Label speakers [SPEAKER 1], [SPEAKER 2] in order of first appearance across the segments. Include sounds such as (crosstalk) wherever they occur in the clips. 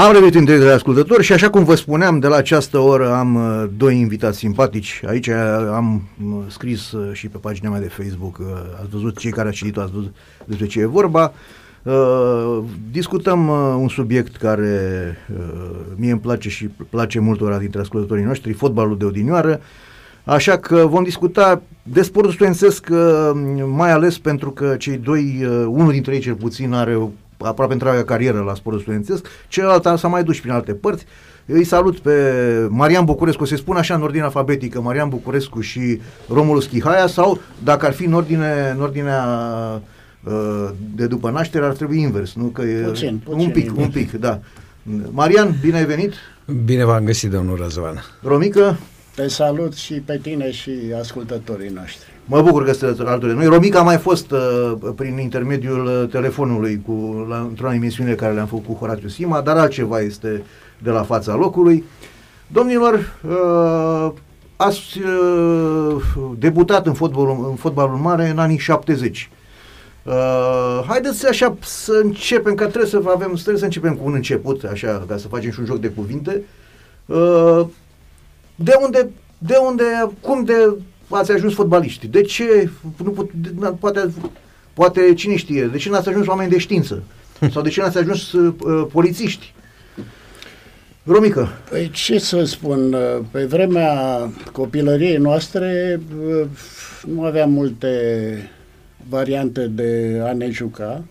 [SPEAKER 1] Am revenit în direct de ascultători și așa cum vă spuneam, de la această oră am uh, doi invitați simpatici. Aici am uh, scris uh, și pe pagina mea de Facebook, uh, ați văzut cei care ați citit ați văzut despre ce e vorba. Uh, discutăm uh, un subiect care uh, mie îmi place și place multora dintre ascultătorii noștri, fotbalul de odinioară. Așa că vom discuta de sportul studențesc, uh, mai ales pentru că cei doi, uh, unul dintre ei cel puțin are o aproape întreaga carieră la sportul studențesc, celălalt s-a mai dus prin alte părți. Îi salut pe Marian Bucurescu, se spun așa în ordine alfabetică, Marian Bucurescu și Romulus Chihaia sau dacă ar fi în, ordine, în ordinea uh, de după naștere ar trebui invers, nu? Că e
[SPEAKER 2] Puțin, puțin
[SPEAKER 1] un pic,
[SPEAKER 2] invers.
[SPEAKER 1] un pic, da. Marian, bine ai venit.
[SPEAKER 3] Bine v-am găsit, domnul Răzvan.
[SPEAKER 1] Romică,
[SPEAKER 2] Te salut și pe tine și ascultătorii noștri.
[SPEAKER 1] Mă bucur că sunteți alături de noi. Romica a mai fost uh, prin intermediul uh, telefonului cu, la, într-o emisiune care le-am făcut cu Horatiu Sima, dar altceva este de la fața locului. Domnilor, uh, ați uh, debutat în fotbalul, în fotbalul mare în anii 70. Uh, haideți așa să începem, că trebuie să avem, trebuie să începem cu un început, așa, ca să facem și un joc de cuvinte. Uh, de unde, de unde, cum de ați ajuns fotbaliști? De ce? Nu put, de, na- poate, poate cine știe, de ce n-ați ajuns oameni de știință? (laughs) Sau de ce n-ați ajuns uh, uh, polițiști? Romică,
[SPEAKER 2] Păi ce să spun, pe vremea copilăriei noastre uh, nu aveam multe variante de a ne juca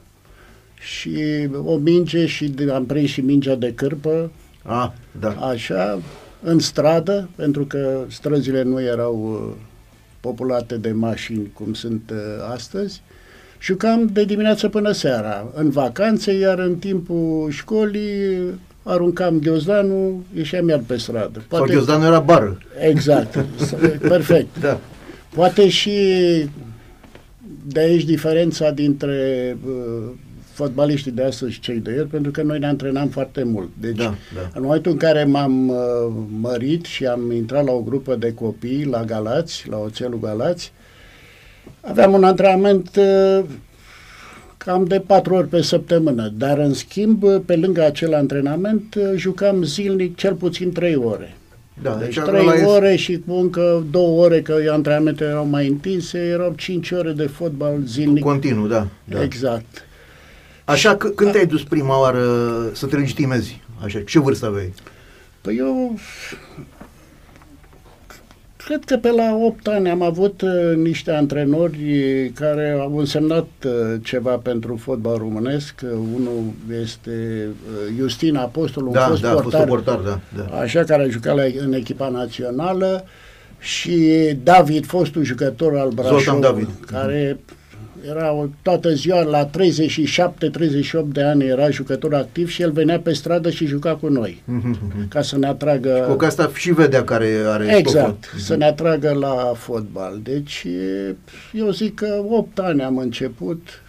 [SPEAKER 2] și o minge și de, am prins și mingea de cârpă,
[SPEAKER 1] a, da,
[SPEAKER 2] așa, în stradă, pentru că străzile nu erau uh, populate de mașini cum sunt uh, astăzi. Jucam de dimineață până seara, în vacanțe, iar în timpul școlii aruncam ghiozdanul, ieșeam iar pe stradă.
[SPEAKER 1] sau Ghiozdanul era bară.
[SPEAKER 2] Exact, (laughs) perfect.
[SPEAKER 1] Da.
[SPEAKER 2] Poate și de aici diferența dintre uh, fotbaliștii de astăzi și cei de ieri, pentru că noi ne antrenam foarte mult. Deci,
[SPEAKER 1] Da, da.
[SPEAKER 2] în momentul în care m-am uh, mărit și am intrat la o grupă de copii la Galați, la Oțelul Galați, aveam un antrenament uh, cam de patru ori pe săptămână, dar în schimb, pe lângă acel antrenament, uh, jucam zilnic cel puțin trei ore.
[SPEAKER 1] Da,
[SPEAKER 2] Deci
[SPEAKER 1] deci
[SPEAKER 2] trei
[SPEAKER 1] ăla e-
[SPEAKER 2] ore și cu încă două ore, că antrenamentele erau mai întinse, erau cinci ore de fotbal zilnic.
[SPEAKER 1] Continuu, da. da.
[SPEAKER 2] Exact.
[SPEAKER 1] Așa, c- când te-ai dus prima oară să te legitimezi? Așa, ce vârstă aveai?
[SPEAKER 2] Păi eu cred că pe la 8 ani am avut uh, niște antrenori care au însemnat uh, ceva pentru fotbal românesc. Uh, unul este uh, Justin Apostol, un
[SPEAKER 1] da,
[SPEAKER 2] fost
[SPEAKER 1] da, a fost
[SPEAKER 2] portar,
[SPEAKER 1] portar, da. da.
[SPEAKER 2] așa care a jucat la, în echipa națională și David, fostul jucător al Brașov,
[SPEAKER 1] David.
[SPEAKER 2] care era o, toată ziua, la 37-38 de ani era jucător activ și el venea pe stradă și juca cu noi, ca să ne atragă...
[SPEAKER 1] Cu că asta și vedea care are
[SPEAKER 2] Exact,
[SPEAKER 1] stoful.
[SPEAKER 2] să ne atragă la fotbal. Deci, e, eu zic că 8 ani am început.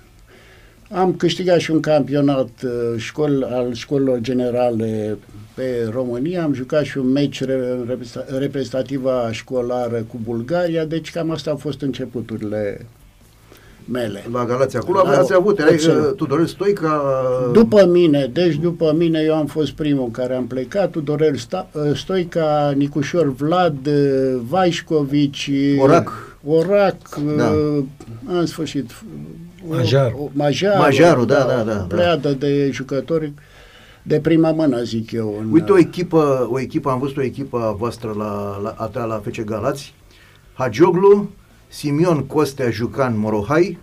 [SPEAKER 2] Am câștigat și un campionat uh, școl, al școlilor generale pe România, am jucat și un meci re- reprezenta- reprezentativa școlară cu Bulgaria, deci cam astea au fost începuturile mele.
[SPEAKER 1] La Galați acolo
[SPEAKER 2] La
[SPEAKER 1] ați avut, erai
[SPEAKER 2] Oțel.
[SPEAKER 1] uh, Tudorel Stoica...
[SPEAKER 2] După mine, deci după mine eu am fost primul care am plecat, Tudorel Sta- uh, Stoica, Nicușor Vlad, uh, Vaișcovici,
[SPEAKER 1] Orac.
[SPEAKER 2] Orac,
[SPEAKER 1] Da.
[SPEAKER 2] uh, în sfârșit, uh,
[SPEAKER 3] Majar.
[SPEAKER 2] uh, Majar,
[SPEAKER 1] Majarul, da, da, da,
[SPEAKER 2] o
[SPEAKER 1] da.
[SPEAKER 2] pleiadă de jucători de prima mână, zic eu. În,
[SPEAKER 1] Uite, o echipă, o echipă, am văzut o echipă a voastră la, la, a ta la FC Galați, Hagioglu, Simion Costea Jucan Morohai,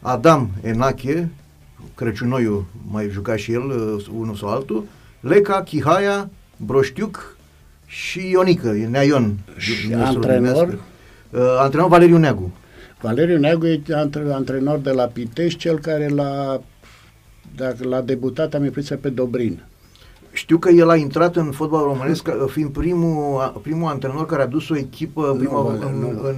[SPEAKER 1] Adam Enache, Crăciunoiu mai juca și el, uh, unul sau altul, Leca, Chihaia, Broștiuc și Ionică, Nea Ion.
[SPEAKER 2] Și
[SPEAKER 1] din- din
[SPEAKER 2] antrenor?
[SPEAKER 1] Sărădinescu. Uh, antrenor Valeriu Neagu.
[SPEAKER 2] Valeriu Neagu e antre- antrenor de la Pitești, cel care l-a, dacă l-a debutat, am impresia, pe Dobrin.
[SPEAKER 1] Știu că el a intrat în fotbal românesc ca fiind primul, primul antrenor care a dus o echipă prima,
[SPEAKER 2] Valeriu,
[SPEAKER 1] în,
[SPEAKER 2] nu.
[SPEAKER 1] în,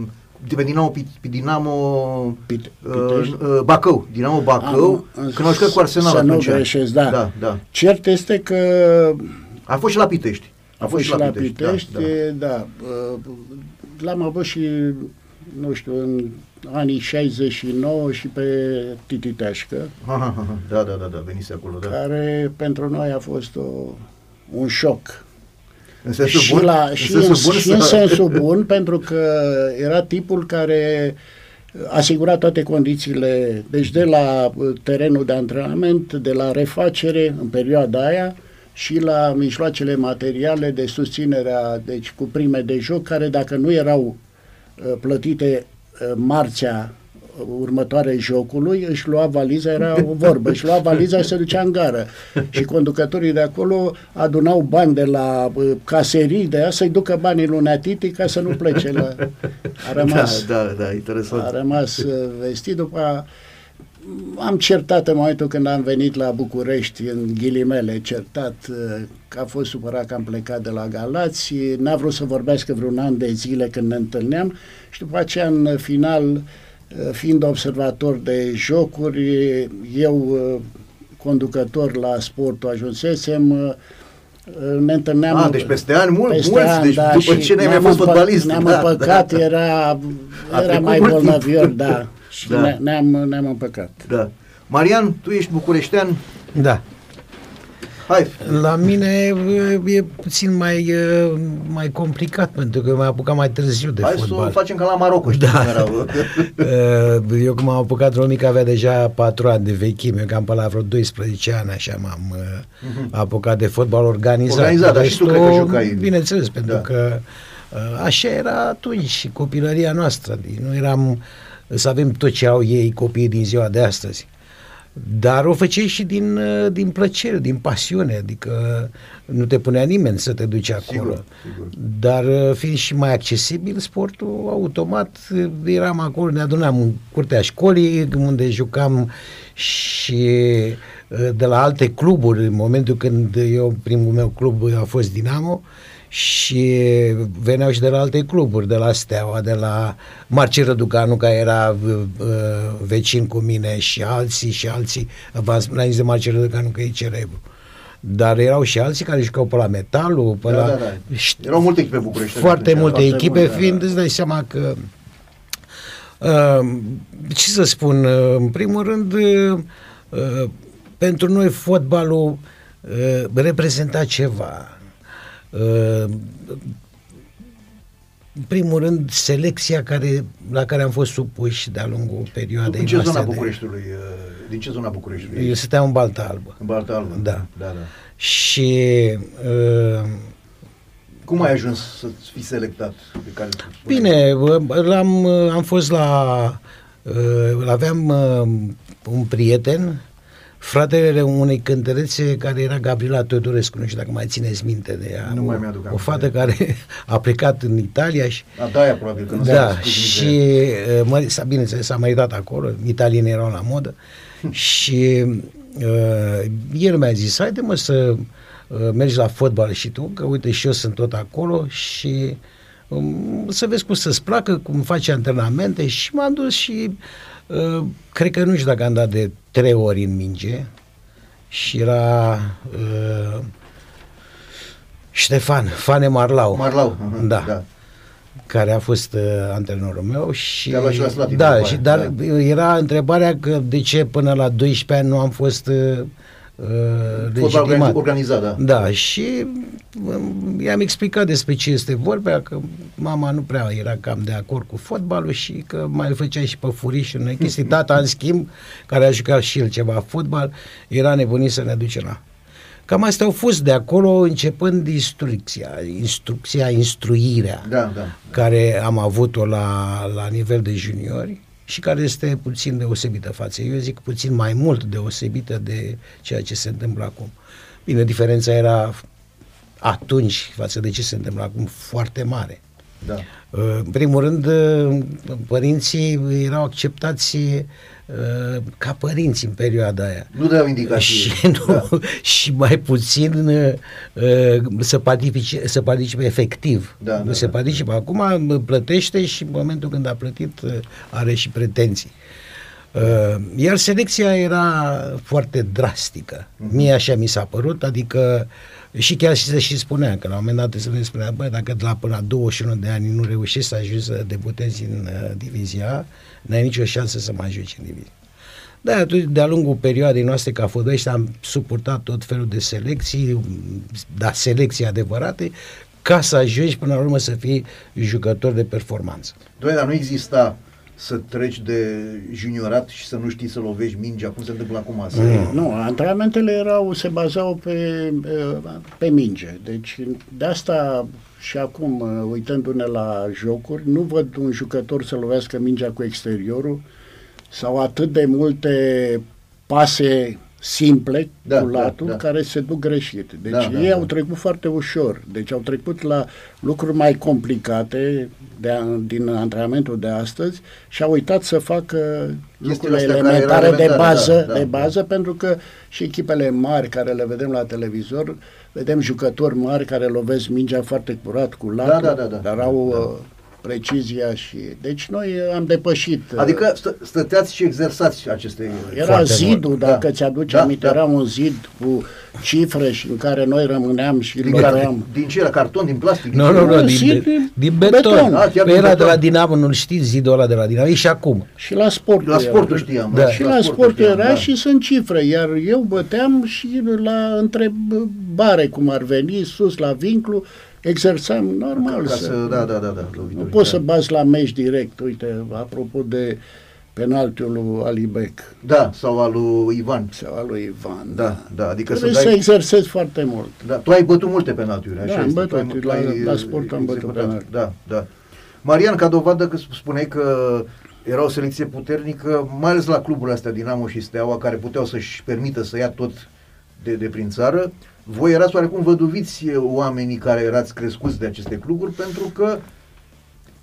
[SPEAKER 1] uh, de pe Dinamo, Pi- pe Dinamo
[SPEAKER 2] Pite-
[SPEAKER 1] uh,
[SPEAKER 2] Pitești?
[SPEAKER 1] uh, Bacău, Dinamo Bacău,
[SPEAKER 2] Ah, nu,
[SPEAKER 1] când au jucat cu Arsenal
[SPEAKER 2] Să nu
[SPEAKER 1] atunci.
[SPEAKER 2] greșesc, da.
[SPEAKER 1] da, da.
[SPEAKER 2] Cert este că
[SPEAKER 1] A fost și la Pitești.
[SPEAKER 2] a fost și la Pitești,
[SPEAKER 1] da, da.
[SPEAKER 2] da. da. Uh, L-am avut și, nu știu, în anii 69 și pe Titi Teașcă,
[SPEAKER 1] Aha, (laughs) aha, da, da, da, da, venise acolo, da.
[SPEAKER 2] care pentru noi a fost o, un șoc.
[SPEAKER 1] În sensul
[SPEAKER 2] și,
[SPEAKER 1] bun?
[SPEAKER 2] la,
[SPEAKER 1] în
[SPEAKER 2] și,
[SPEAKER 1] sensul
[SPEAKER 2] în,
[SPEAKER 1] bun
[SPEAKER 2] și
[SPEAKER 1] să-
[SPEAKER 2] în sensul (laughs) bun, pentru că era tipul care asigura toate condițiile, deci de la uh, terenul de antrenament, de la refacere în perioada aia și la mijloacele materiale de susținerea, deci cu prime de joc, care dacă nu erau uh, plătite uh, marțea uh, următoare jocului, își lua valiza, era o vorbă, își lua valiza și se ducea în gară. Și conducătorii de acolo adunau bani de la uh, caserii de aia să-i ducă banii lui Neatiti ca să nu plece la... A rămas,
[SPEAKER 1] Da, da, da, interesant.
[SPEAKER 2] a rămas uh, vestit. După a- am certat în momentul când am venit la București, în ghilimele, certat uh, că a fost supărat că am plecat de la Galați, n-a vrut să vorbească vreun an de zile când ne întâlneam și după aceea în final, uh, fiind observator de jocuri, eu uh, conducător la sportul ajunsesem, uh, ne întâlneam
[SPEAKER 1] Ah, deci peste ani mult,
[SPEAKER 2] peste
[SPEAKER 1] mulți,
[SPEAKER 2] ani,
[SPEAKER 1] deci
[SPEAKER 2] da,
[SPEAKER 1] după
[SPEAKER 2] și
[SPEAKER 1] ce ne-ai mai
[SPEAKER 2] ne-am
[SPEAKER 1] fost
[SPEAKER 2] împă-
[SPEAKER 1] fotbalist.
[SPEAKER 2] Ne-am
[SPEAKER 1] da,
[SPEAKER 2] împăcat,
[SPEAKER 1] da,
[SPEAKER 2] era,
[SPEAKER 1] A
[SPEAKER 2] era
[SPEAKER 1] trecut
[SPEAKER 2] mai
[SPEAKER 1] mult
[SPEAKER 2] bolnavior,
[SPEAKER 1] timp.
[SPEAKER 2] da. Și
[SPEAKER 1] Da.
[SPEAKER 2] ne- ne-am, ne-am împăcat.
[SPEAKER 1] Da. Marian, tu ești bucureștean?
[SPEAKER 3] Da.
[SPEAKER 1] Hai,
[SPEAKER 3] La mine e, e puțin mai, e, mai complicat, pentru că m-am apucat mai târziu de
[SPEAKER 1] hai să o
[SPEAKER 3] fotbal.
[SPEAKER 1] facem ca la Maroc, știi
[SPEAKER 3] Da.
[SPEAKER 1] cum erau. (laughs)
[SPEAKER 3] Uh, Eu când m-am apucat la mic avea deja 4 ani de vechime, eu cam pe la vreo 12 ani așa m-am uh, apucat de fotbal organizat.
[SPEAKER 1] Mhm. Organizat, dar și tu
[SPEAKER 3] Restul,
[SPEAKER 1] cred că jucai.
[SPEAKER 3] Bineînțeles, pentru
[SPEAKER 1] Da.
[SPEAKER 3] că uh, așa era atunci și copilăria noastră. Nu eram să avem tot ce au ei copiii din ziua de astăzi. Dar o făceai și din, uh, din plăcere, din pasiune, adică nu te punea nimeni să te duci acolo.
[SPEAKER 1] Sigur, sigur.
[SPEAKER 3] Dar uh, fiind și mai accesibil sportul, automat uh, eram acolo, ne adunam în curtea școlii, unde jucam și uh, de la alte cluburi, în momentul când eu, primul meu club a fost Dinamo, și veneau și de la alte cluburi, de la Steaua, de la Marcel Răducanu, care era uh, uh, vecin cu mine și alții și alții. V-am spus de Marcel Răducanu că e celebru. Dar erau și alții care jucau pe la metalul, pe
[SPEAKER 1] Da,
[SPEAKER 3] la...
[SPEAKER 1] da, da. Erau multe echipe bucurești.
[SPEAKER 3] Foarte multe
[SPEAKER 2] foarte
[SPEAKER 3] echipe,
[SPEAKER 2] multe, da,
[SPEAKER 3] fiind,
[SPEAKER 2] da.
[SPEAKER 3] îți dai seama că uh, ce să spun, uh, în primul rând uh, uh, pentru noi fotbalul uh, reprezenta ceva. Uh, în primul rând, selecția care, la care am fost supuși de-a lungul perioadei
[SPEAKER 1] Din ce
[SPEAKER 3] noastre
[SPEAKER 1] zona
[SPEAKER 3] de-
[SPEAKER 1] Bucureștiului? uh, Din ce zona Bucureștiului?
[SPEAKER 3] Eu stăteam în Balta Albă.
[SPEAKER 1] În Balta Albă?
[SPEAKER 3] Da.
[SPEAKER 1] Da, da.
[SPEAKER 3] Și uh,
[SPEAKER 1] Cum ai ajuns să fii selectat? Pe care tu spuneai?
[SPEAKER 3] Bine, bă, l-am, am fost la... uh, Aveam uh, un prieten, fratele unei cântărețe care era Gabriela Teodorescu, nu știu dacă mai țineți minte de ea.
[SPEAKER 1] Nu
[SPEAKER 3] o,
[SPEAKER 1] mai mi-aduc
[SPEAKER 3] O
[SPEAKER 1] aminte.
[SPEAKER 3] fată care (laughs) a plecat în Italia și
[SPEAKER 1] A, da, aia probabil că nu s-a
[SPEAKER 3] da,
[SPEAKER 1] născut
[SPEAKER 3] și
[SPEAKER 1] nici-
[SPEAKER 3] uh, mă, s-a, bineînțeles, s-a meritat acolo, italienii erau la modă (laughs) și uh, el mi-a zis, haide mă să uh, mergi la fotbal și tu, că uite și eu sunt tot acolo și um, să vezi cum să-ți placă, cum faci antrenamente și m-am dus și uh, cred că nu știu dacă am dat de trei ori în minge și era uh, Ștefan, Fane Marlau.
[SPEAKER 1] Marlau. aha,
[SPEAKER 3] Da
[SPEAKER 1] da.
[SPEAKER 3] care a fost uh, antrenorul meu și
[SPEAKER 1] Te-a luat și la Slatina
[SPEAKER 3] da,
[SPEAKER 1] după
[SPEAKER 3] și
[SPEAKER 1] aia,
[SPEAKER 3] dar
[SPEAKER 1] da.
[SPEAKER 3] era întrebarea că de ce până la 12 ani nu am fost uh, uh,
[SPEAKER 1] Fotbal
[SPEAKER 3] legitimat.
[SPEAKER 1] organizat, da.
[SPEAKER 3] Da, și um, i-am explicat despre ce este vorba, că mama nu prea era cam de acord cu fotbalul și că mai făcea și pe furiș în chestii. Tata, în schimb, care a jucat și el ceva fotbal, era nebunit să ne duce la... Cam astea au fost de acolo, începând instrucția, instrucția, instruirea
[SPEAKER 1] Da, da.
[SPEAKER 3] care am avut-o la, la nivel de juniori și care este puțin deosebită față. Eu zic puțin mai mult deosebită de ceea ce se întâmplă acum. Bine, diferența era atunci față de ce se întâmplă acum foarte mare.
[SPEAKER 1] da.
[SPEAKER 3] Uh, În primul rând, uh, părinții erau acceptați uh, ca părinți în perioada aia.
[SPEAKER 1] Nu dau indicații.
[SPEAKER 3] Și, (laughs) nu,
[SPEAKER 1] Da.
[SPEAKER 3] și mai puțin uh, uh, să, participe, să participe efectiv.
[SPEAKER 1] Da,
[SPEAKER 3] nu
[SPEAKER 1] da,
[SPEAKER 3] se
[SPEAKER 1] da.
[SPEAKER 3] participă. Acum uh, plătește și în momentul când a plătit uh, are și pretenții. Uh, iar selecția era foarte drastică. Uh-huh. Mie așa mi s-a părut, adică și chiar și se și spunea că la un moment dat se ne spunea, bă, dacă de la până la 21 de ani nu reușești să ajungi să debutezi în uh, divizia, n-ai nicio șansă să mai ajungi în divizia. Da, de-a lungul perioadei noastre ca fotbaliști am suportat tot felul de selecții, dar selecții adevărate, ca să ajungi până la urmă să fii jucător de performanță.
[SPEAKER 1] Doamne, dar nu exista să treci de juniorat și să nu știi să lovești mingea, cum se întâmplă acum asta.
[SPEAKER 2] Mm. Nu, antrenamentele erau, se bazau pe, pe minge. Deci de asta și acum, uitându-ne la jocuri, nu văd un jucător să lovească mingea cu exteriorul sau atât de multe pase simple da, cu latul da, da. care se duc greșit. Deci da, da, ei da. au trecut foarte ușor. Deci au trecut la lucruri mai complicate de a, din antrenamentul de astăzi și au uitat să facă lucrurile elementare de bază, da, da, de bază da. pentru că și echipele mari care le vedem la televizor, vedem jucători mari care lovesc mingea foarte curat cu latul, da, da, da, da, dar au da. Uh, precizia și... Deci noi am depășit...
[SPEAKER 1] Uh, adică stă, stăteați și exersați aceste...
[SPEAKER 2] Era zidul, mult. dacă da. ți-aduce da, aminte, da. era un zid cu cifre și în care noi rămâneam și din,
[SPEAKER 1] loveam. Din ce? La carton, din plastic?
[SPEAKER 3] Nu, nu, nu, din, din, din beton. beton. A, păi era beton. de la Dinamo, nu știți zidul ăla de la Dinamo, e și acum.
[SPEAKER 2] Și la sport.
[SPEAKER 1] La sportul știam.
[SPEAKER 2] Da. Și la, la sport era da. și sunt cifre, iar eu băteam și la întrebare, cum ar veni, sus la vinclu, exersam normal. Ca
[SPEAKER 1] să, să, da, da, da, da,
[SPEAKER 2] nu poți da. să bați la meci direct. Uite, apropo de penaltiul lui Alibec.
[SPEAKER 1] Da, sau al lui Ivan.
[SPEAKER 2] Sau al lui Ivan,
[SPEAKER 1] da. da, da adică
[SPEAKER 2] Trebuie să, dai... să exersezi foarte mult.
[SPEAKER 1] Da, tu ai bătut multe penaltiuri,
[SPEAKER 2] așa Da, am bătut, ai, la, ai, la sport am bătut penaltiuri.
[SPEAKER 1] Da, da. Marian, ca dovadă că spuneai că era o selecție puternică, mai ales la cluburile astea Dinamo și Steaua, care puteau să-și permită să ia tot de, de prin țară, voi erați oarecum văduviți oamenii care erați crescuți de aceste cluburi pentru că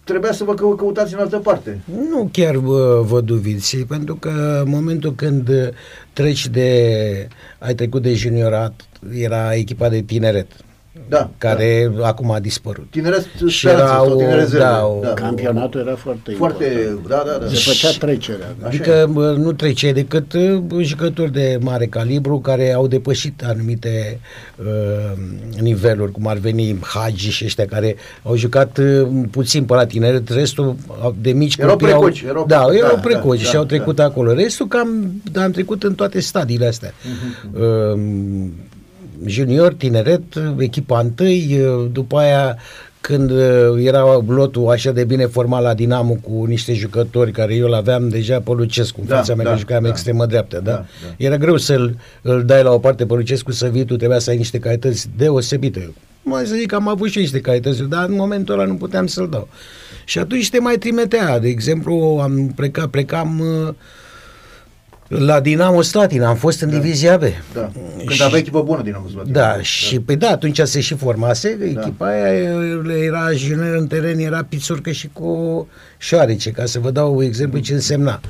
[SPEAKER 1] trebuia să vă că- căutați în altă parte.
[SPEAKER 3] Nu chiar vă, văduviți, pentru că în momentul când treci de, ai trecut de juniorat, era echipa de tineret
[SPEAKER 1] da,
[SPEAKER 3] care da. acum a dispărut.
[SPEAKER 1] Tineret și era o,
[SPEAKER 3] da, o,
[SPEAKER 2] da, campionatul era foarte
[SPEAKER 1] foarte,
[SPEAKER 2] important.
[SPEAKER 1] da, da, da.
[SPEAKER 2] Se făcea trecerea.
[SPEAKER 3] Da? Adică nu trece decât uh, jucători de mare calibru care au depășit anumite uh, niveluri, cum ar veni Hagi și ăștia care au jucat uh, puțin pe la tineret, restul de mici
[SPEAKER 1] erau precoci, au, erau
[SPEAKER 3] da, precoci, erau da, precoci da, și da, au trecut da. acolo. Restul cam am trecut în toate stadiile astea. Uh-huh. Uh, junior, tineret, echipa întâi, după aia când era lotul așa de bine format la Dinamo cu niște jucători care eu l-aveam deja pe Lucescu, în da, fața mea da, că jucam da, extremă dreaptă, da? Da, da? Era greu să-l îl dai la o parte pe Lucescu să vii, tu trebuia să ai niște calități deosebite. Mai să zic că am avut și niște calități, dar în momentul ăla nu puteam să-l dau. Și atunci te mai trimitea. De exemplu, am plecat, plecam uh, la Dinamo Slatina, am fost în da. divizia B.
[SPEAKER 1] Da. Când și, avea echipă bună Dinamo Slatina.
[SPEAKER 3] Da, da, și pe da, atunci se și formase, da. echipa aia era junior în teren, era pițurcă și cu șoarece, ca să vă dau exemplu ce însemna.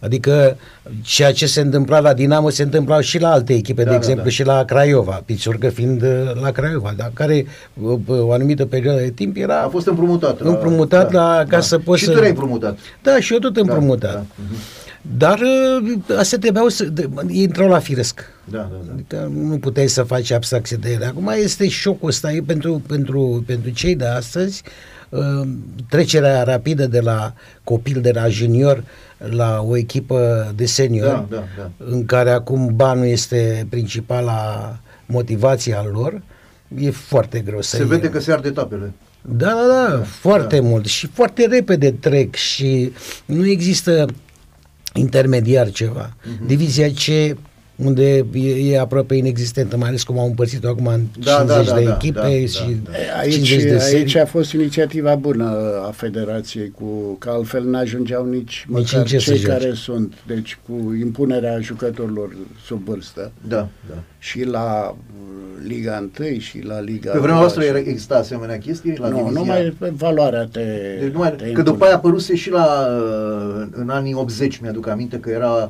[SPEAKER 3] Adică ceea ce se întâmpla la Dinamo se întâmpla și la alte echipe, da, de da, exemplu da. și la Craiova, Pițurcă fiind uh, la Craiova, dar care uh, o anumită perioadă de timp era...
[SPEAKER 1] A fost împrumutat.
[SPEAKER 3] Împrumutat la, la, ca
[SPEAKER 1] da.
[SPEAKER 3] să poți
[SPEAKER 1] și
[SPEAKER 3] să...
[SPEAKER 1] Și tu împrumutat.
[SPEAKER 3] Da, și eu tot împrumutat. Da, da. Uh-huh. Dar ă, astea trebuiau să... De, intrau la firesc.
[SPEAKER 1] Da, da, da.
[SPEAKER 3] Adică nu puteai să faci abstracție de ele. Acum este șocul ăsta e pentru, pentru, pentru cei de astăzi ă, trecerea rapidă de la copil, de la junior la o echipă de senior,
[SPEAKER 1] da, da, da.
[SPEAKER 3] în care acum banul este principala motivație al lor, e foarte greu să
[SPEAKER 1] Se vede că se arde etapele.
[SPEAKER 3] Da, da, da, da foarte da. mult și foarte repede trec și nu există intermediar ceva. Uh-huh. Divizia C unde e, e aproape inexistentă, mai ales cum au împărțit-o acum în da, 50 da, da, de da, echipe da, și da, da.
[SPEAKER 2] Aici, 50 de serii. Aici a fost inițiativa bună a Federației, cu că altfel n-ajungeau nici, nici măcar cei care sunt, deci cu impunerea jucătorilor sub vârstă.
[SPEAKER 1] Da, da.
[SPEAKER 2] Și la uh, Liga 1 și la Liga
[SPEAKER 1] Pe vremea noastră era, exista asemenea chestii la
[SPEAKER 2] Nu,
[SPEAKER 1] divizia...
[SPEAKER 2] numai pe valoarea te,
[SPEAKER 1] deci numai, te Că după aia apăruse și la, uh, în anii 80, mi-aduc aminte, că era uh,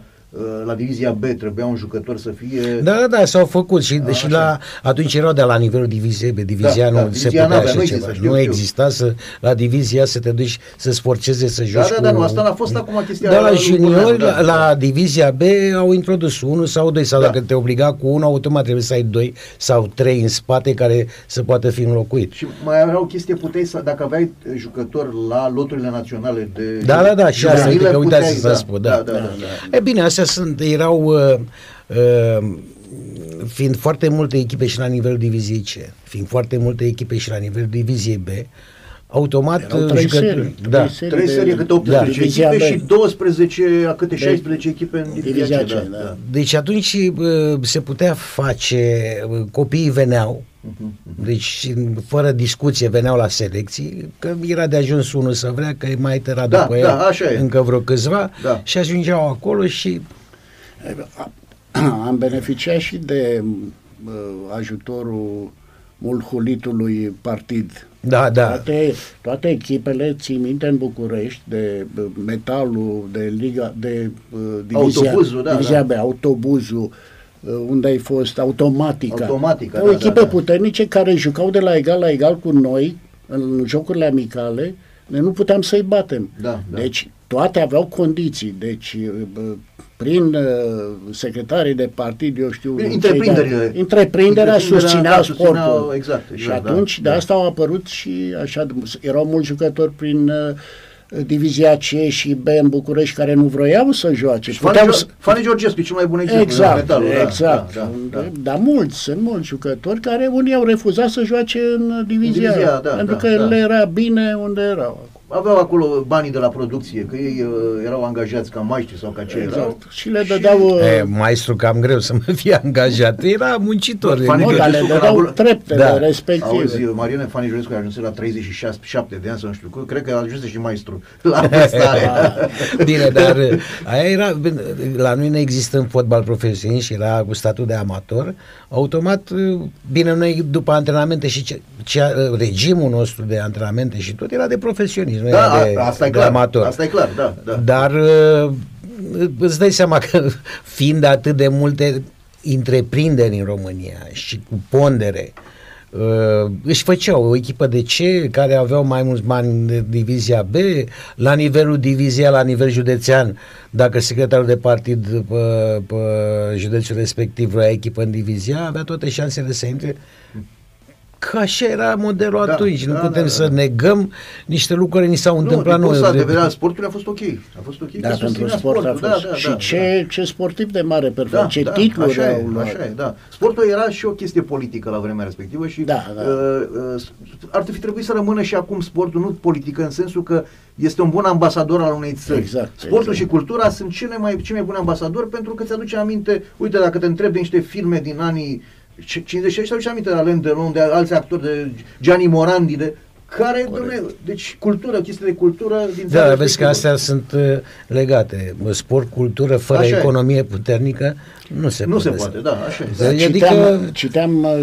[SPEAKER 1] la divizia B trebuia un jucător să fie...
[SPEAKER 3] Da, da, da, s-au făcut și,
[SPEAKER 1] A,
[SPEAKER 3] și
[SPEAKER 1] așa.
[SPEAKER 3] la, atunci erau de la nivelul diviziei B, divizia
[SPEAKER 1] Da, da,
[SPEAKER 3] nu se
[SPEAKER 1] divizia
[SPEAKER 3] putea
[SPEAKER 1] n-avea,
[SPEAKER 3] așa
[SPEAKER 1] nu
[SPEAKER 3] ceva.
[SPEAKER 1] exista, știu
[SPEAKER 3] nu
[SPEAKER 1] eu.
[SPEAKER 3] exista să, la divizia să te duci să-ți forceze să joci
[SPEAKER 1] da,
[SPEAKER 3] cu...
[SPEAKER 1] da, nu, asta n-a fost acum chestia
[SPEAKER 3] Da, la
[SPEAKER 1] lui
[SPEAKER 3] juniori,
[SPEAKER 1] Burleanu, da,
[SPEAKER 3] la,
[SPEAKER 1] da.
[SPEAKER 3] la divizia B au introdus unul sau doi, sau
[SPEAKER 1] Da.
[SPEAKER 3] dacă te obliga cu unul, automat trebuie să ai doi sau trei în spate care să poată fi înlocuit.
[SPEAKER 1] Și mai era o chestie, puteai să, dacă aveai jucător la loturile naționale de
[SPEAKER 3] Da, da, da, și asta,
[SPEAKER 1] juvenile,
[SPEAKER 3] uite că uitați
[SPEAKER 1] puteai,
[SPEAKER 3] să
[SPEAKER 1] da,
[SPEAKER 3] spun, da.
[SPEAKER 1] da, da, da, da.
[SPEAKER 3] E bine, astea sunt, erau, uh, uh, fiind foarte multe echipe și la nivelul diviziei C, fiind foarte multe echipe și la nivelul diviziei B, automat
[SPEAKER 2] Erau
[SPEAKER 3] uh,
[SPEAKER 2] trei
[SPEAKER 3] jucători-
[SPEAKER 2] serii,
[SPEAKER 3] da.
[SPEAKER 2] trei serii.
[SPEAKER 1] Trei
[SPEAKER 2] de-
[SPEAKER 1] serii câte 18
[SPEAKER 2] da, divizia
[SPEAKER 1] echipe
[SPEAKER 2] B.
[SPEAKER 1] și 12, a câte
[SPEAKER 2] De-
[SPEAKER 1] 16 echipe în divizia,
[SPEAKER 2] divizia
[SPEAKER 1] C, da,
[SPEAKER 2] C, da.
[SPEAKER 1] da.
[SPEAKER 3] Deci atunci uh, se putea face, uh, copiii veneau, deci fără discuție veneau la selecții, că era de ajuns unul să vrea, că mai tăra
[SPEAKER 1] Da,
[SPEAKER 3] după
[SPEAKER 1] da,
[SPEAKER 3] el
[SPEAKER 1] așa e.
[SPEAKER 3] încă vreo câțiva
[SPEAKER 1] Da.
[SPEAKER 3] și ajungeau acolo și (clears throat)
[SPEAKER 2] Am beneficiat și de uh, ajutorul mulhulitului partid.
[SPEAKER 3] da, da,
[SPEAKER 2] Toate, toate echipele, țin minte în București, de uh, metalul, de liga, de uh, divizia,
[SPEAKER 1] Autobuzul, da,
[SPEAKER 2] divizia
[SPEAKER 1] da.
[SPEAKER 2] B, autobuzul, uh, unde ai fost, automatica.
[SPEAKER 1] Automatica,
[SPEAKER 2] Erau
[SPEAKER 1] da,
[SPEAKER 2] echipe
[SPEAKER 1] da, da.
[SPEAKER 2] puternice care jucau de la egal la egal cu noi în jocurile amicale, noi nu puteam să-i batem.
[SPEAKER 1] Da, da.
[SPEAKER 2] Deci toate aveau condiții. Deci bă, prin uh, secretarii de partid, eu știu...
[SPEAKER 1] Bine,
[SPEAKER 2] cei
[SPEAKER 1] întreprinderile.
[SPEAKER 2] care- Întreprinderea
[SPEAKER 1] Întreprinderea,
[SPEAKER 2] susținea
[SPEAKER 1] da, susțineau,
[SPEAKER 2] sportul.
[SPEAKER 1] exact,
[SPEAKER 2] Și
[SPEAKER 1] exact, da,
[SPEAKER 2] atunci de
[SPEAKER 1] da.
[SPEAKER 2] asta au apărut și așa, erau mulți jucători prin uh, divizia C și B în București care nu vroiau să joace.
[SPEAKER 1] Și Fani,
[SPEAKER 2] Puteau
[SPEAKER 1] Geo-
[SPEAKER 2] să-
[SPEAKER 1] Fani Georgescu e cel mai bun exemplu. de la
[SPEAKER 2] Exact,
[SPEAKER 1] metalul, da,
[SPEAKER 2] exact.
[SPEAKER 1] Da, da, da.
[SPEAKER 2] Dar mulți, sunt mulți jucători care unii au refuzat să joace în divizia,
[SPEAKER 1] divizia, da,
[SPEAKER 2] pentru
[SPEAKER 1] da,
[SPEAKER 2] că
[SPEAKER 1] da.
[SPEAKER 2] le era bine unde erau.
[SPEAKER 1] Aveau acolo banii de la producție, că ei uh, erau angajați ca maestri sau ca ce erau.
[SPEAKER 2] Exact. Și le dădeau... uh,
[SPEAKER 3] E, maestru cam greu să mă (laughs) fie angajat, era muncitor.
[SPEAKER 1] Fani
[SPEAKER 2] nu, dar le
[SPEAKER 1] Georgescu,
[SPEAKER 2] dădeau
[SPEAKER 1] când a-
[SPEAKER 2] treptele
[SPEAKER 3] Da.
[SPEAKER 2] respective.
[SPEAKER 1] Auzi, Marione Fani Georgescu a ajuns la 37 de ani sau nu știu, cum, cred că a ajuns și maestru la (laughs) vârsta aia. (laughs)
[SPEAKER 3] Bine, dar uh, aia era, bine, la noi nu există în fotbal profesionist și era cu statut de amator, automat, uh, bine, noi după antrenamente și ce, ce, uh, regimul nostru de antrenamente și tot era de profesionist, nu
[SPEAKER 1] Da,
[SPEAKER 3] era de,
[SPEAKER 1] a- asta e
[SPEAKER 3] de
[SPEAKER 1] clar,
[SPEAKER 3] amator.
[SPEAKER 1] asta e clar, da, da.
[SPEAKER 3] Dar uh, îți dai seama că (laughs) fiind atât de multe întreprinderi în România și cu pondere, uh, își făceau o echipă de C care aveau mai mulți bani de divizia B, la nivelul divizia, la nivel județean, dacă secretarul de partid pe, pe județul respectiv vrea echipă în divizia, avea toate șansele să intre Că așa era modelul
[SPEAKER 1] Da,
[SPEAKER 3] atunci, nu
[SPEAKER 1] da,
[SPEAKER 3] putem
[SPEAKER 1] da,
[SPEAKER 3] să
[SPEAKER 1] da.
[SPEAKER 3] negăm niște lucruri care ni s-au
[SPEAKER 1] Nu,
[SPEAKER 3] întâmplat
[SPEAKER 1] din
[SPEAKER 3] noi.
[SPEAKER 1] punct de vedere al sportului a fost ok. A fost ok
[SPEAKER 2] Da,
[SPEAKER 1] că
[SPEAKER 2] pentru
[SPEAKER 1] susținea
[SPEAKER 2] sport a
[SPEAKER 1] sportul.
[SPEAKER 2] fost.
[SPEAKER 1] Da, da,
[SPEAKER 2] și
[SPEAKER 1] da,
[SPEAKER 2] ce, ce sportiv de mare perfect,
[SPEAKER 1] da,
[SPEAKER 2] ce
[SPEAKER 1] da,
[SPEAKER 2] titluri
[SPEAKER 1] așa
[SPEAKER 2] au
[SPEAKER 1] e,
[SPEAKER 2] luat.
[SPEAKER 1] Așa e, da. Sportul era și o chestie politică la vremea respectivă și
[SPEAKER 2] Da, da.
[SPEAKER 1] Uh, uh, ar fi trebuit să rămână și acum sportul, nu politică, în sensul că este un bun ambasador al unei țări.
[SPEAKER 2] Exact,
[SPEAKER 1] Sportul
[SPEAKER 2] exact.
[SPEAKER 1] și cultura sunt cele mai, cei mai buni ambasadori pentru că ți-aduce aminte, uite, dacă te întrebi de niște filme din anii 50 și aduce aminte de Alain Delon, de alți actori, de Gianni Morandi, de care, domne, deci cultură, chestii de cultură din țara
[SPEAKER 3] Da, vezi că
[SPEAKER 1] respectivă.
[SPEAKER 3] astea sunt uh, legate. Sport, cultură, fără
[SPEAKER 1] Așa e.
[SPEAKER 3] economie puternică, nu se
[SPEAKER 1] Nu
[SPEAKER 3] poate.
[SPEAKER 1] se poate, da, așa e.
[SPEAKER 3] Da. Adică-
[SPEAKER 2] Citeam, citeam uh,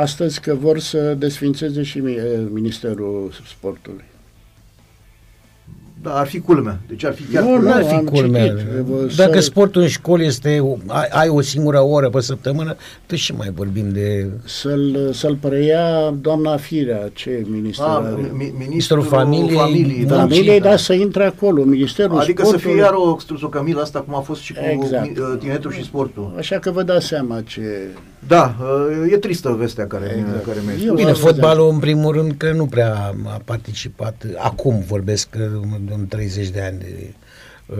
[SPEAKER 2] astăzi că vor să desfințeze și mi- uh, Ministerul Sportului.
[SPEAKER 1] Da, ar fi culmea. Deci ar fi chiar
[SPEAKER 2] Nu,
[SPEAKER 1] culmea.
[SPEAKER 3] Nu ar fi
[SPEAKER 2] am
[SPEAKER 3] culmea.
[SPEAKER 2] citit. Vă-
[SPEAKER 3] Dacă
[SPEAKER 2] să-
[SPEAKER 3] sportul în școli este, ai, ai o singură oră pe săptămână, tu și mai vorbim de
[SPEAKER 2] Să-l, să-l preia doamna Firea, ce minister
[SPEAKER 1] Ah,
[SPEAKER 2] are.
[SPEAKER 1] mi- mi-
[SPEAKER 3] Ministrul Familiei,
[SPEAKER 1] familiei
[SPEAKER 3] da.
[SPEAKER 1] da.
[SPEAKER 2] Familiei,
[SPEAKER 3] da.
[SPEAKER 2] dar să intre acolo, Ministerul
[SPEAKER 1] Adică să
[SPEAKER 2] Sportului.
[SPEAKER 1] fie iar o struzocămilă asta cum a fost și cu
[SPEAKER 2] Exact.
[SPEAKER 1] exact. tineretul și sportul.
[SPEAKER 2] Așa că vă dați seama ce...
[SPEAKER 1] Da, uh, e tristă vestea care,
[SPEAKER 2] Exact.
[SPEAKER 1] exact. care mi-a
[SPEAKER 2] Eu
[SPEAKER 1] spus.
[SPEAKER 3] Bine,
[SPEAKER 2] am
[SPEAKER 3] fotbalul în primul rând că nu prea a participat, acum vorbesc că în 30 de ani de uh,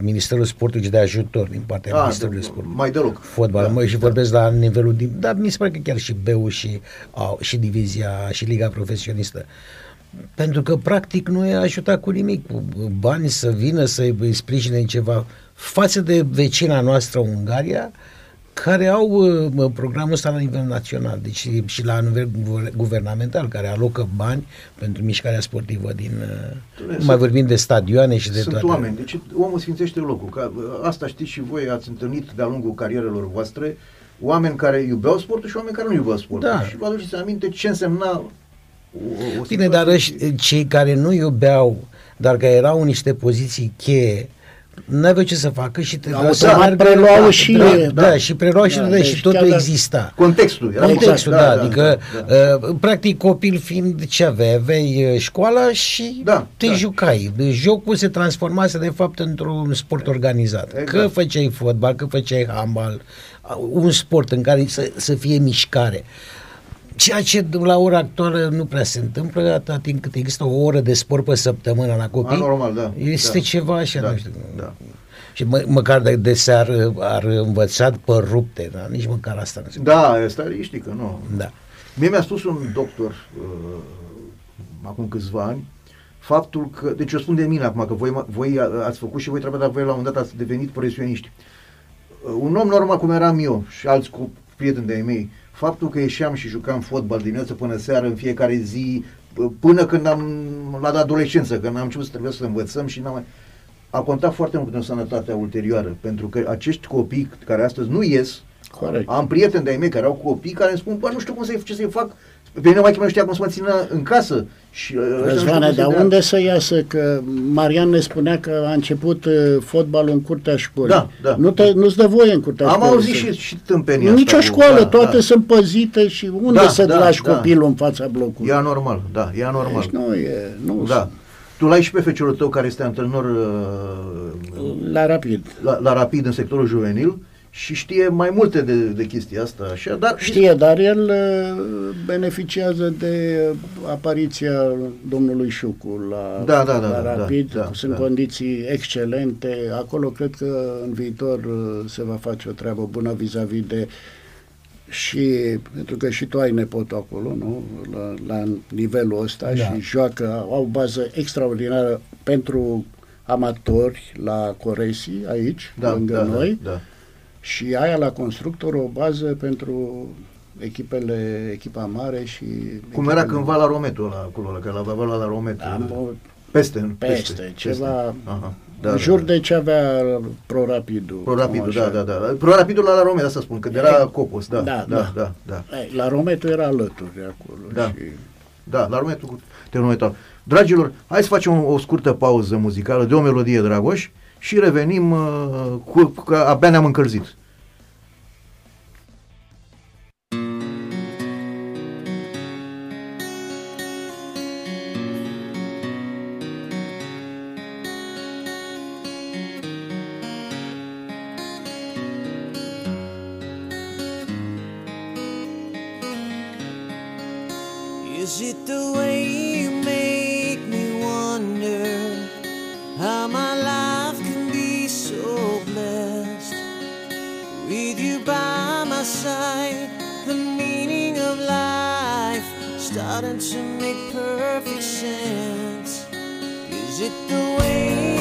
[SPEAKER 3] Ministerul Sportului și de ajutor din partea
[SPEAKER 1] Ah,
[SPEAKER 3] Ministerului
[SPEAKER 1] de-
[SPEAKER 3] Sportului.
[SPEAKER 1] mai deloc.
[SPEAKER 3] Fotbal,
[SPEAKER 1] Da,
[SPEAKER 3] mă, și
[SPEAKER 1] da.
[SPEAKER 3] vorbesc la nivelul, din, dar mi se pare că chiar și BU și, au, și divizia și liga profesionistă. Pentru că practic nu i-a ajutat cu nimic, cu bani să vină să îi sprijine în ceva față de vecina noastră Ungaria, care au uh, programul ăsta la nivel național, deci și la nivel guver- guvernamental, care alocă bani pentru mișcarea sportivă din... uh,
[SPEAKER 1] Dom'le,
[SPEAKER 3] Nu mai
[SPEAKER 1] sunt-
[SPEAKER 3] vorbim de stadioane și de
[SPEAKER 1] Sunt
[SPEAKER 3] toate.
[SPEAKER 1] oameni, deci omul sfințește locul. Ca, uh, asta știți și voi, ați întâlnit de-a lungul carierelor voastre oameni care iubeau sportul și oameni care nu iubeau sportul.
[SPEAKER 3] Da.
[SPEAKER 1] Și vă aduceți aminte ce însemna o, o
[SPEAKER 3] Bine, dar
[SPEAKER 1] situație-
[SPEAKER 3] ăști, cei care nu iubeau, dar care erau în niște poziții cheie, n-aveau ce să facă și te
[SPEAKER 2] Automat preluau
[SPEAKER 3] da,
[SPEAKER 2] și-
[SPEAKER 3] da, da,
[SPEAKER 2] da.
[SPEAKER 3] și preluau și,
[SPEAKER 2] Da,
[SPEAKER 3] da,
[SPEAKER 2] deci
[SPEAKER 3] și totul
[SPEAKER 2] chiar da-
[SPEAKER 3] exista.
[SPEAKER 1] Contextul. Era
[SPEAKER 3] Contextul,
[SPEAKER 1] exact,
[SPEAKER 3] da, adică,
[SPEAKER 1] da.
[SPEAKER 3] uh, practic, copil fiind ce aveai, aveai uh, școala și
[SPEAKER 1] Da,
[SPEAKER 3] te
[SPEAKER 1] da.
[SPEAKER 3] jucai. Deci Jocul se transformase, de fapt, într-un sport organizat.
[SPEAKER 1] Exact.
[SPEAKER 3] Că făceai fotbal, că făceai handbal, uh, un sport în care să, să fie mișcare. Ceea ce la ora actuală nu prea se întâmplă atât timp cât există o oră de sport pe săptămână la copii.
[SPEAKER 1] Anormal, da.
[SPEAKER 3] Este
[SPEAKER 1] da.
[SPEAKER 3] ceva așa,
[SPEAKER 1] da,
[SPEAKER 3] nu știu.
[SPEAKER 1] Da.
[SPEAKER 3] Și mă, măcar de, de seară ar învățat pe rupte, dar nici măcar asta nu se
[SPEAKER 1] Da, asta știi că nu.
[SPEAKER 3] Da.
[SPEAKER 1] Mie mi-a spus un doctor uh, acum câțiva ani faptul că, deci eu spun de mine acum, că voi, voi ați făcut și voi trebuie, dar voi la un moment dat ați devenit profesioniști. Uh, un om normal cum eram eu și alți cu prieteni de-ai mei, faptul că ieșeam și jucam fotbal dimineață până seară în fiecare zi, uh, până când am, la adolescență, când am început să trebuie să învățăm și n-am mai, a contat foarte mult pentru sănătatea ulterioară, pentru că acești copii care astăzi nu ies,
[SPEAKER 2] Corect.
[SPEAKER 1] am prieteni de-ai mei care au copii care îmi spun, bă, nu știu cum să ce să-i fac. Pe mine mai nu știa cum să mă țină în casă. Și, uh, ăștia nu știu
[SPEAKER 2] Răzvane,
[SPEAKER 1] cum să
[SPEAKER 2] dar
[SPEAKER 1] dea.
[SPEAKER 2] unde să iasă? Că Marian ne spunea că a început uh, fotbalul în curtea școlii.
[SPEAKER 1] Da, da.
[SPEAKER 2] Nu te, nu-ți dă voie în curtea
[SPEAKER 1] Am
[SPEAKER 2] școlii.
[SPEAKER 1] auzit
[SPEAKER 2] să-
[SPEAKER 1] și, și tâmpenia
[SPEAKER 2] Nici o
[SPEAKER 1] asta cu-
[SPEAKER 2] școală,
[SPEAKER 1] da,
[SPEAKER 2] toate
[SPEAKER 1] da.
[SPEAKER 2] sunt păzite și unde
[SPEAKER 1] Da,
[SPEAKER 2] să
[SPEAKER 1] da,
[SPEAKER 2] lași
[SPEAKER 1] da.
[SPEAKER 2] copilul în fața blocului?
[SPEAKER 1] E anormal, da, e anormal.
[SPEAKER 2] Deci nu e, nu
[SPEAKER 1] Da. Tu l-ai și pe feciorul tău care este antrenor uh,
[SPEAKER 2] La rapid.
[SPEAKER 1] la, la Rapid în sectorul juvenil și știe mai multe de, de chestia asta. Așa, dar
[SPEAKER 2] Știe, dar el uh, beneficiază de uh, apariția domnului Șucu la,
[SPEAKER 1] Da, da, da,
[SPEAKER 2] la
[SPEAKER 1] da,
[SPEAKER 2] Rapid.
[SPEAKER 1] da,
[SPEAKER 2] Sunt
[SPEAKER 1] da.
[SPEAKER 2] condiții excelente. Acolo cred că în viitor uh, se va face o treabă bună vis-a-vis de și pentru că și tu ai nepotul acolo, nu? La, la nivelul ăsta
[SPEAKER 3] Da.
[SPEAKER 2] și joacă, au o bază extraordinară pentru amatori la Coresi, aici,
[SPEAKER 1] da,
[SPEAKER 2] lângă
[SPEAKER 1] da,
[SPEAKER 2] noi.
[SPEAKER 1] Da, da.
[SPEAKER 2] Și aia la constructor o bază pentru echipele, echipa mare și...
[SPEAKER 1] Cum era
[SPEAKER 2] echipele-
[SPEAKER 1] cândva la Rometu ăla, acolo, la, că la avea la Rometu.
[SPEAKER 2] Am o,
[SPEAKER 1] Peste, nu?
[SPEAKER 2] peste, ceva
[SPEAKER 1] Aha,
[SPEAKER 2] da, în jur de ce avea Pro-Rapidul.
[SPEAKER 1] Pro-Rapidul,
[SPEAKER 2] cam
[SPEAKER 1] da,
[SPEAKER 2] așa.
[SPEAKER 1] da, da. Pro-Rapidul la, la Romet, asta spun, că era Copos, da,
[SPEAKER 2] Da,
[SPEAKER 1] da,
[SPEAKER 2] da.
[SPEAKER 1] da, da. da.
[SPEAKER 2] Ei, La Rometu era alături de acolo.
[SPEAKER 1] Da.
[SPEAKER 2] Și...
[SPEAKER 1] Da, la Rometul cu termenul metal. Dragilor, hai să facem o, o scurtă pauză muzicală de o melodie, Dragoș, și revenim uh, cu, că abia ne-am încălzit.
[SPEAKER 4] Starting to make perfect sense. Is it the way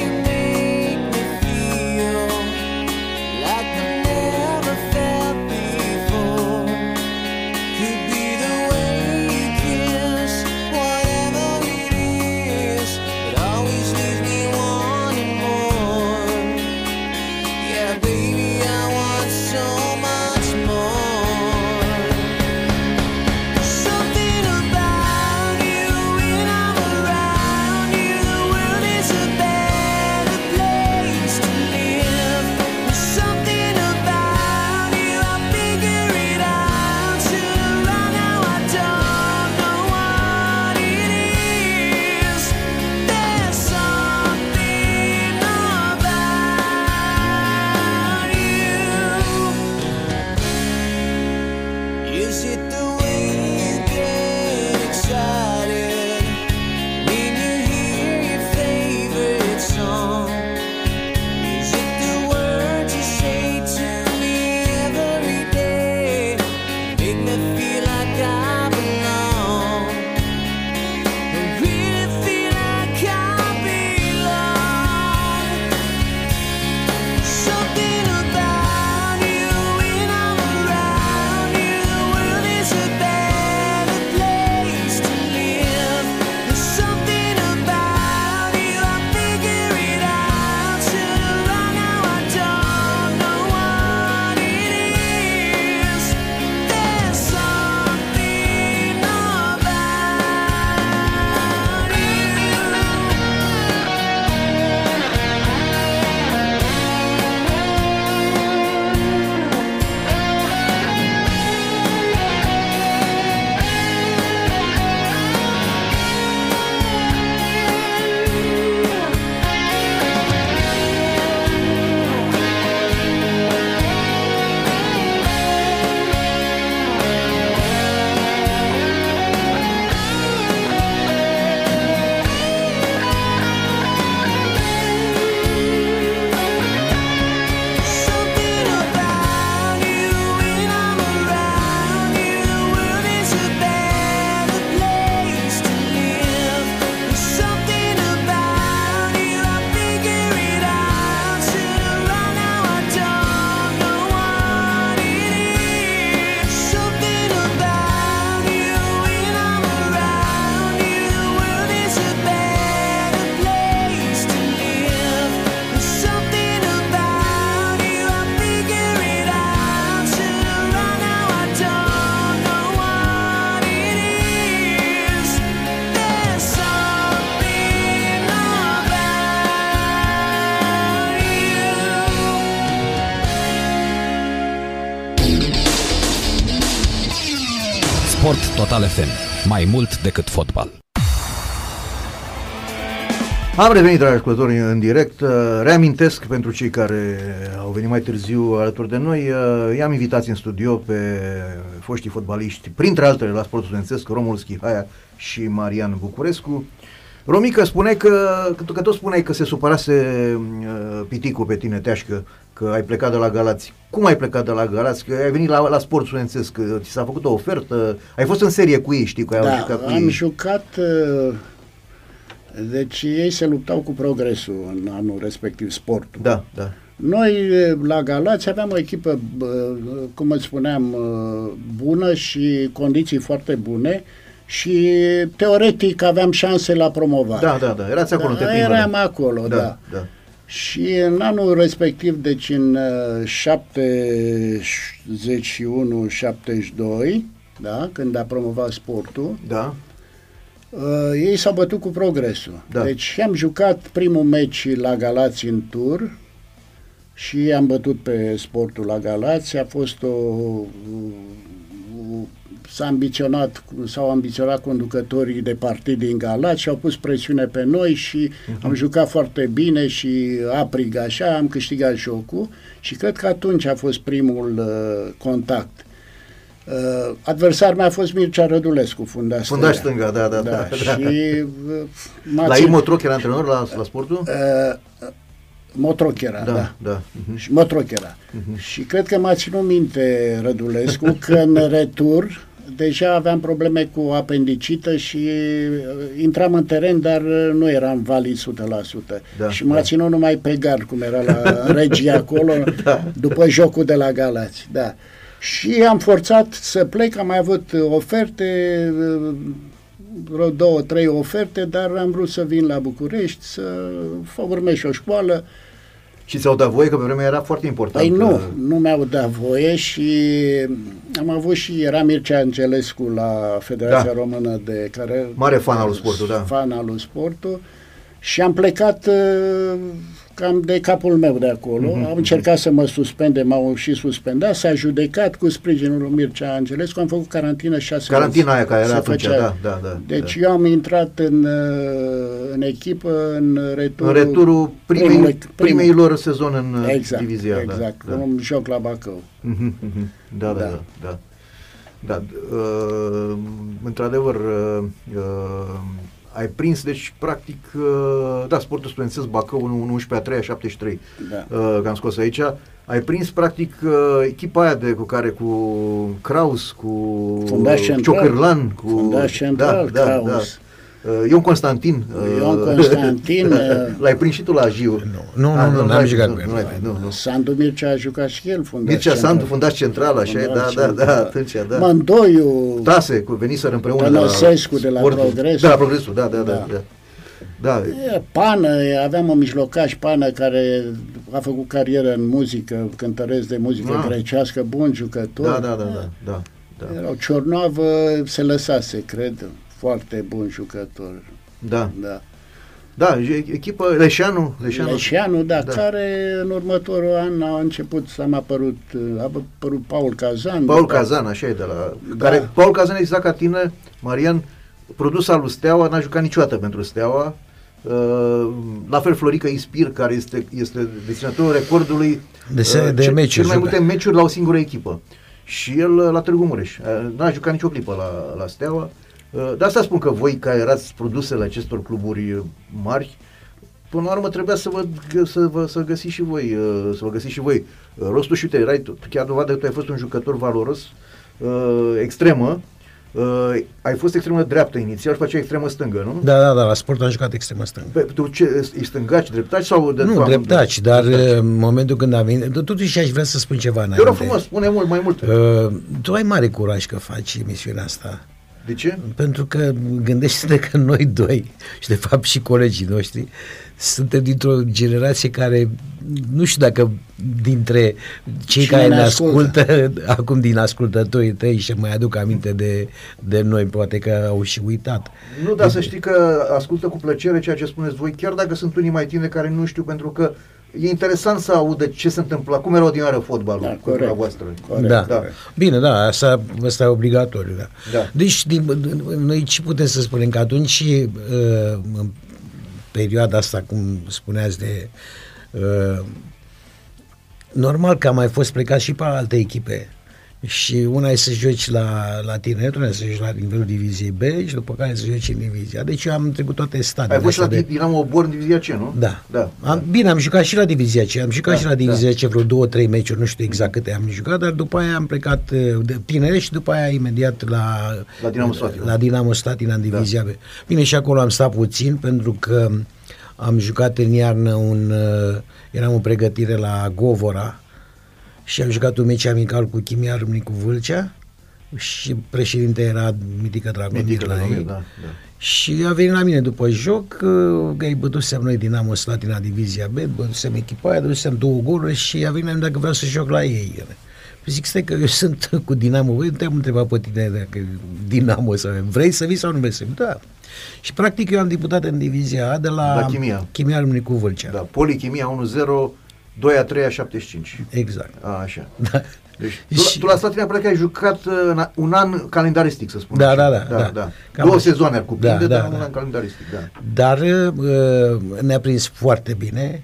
[SPEAKER 5] Total FM. Mai mult decât fotbal.
[SPEAKER 1] Am revenit, dragi ascultători, în direct. Uh, Reamintesc pentru cei care au venit mai târziu alături de noi, uh, i-am invitat în studio pe foștii fotbaliști, printre altele la sportul studențesc, Romul Schihaia și Marian Bucurescu. Romica spune că, că tot spuneai că se supărase uh, piticul pe tine, teașcă, că ai plecat de la Galați. Cum ai plecat de la Galați? Că ai venit la, la sport studențesc, că ți s-a făcut o ofertă, ai fost în serie cu ei, știi, că ai
[SPEAKER 2] Da,
[SPEAKER 1] jucat cu
[SPEAKER 2] am
[SPEAKER 1] ei.
[SPEAKER 2] jucat, uh, deci ei se luptau cu progresul în anul respectiv, sportul.
[SPEAKER 1] Da, da.
[SPEAKER 2] Noi uh, la Galați aveam o echipă, uh, cum îți spuneam, uh, bună și condiții foarte bune și teoretic aveam șanse la promovare.
[SPEAKER 1] Da, da, da, erați acolo,
[SPEAKER 2] Da,
[SPEAKER 1] te primele.
[SPEAKER 2] eram acolo, da.
[SPEAKER 1] da, da.
[SPEAKER 2] Și în anul respectiv, deci în uh, 71-72, da, când a promovat sportul,
[SPEAKER 1] Da,
[SPEAKER 2] uh, ei s-au bătut cu progresul.
[SPEAKER 1] Da.
[SPEAKER 2] Deci am jucat primul meci la Galați în tur și am bătut pe sportul la Galați. A fost o... o s-a ambiționat, s-au ambiționat conducătorii de partid din Galați și au pus presiune pe noi și
[SPEAKER 1] Mhm.
[SPEAKER 2] am jucat foarte bine și aprig așa, am câștigat jocul și cred că atunci a fost primul uh, contact. Uh, adversar meu a fost Mircea Rădulescu, fundaș
[SPEAKER 1] Fundaș
[SPEAKER 2] stânga.
[SPEAKER 1] stânga, da, da, da.
[SPEAKER 2] Da,
[SPEAKER 1] da. (laughs)
[SPEAKER 2] și uh, m-a
[SPEAKER 1] La
[SPEAKER 2] ținut-
[SPEAKER 1] Imo Troch era antrenor la, la sportul?
[SPEAKER 2] Uh, Motroc era, da.
[SPEAKER 1] da. da. Mhm.
[SPEAKER 2] Și Motroc era. Și cred că m-a ținut minte Rădulescu (laughs) că în retur deja aveam probleme cu apendicită și uh, intram în teren, dar uh, nu eram valid 100%.
[SPEAKER 1] Da,
[SPEAKER 2] și m-a
[SPEAKER 1] da.
[SPEAKER 2] ținut numai pe gard, cum era la regia acolo, (laughs) după jocul de la Galați. Da. Și am forțat să plec, am mai avut uh, oferte, uh, vreo două, trei oferte, dar am vrut să vin la București, să fac urmez și o școală.
[SPEAKER 1] Și ți-au dat voie că pe vremea era foarte important.
[SPEAKER 2] Păi nu,
[SPEAKER 1] uh,
[SPEAKER 2] nu mi-au dat voie și am avut și, era Mircea Angelescu la Federația
[SPEAKER 1] Da.
[SPEAKER 2] Română de care...
[SPEAKER 1] Mare fan al lui sportul, da.
[SPEAKER 2] Fan al lui sportul și am plecat uh, cam de capul meu de acolo.
[SPEAKER 1] Mhm,
[SPEAKER 2] Am încercat să mă suspende, m-au și suspendat, s-a judecat cu sprijinul lui Mircea Angelescu, am făcut carantină șase
[SPEAKER 1] Carantina
[SPEAKER 2] luni.
[SPEAKER 1] aia care era
[SPEAKER 2] Se
[SPEAKER 1] atunci,
[SPEAKER 2] făcea.
[SPEAKER 1] da, da, da.
[SPEAKER 2] Deci
[SPEAKER 1] da.
[SPEAKER 2] eu am intrat în, uh, în echipă în returul,
[SPEAKER 1] În returul primei,
[SPEAKER 2] primului-
[SPEAKER 1] primei lor sezon în uh,
[SPEAKER 2] Exact,
[SPEAKER 1] divizia.
[SPEAKER 2] exact.
[SPEAKER 1] Da, da.
[SPEAKER 2] Un joc la Bacău.
[SPEAKER 1] Mhm, mhm. Da, da,
[SPEAKER 2] Da.
[SPEAKER 1] da. da. da. Uh, într-adevăr, uh, uh, ai prins, deci, practic, uh, da, sportul studențesc Bacău, 11 a 3 73,
[SPEAKER 2] Da.
[SPEAKER 1] uh, că am scos aici, ai prins, practic, uh, echipa aia de, cu care, cu Kraus, cu
[SPEAKER 2] Fundaș Central.
[SPEAKER 1] Ciocârlan, cu...
[SPEAKER 2] Fundaș Central,
[SPEAKER 1] da, da,
[SPEAKER 2] Kraus.
[SPEAKER 1] da. Uh, Ion Constantin. uh,
[SPEAKER 2] Ion Constantin, (laughs) uh,
[SPEAKER 1] L-ai prins și tu la Jiu.
[SPEAKER 3] Nu, nu,
[SPEAKER 1] Ah,
[SPEAKER 3] nu, n-am
[SPEAKER 1] l-ai
[SPEAKER 3] jucat
[SPEAKER 1] prins,
[SPEAKER 3] cu
[SPEAKER 1] nu,
[SPEAKER 3] el.
[SPEAKER 1] nu, l-ai prins, Nu, nu.
[SPEAKER 2] Sandu Mircea a jucat și el fundaș
[SPEAKER 1] Mircea
[SPEAKER 2] central.
[SPEAKER 1] Sandu, fundaș central, așa e, da,
[SPEAKER 2] Fundaș
[SPEAKER 1] da, da,
[SPEAKER 2] central.
[SPEAKER 1] atunci, da.
[SPEAKER 2] Mândoiu,
[SPEAKER 1] Tase, cu veniseră împreună
[SPEAKER 2] Tănăsescu de la
[SPEAKER 1] sportul.
[SPEAKER 2] Progresul.
[SPEAKER 1] De la Progresul, da, da, da.
[SPEAKER 2] Da.
[SPEAKER 1] da. Da,
[SPEAKER 2] e, Pană, aveam un mijlocaș Pană care a făcut carieră în muzică, cântăresc de muzică
[SPEAKER 1] Ah.
[SPEAKER 2] grecească, bun jucător.
[SPEAKER 1] da, da, da, da, da, da,
[SPEAKER 2] Era o Ciornoavă, se lăsase, cred, foarte bun jucător.
[SPEAKER 1] da,
[SPEAKER 2] Da.
[SPEAKER 1] da, e- echipă, Leșanu, Leșanu,
[SPEAKER 2] Leșeanu, da,
[SPEAKER 1] Da.
[SPEAKER 2] care în următorul an a început să am apărut, a apărut Paul Cazan.
[SPEAKER 1] Paul
[SPEAKER 2] da.
[SPEAKER 1] Cazan, așa e de la...
[SPEAKER 2] Da.
[SPEAKER 1] Care, Paul Cazan exact ca tine, Marian, produs al lui Steaua, n-a jucat niciodată pentru Steaua. Uh, la fel Florica Ispir, care este, este deținătorul recordului
[SPEAKER 3] De serie de
[SPEAKER 1] ce-
[SPEAKER 3] meciuri
[SPEAKER 1] cel mai
[SPEAKER 3] jucat.
[SPEAKER 1] multe meciuri la o singură echipă. Și el uh, la Târgu Mureș. Uh, n-a jucat nicio clipă la, la Steaua. Uh, de asta spun că voi, care erați produsele acestor cluburi uh, mari, Până la urmă trebuia să vă, gă- să vă să găsiți și voi, uh, să vă găsiți și voi uh, rostul și uite, erai tu, chiar dovadă că tu ai fost un jucător valoros, uh, extremă, uh, ai fost extremă dreaptă inițial și făceai extremă stângă, nu?
[SPEAKER 3] Da, da, da, la sport am jucat extremă stângă.
[SPEAKER 1] Pe, tu ce, ești stângaci, dreptaci sau de
[SPEAKER 3] Nu,
[SPEAKER 1] am-
[SPEAKER 3] dreptaci, dar
[SPEAKER 1] dreptaci.
[SPEAKER 3] în momentul când a venit, totuși aș vrea să spun ceva
[SPEAKER 1] Te rog
[SPEAKER 3] înainte.
[SPEAKER 1] frumos, spune mult, mai mult.
[SPEAKER 3] Uh, tu ai mare curaj că faci emisiunea asta.
[SPEAKER 1] De ce?
[SPEAKER 3] Pentru că gândește-te că noi doi și de fapt și colegii noștri suntem dintr-o generație care nu știu dacă dintre cei
[SPEAKER 2] Cine
[SPEAKER 3] care
[SPEAKER 2] ne
[SPEAKER 3] ne
[SPEAKER 2] ascultă?
[SPEAKER 3] ascultă, (laughs) acum din ascultătorii tăi și mai aduc aminte de, de noi, poate că au și uitat.
[SPEAKER 1] Nu, dar să știi că ascultă cu plăcere ceea ce spuneți voi, chiar dacă sunt unii mai tineri care nu știu, pentru că e interesant să audă ce se întâmplă, cum era odinioară fotbalul
[SPEAKER 2] Da,
[SPEAKER 1] cu
[SPEAKER 2] corect.
[SPEAKER 1] dumneavoastră.
[SPEAKER 2] Corect,
[SPEAKER 3] da.
[SPEAKER 1] da.
[SPEAKER 3] Bine, da, asta, asta e obligatoriu, da.
[SPEAKER 1] Da.
[SPEAKER 3] Deci, din, noi ce putem să spunem? Că atunci, uh, în perioada asta, cum spuneați de... Uh, normal că am mai fost plecat și pe alte echipe. Și una e să joci la, la tineret, una e să joci la nivelul diviziei B și după care să joci în divizia. Deci eu am trecut toate stadiile
[SPEAKER 1] Ai fost și la
[SPEAKER 3] astea de...
[SPEAKER 1] Dinamo Bor în divizia C, nu?
[SPEAKER 3] Da.
[SPEAKER 1] da.
[SPEAKER 3] Am, bine, am jucat și la divizia C, am jucat
[SPEAKER 1] Da,
[SPEAKER 3] și la divizia C vreo două, trei meciuri, nu știu exact câte am jucat, dar după aia am plecat uh, de tinere și după aia imediat la,
[SPEAKER 1] La Dinamo Slatina.
[SPEAKER 3] la Dinamo Slatina în divizia B. Bine, și acolo am stat puțin pentru că am jucat în iarnă un, uh, eram în pregătire la Govora și am jucat un meci amical cu Chimia Râmnicu Vâlcea și președinte era Mitică Dragomir
[SPEAKER 1] Mitică
[SPEAKER 3] la
[SPEAKER 1] Dragomir,
[SPEAKER 3] ei.
[SPEAKER 1] da, da.
[SPEAKER 3] Și a venit la mine după joc, uh, că îi bătusem noi Dinamo Slatina Divizia B, bătusem echipa aia, dădusem două goluri și a venit la mine dacă vreau să joc la ei. Păi zic, stai că eu (laughs) sunt cu Dinamo, băi, te-am întrebat pe tine dacă Dinamo să vrei să vii sau nu vrei să vii? Da. Și practic eu am debutat în divizia A de la,
[SPEAKER 1] La Chimia.
[SPEAKER 3] Chimia Râmnicu Vâlcea.
[SPEAKER 1] Da, Polichimia 1-0, 2 a 3 a 75.
[SPEAKER 3] Exact.
[SPEAKER 1] A, așa.
[SPEAKER 3] Da.
[SPEAKER 1] Deci, (laughs) tu,
[SPEAKER 3] Și-
[SPEAKER 1] tu la Slatina pare că ai jucat uh, în- un an calendaristic, să spun
[SPEAKER 3] Da,
[SPEAKER 1] așa.
[SPEAKER 3] da, da,
[SPEAKER 1] da,
[SPEAKER 3] da.
[SPEAKER 1] da.
[SPEAKER 3] Cam
[SPEAKER 1] Două
[SPEAKER 3] așa.
[SPEAKER 1] sezoane ar cuprinde,
[SPEAKER 3] Da, da,
[SPEAKER 1] dar un
[SPEAKER 3] da.
[SPEAKER 1] an calendaristic, da.
[SPEAKER 3] Dar uh, ne-a prins foarte bine.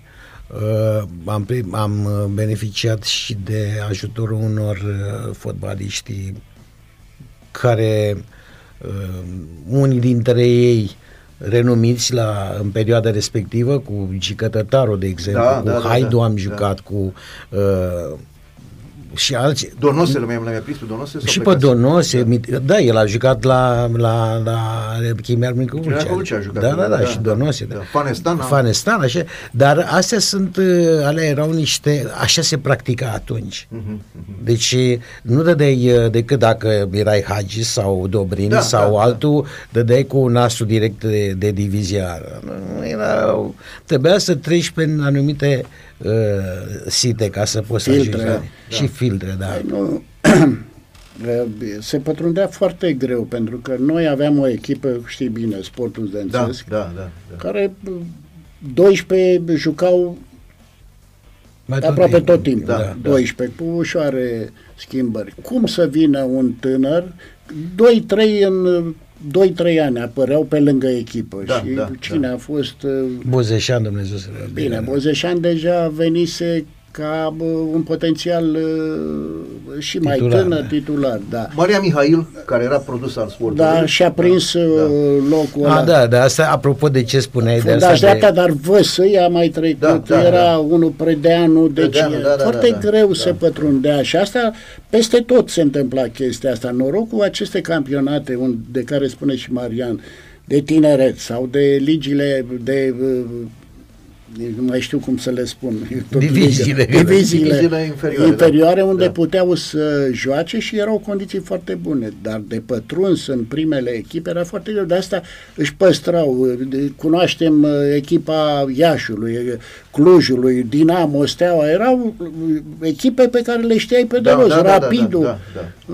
[SPEAKER 3] Uh, am, pri- am uh, beneficiat și de ajutorul unor uh, fotbaliști care uh, unii dintre ei renumiți la, în perioada respectivă, cu Gică Tătaru, de exemplu,
[SPEAKER 1] Da,
[SPEAKER 3] cu
[SPEAKER 1] da, da,
[SPEAKER 3] Haidu
[SPEAKER 1] da,
[SPEAKER 3] am
[SPEAKER 1] da.
[SPEAKER 3] jucat, cu uh, și alții.
[SPEAKER 1] Donosele, mi-am mi prins pe Donose? sau
[SPEAKER 3] Și pe
[SPEAKER 1] plecat?
[SPEAKER 3] Donose, da. da, el a jucat la, la, la Chimia Râmnicu
[SPEAKER 1] Chimia
[SPEAKER 3] Vâlcea.
[SPEAKER 1] Vâlcea a jucat,
[SPEAKER 3] Da, da, da,
[SPEAKER 1] da,
[SPEAKER 3] și
[SPEAKER 1] da,
[SPEAKER 3] Donose.
[SPEAKER 1] da. Fanestan, am-
[SPEAKER 3] Fanestan, așa. Dar astea sunt, uh, alea erau niște, așa se practica atunci.
[SPEAKER 1] Mhm, mhm.
[SPEAKER 3] Deci nu dădeai uh, decât dacă erai Hagi sau Dobrin
[SPEAKER 1] Da,
[SPEAKER 3] sau
[SPEAKER 1] da, da.
[SPEAKER 3] altul, dădeai cu nasul direct de, de divizia. Nu Era, trebuia să treci prin anumite uh, site ca să poți
[SPEAKER 2] Filtre,
[SPEAKER 3] să ajungi. la-
[SPEAKER 2] da.
[SPEAKER 3] Și filtre, da.
[SPEAKER 2] Păi nu, (clears throat) se pătrundea foarte greu, pentru că noi aveam o echipă, știi bine, sportul
[SPEAKER 1] Da,
[SPEAKER 2] studențesc,
[SPEAKER 1] da, da. da.
[SPEAKER 2] care 12 jucau
[SPEAKER 3] Mai
[SPEAKER 2] aproape
[SPEAKER 3] timpul.
[SPEAKER 2] tot timpul,
[SPEAKER 1] Da,
[SPEAKER 2] da,
[SPEAKER 1] da.
[SPEAKER 2] 12, cu ușoare schimbări. Cum să vină un tânăr, 2-3 în 2-3 ani apăreau pe lângă echipă
[SPEAKER 1] Da,
[SPEAKER 2] și
[SPEAKER 1] da,
[SPEAKER 2] cine
[SPEAKER 1] da.
[SPEAKER 2] a fost uh,
[SPEAKER 3] Bozeșan, Dumnezeu să le
[SPEAKER 2] Bine, Bozeșan deja venise ca bă, un potențial uh, și mai
[SPEAKER 3] Titular,
[SPEAKER 2] tânăr
[SPEAKER 3] da.
[SPEAKER 2] titular, da.
[SPEAKER 1] Maria Mihail, care era produs al sportului.
[SPEAKER 2] Da, și-a prins
[SPEAKER 1] Da,
[SPEAKER 2] da, locul ăla.
[SPEAKER 3] A, da, da, asta, apropo de ce spuneai de
[SPEAKER 2] Fundaș
[SPEAKER 3] asta
[SPEAKER 2] dreapta,
[SPEAKER 3] de...
[SPEAKER 2] dar Văsăi a mai trecut,
[SPEAKER 1] Da, da,
[SPEAKER 2] era
[SPEAKER 1] da.
[SPEAKER 2] unul Predeanu, deci
[SPEAKER 1] Predeanu, da, da,
[SPEAKER 2] foarte
[SPEAKER 1] da, da.
[SPEAKER 2] greu
[SPEAKER 1] Da.
[SPEAKER 2] se pătrundea și asta, peste tot se întâmpla chestia asta. Norocul aceste campionate un, de care spune și Marian, de tineret sau de ligile de uh, nu mai știu cum să le spun. Tot
[SPEAKER 3] Diviziile.
[SPEAKER 2] ligă. Diviziile,
[SPEAKER 1] Diviziile inferioare,
[SPEAKER 2] inferioare
[SPEAKER 1] da.
[SPEAKER 2] unde
[SPEAKER 1] Da.
[SPEAKER 2] puteau să joace și erau condiții foarte bune, dar de pătruns în primele echipe era foarte greu. De asta își păstrau. De- Cunoaștem uh, echipa Iașului, uh, Clujului, Dinamo, Steaua. Erau uh, echipe pe care le știai pe de
[SPEAKER 1] Da,
[SPEAKER 2] rost.
[SPEAKER 1] da, da, da,
[SPEAKER 2] Rapidul.
[SPEAKER 1] da, da.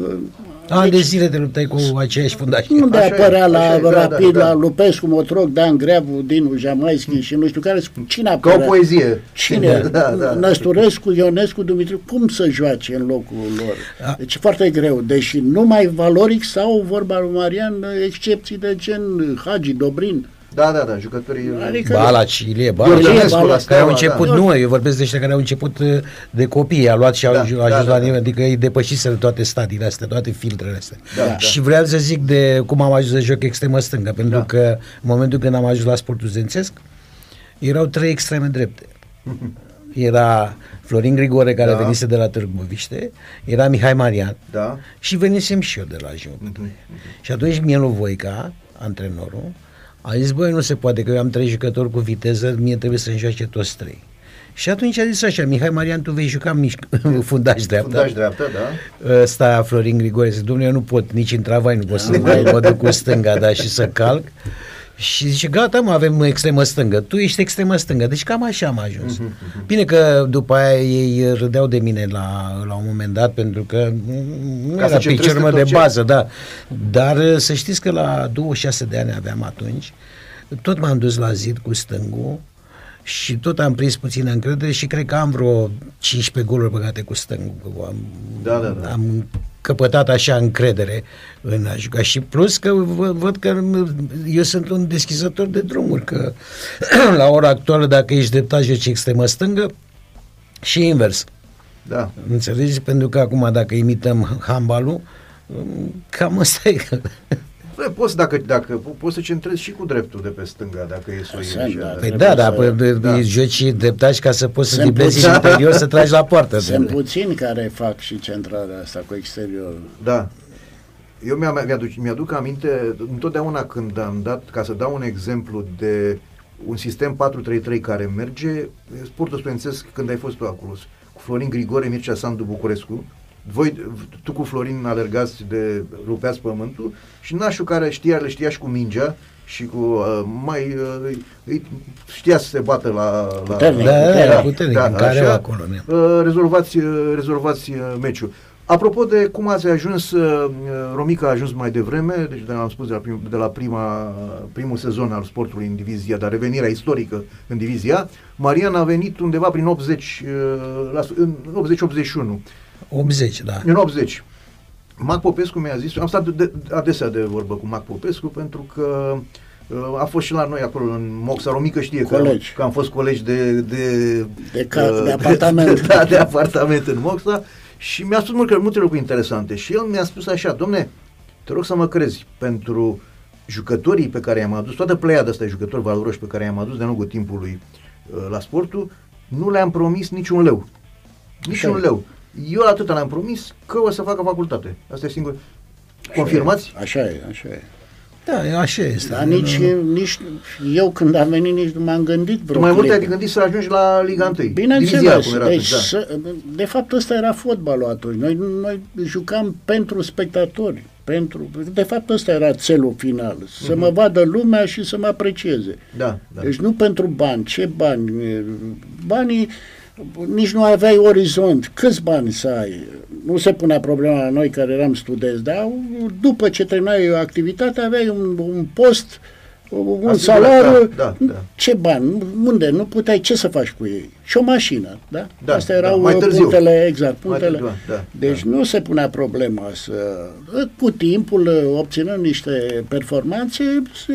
[SPEAKER 3] Ani de zile te luptai cu aceiași fundași.
[SPEAKER 2] Unde
[SPEAKER 1] Așa e,
[SPEAKER 2] apărea la
[SPEAKER 1] așa e, da,
[SPEAKER 2] Rapid,
[SPEAKER 1] da, da.
[SPEAKER 2] la Lupescu, Motroc, Dan Greavu, Dinu Jamaischi și nu știu care. Cine
[SPEAKER 1] Ca
[SPEAKER 2] apărea?
[SPEAKER 1] o poezie.
[SPEAKER 2] Cine? (laughs)
[SPEAKER 1] Da, da.
[SPEAKER 2] Năsturescu, Ionescu, Dumitru, cum să joace în locul lor?
[SPEAKER 3] A-
[SPEAKER 2] Deci foarte greu. Deși numai valoric sau, vorba lui Marian, excepții de gen Hagi, Dobrin.
[SPEAKER 1] Da, da, da, jucătorii...
[SPEAKER 2] Adică-
[SPEAKER 3] Balaci, Ilie Balaci,
[SPEAKER 1] Iordanescu
[SPEAKER 2] Balaci,
[SPEAKER 1] la
[SPEAKER 3] care
[SPEAKER 1] Steaua,
[SPEAKER 3] au început,
[SPEAKER 1] da.
[SPEAKER 3] nu, eu vorbesc de ăștia care au început uh, de copii, a luat și au
[SPEAKER 1] Da,
[SPEAKER 3] ajuns
[SPEAKER 1] da,
[SPEAKER 3] la
[SPEAKER 1] da,
[SPEAKER 3] nivel,
[SPEAKER 1] da.
[SPEAKER 3] adică ei depășiseră toate stadiile astea, toate filtrele astea.
[SPEAKER 1] Da,
[SPEAKER 3] și vreau să zic de cum am ajuns să joc extremă stângă, pentru
[SPEAKER 1] Da.
[SPEAKER 3] că în momentul când am ajuns la sportul zențesc, erau trei extreme drepte. Era Florin Grigore, care
[SPEAKER 1] Da.
[SPEAKER 3] venise de la Târgu Muviște, era Mihai Marian,
[SPEAKER 1] Da.
[SPEAKER 3] și venisem și eu de la Jumătate.
[SPEAKER 1] Mhm.
[SPEAKER 3] Și atunci Mielu Voica, antrenorul, a zis, băi, nu se poate, că eu am trei jucători cu viteză, mie trebuie să-mi joace toți trei. Și atunci a zis așa, Mihai Marian, tu vei juca mișc- (laughs) fundaș dreapta.
[SPEAKER 1] Fundaș dreapta, da.
[SPEAKER 3] Ăsta, Florin Grigore, zice, domnule, eu nu pot, nici în travai nu pot să (laughs) mă, mă duc cu stânga, da, și să calc. Și zice, gata, mă, avem extremă stângă, tu ești extremă stângă. Deci cam așa am ajuns. Bine că după aia ei râdeau de mine la, la un moment dat, pentru că nu
[SPEAKER 1] Ca să
[SPEAKER 3] era
[SPEAKER 1] centrezi
[SPEAKER 3] piciorul meu
[SPEAKER 1] tot
[SPEAKER 3] de
[SPEAKER 1] ce-
[SPEAKER 3] bază, da. Dar să știți că la 26 de ani aveam atunci, tot m-am dus la zid cu stângul și tot am prins puțină încredere și cred că am vreo 15 goluri băgate cu stângul. Am,
[SPEAKER 1] Da, da, da.
[SPEAKER 3] am căpătat așa încredere în a juca și plus că vă- văd că eu sunt un deschizător de drumuri, că (clears throat) la ora actuală dacă ești dreptat joci extremă stângă și invers.
[SPEAKER 1] Da.
[SPEAKER 3] Înțelegi? Pentru că acum dacă imităm handbalul, cam asta e. (laughs)
[SPEAKER 1] Bă, Poți, dacă, dacă, po- poți să centrezi și cu dreptul de pe stânga, dacă e să o ieși
[SPEAKER 2] Așa,
[SPEAKER 1] așa.
[SPEAKER 2] da.
[SPEAKER 1] da.
[SPEAKER 3] Păi
[SPEAKER 2] Trebuie
[SPEAKER 3] da, da,
[SPEAKER 2] să-
[SPEAKER 3] păi, de-
[SPEAKER 1] da.
[SPEAKER 3] de- joci dreptași ca să poți să
[SPEAKER 2] Sunt
[SPEAKER 3] diblezi
[SPEAKER 2] puțin-
[SPEAKER 3] în interior, să tragi la poartă.
[SPEAKER 2] Sunt
[SPEAKER 3] de-
[SPEAKER 2] puțini care fac și centrarea asta cu exteriorul.
[SPEAKER 1] Da. Eu mi-am, mi-aduc, mi-aduc aminte, întotdeauna când am dat, ca să dau un exemplu de un sistem 4-3-3 care merge, sportul studențesc când ai fost tu acolo, cu Florin Grigore, Mircea Sandu Bucurescu, voi, tu cu Florin alergați de rupeați pământul și nașul care știa, le știa și cu mingea și cu uh, mai uh, îi, știa să se bată la, la
[SPEAKER 2] Puternic,
[SPEAKER 3] Da, da,
[SPEAKER 2] puternic.
[SPEAKER 3] puternic, în care
[SPEAKER 1] așa,
[SPEAKER 3] acolo, ne.
[SPEAKER 1] uh, rezolvați, uh, rezolvați uh, meciul. Apropo de cum ați ajuns, uh, Romica a ajuns mai devreme, deci de, am spus de la, prim, de la prima, primul sezon al sportului în divizia, dar revenirea istorică în divizia, Marian a venit undeva prin 80, uh, la, în 80-81.
[SPEAKER 3] 80, da.
[SPEAKER 1] În 80. Mac Popescu mi-a zis, am stat de, de, adesea de vorbă cu Mac Popescu pentru că uh, a fost și la noi acolo în Moxa Romică știe că,
[SPEAKER 2] Colegi.
[SPEAKER 1] că am fost colegi de de,
[SPEAKER 2] De ca-
[SPEAKER 1] uh,
[SPEAKER 2] de apartament. (laughs)
[SPEAKER 1] da, de apartament în Moxa și mi-a spus multe, multe lucruri interesante și el mi-a spus așa, domne, te rog să mă crezi pentru jucătorii pe care i-am adus, toată pleiada asta de jucători valoroși pe care i-am adus de-a lungul timpului uh, la sportul, nu le-am promis niciun leu. Niciun
[SPEAKER 2] Așa e.
[SPEAKER 1] leu. Eu atâta le-am promis că o să facă facultate. Asta e singur. Confirmați?
[SPEAKER 2] Așa e, așa e.
[SPEAKER 3] Da, așa este.
[SPEAKER 2] Dar nici, nici eu când am venit nici nu m-am gândit vreo
[SPEAKER 1] Tu mai mult
[SPEAKER 2] clipă.
[SPEAKER 1] te-ai gândit să ajungi la Liga 1.
[SPEAKER 2] Bineînțeles,
[SPEAKER 1] Divizia, cum era
[SPEAKER 2] deci,
[SPEAKER 1] atunci, da.
[SPEAKER 2] să, de fapt ăsta era fotbalul atunci. Noi, noi jucam pentru spectatori. Pentru, de fapt ăsta era țelul final. Să mă vadă lumea și să mă aprecieze.
[SPEAKER 1] Da, da.
[SPEAKER 2] Deci nu pentru bani. Ce bani? Banii nici nu aveai orizont. Câți bani să ai? Nu se punea problema la noi care eram studenți, dar după ce terminai activitatea aveai un, un post, un
[SPEAKER 1] Asigurat,
[SPEAKER 2] salariu.
[SPEAKER 1] da, da, da.
[SPEAKER 2] Ce bani? Unde? Nu puteai ce să faci cu ei? Și o mașină, da?
[SPEAKER 1] Da,
[SPEAKER 2] Astea
[SPEAKER 1] da,
[SPEAKER 2] erau
[SPEAKER 1] mai târziu.
[SPEAKER 2] punctele, exact,
[SPEAKER 1] Mai
[SPEAKER 2] punctele.
[SPEAKER 1] târziu, da,
[SPEAKER 2] deci
[SPEAKER 1] da.
[SPEAKER 2] nu se punea problema să... Cu timpul, obținând niște performanțe,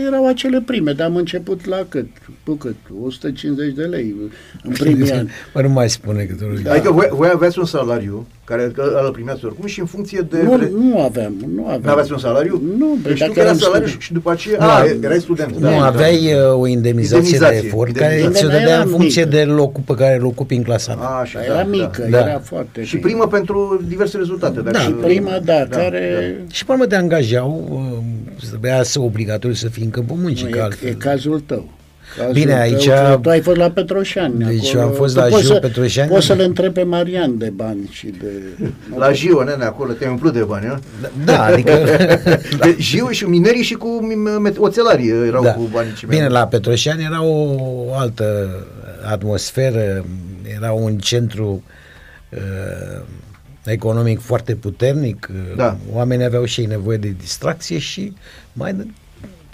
[SPEAKER 2] erau acele prime, dar am început la cât? Cu cât? 150 de lei în (laughs) primii ani.
[SPEAKER 3] Bă, nu mai spune că tu...
[SPEAKER 2] Da.
[SPEAKER 1] Adică voi, voi aveați un salariu care că îl primeați oricum și în funcție de...
[SPEAKER 2] Nu, nu aveam, nu aveam.
[SPEAKER 1] Nu aveați un salariu?
[SPEAKER 2] Nu,
[SPEAKER 1] deci
[SPEAKER 2] dacă
[SPEAKER 1] tu că era
[SPEAKER 2] eram
[SPEAKER 1] salariu
[SPEAKER 2] student.
[SPEAKER 1] și după aceea...
[SPEAKER 3] Nu,
[SPEAKER 1] a,
[SPEAKER 3] am-
[SPEAKER 1] erai student.
[SPEAKER 3] Nu,
[SPEAKER 1] da,
[SPEAKER 3] aveai
[SPEAKER 1] da.
[SPEAKER 3] uh, o indemnizație,
[SPEAKER 1] Indemnizație,
[SPEAKER 3] de efort care
[SPEAKER 1] indemnizație.
[SPEAKER 3] ți-o dădea
[SPEAKER 2] Era
[SPEAKER 3] în funcție
[SPEAKER 2] mică.
[SPEAKER 3] de locul pe care îl ocupi în clasa ta.
[SPEAKER 1] A, așa,
[SPEAKER 2] Dar
[SPEAKER 1] da,
[SPEAKER 2] era
[SPEAKER 1] da.
[SPEAKER 2] mică,
[SPEAKER 3] da.
[SPEAKER 2] era foarte
[SPEAKER 1] Și
[SPEAKER 2] mică.
[SPEAKER 1] primă pentru diverse rezultate. Dacă,
[SPEAKER 2] Și prima, da, care...
[SPEAKER 3] Și până te angajau, uh, trebuia să obligatoriu să fii în câmpul muncii,
[SPEAKER 2] Nu,
[SPEAKER 3] că
[SPEAKER 2] e,
[SPEAKER 3] altfel.
[SPEAKER 2] e cazul tău. Cazul
[SPEAKER 3] Bine,
[SPEAKER 2] tău,
[SPEAKER 3] aici-
[SPEAKER 2] că Tu ai fost la Petroșani.
[SPEAKER 3] Deci
[SPEAKER 2] acolo.
[SPEAKER 3] eu am fost
[SPEAKER 2] Tu
[SPEAKER 3] la
[SPEAKER 2] poți
[SPEAKER 3] Jiu
[SPEAKER 2] să-
[SPEAKER 3] Petroșani.
[SPEAKER 2] Poți să le întrebi pe Marian de bani și de... (laughs)
[SPEAKER 1] La Jiu, nene, acolo te-ai umplut de bani, nu?
[SPEAKER 3] Da, adică... (laughs)
[SPEAKER 1] De Jiu și minerii și cu mi- met- oțelarii erau
[SPEAKER 3] da.
[SPEAKER 1] cu banii ce mi-au
[SPEAKER 3] Bine, la Petroșani era o altă atmosferă, era un centru uh, economic foarte puternic, uh,
[SPEAKER 1] Da.
[SPEAKER 3] oamenii aveau și ei nevoie de distracție și mai ne,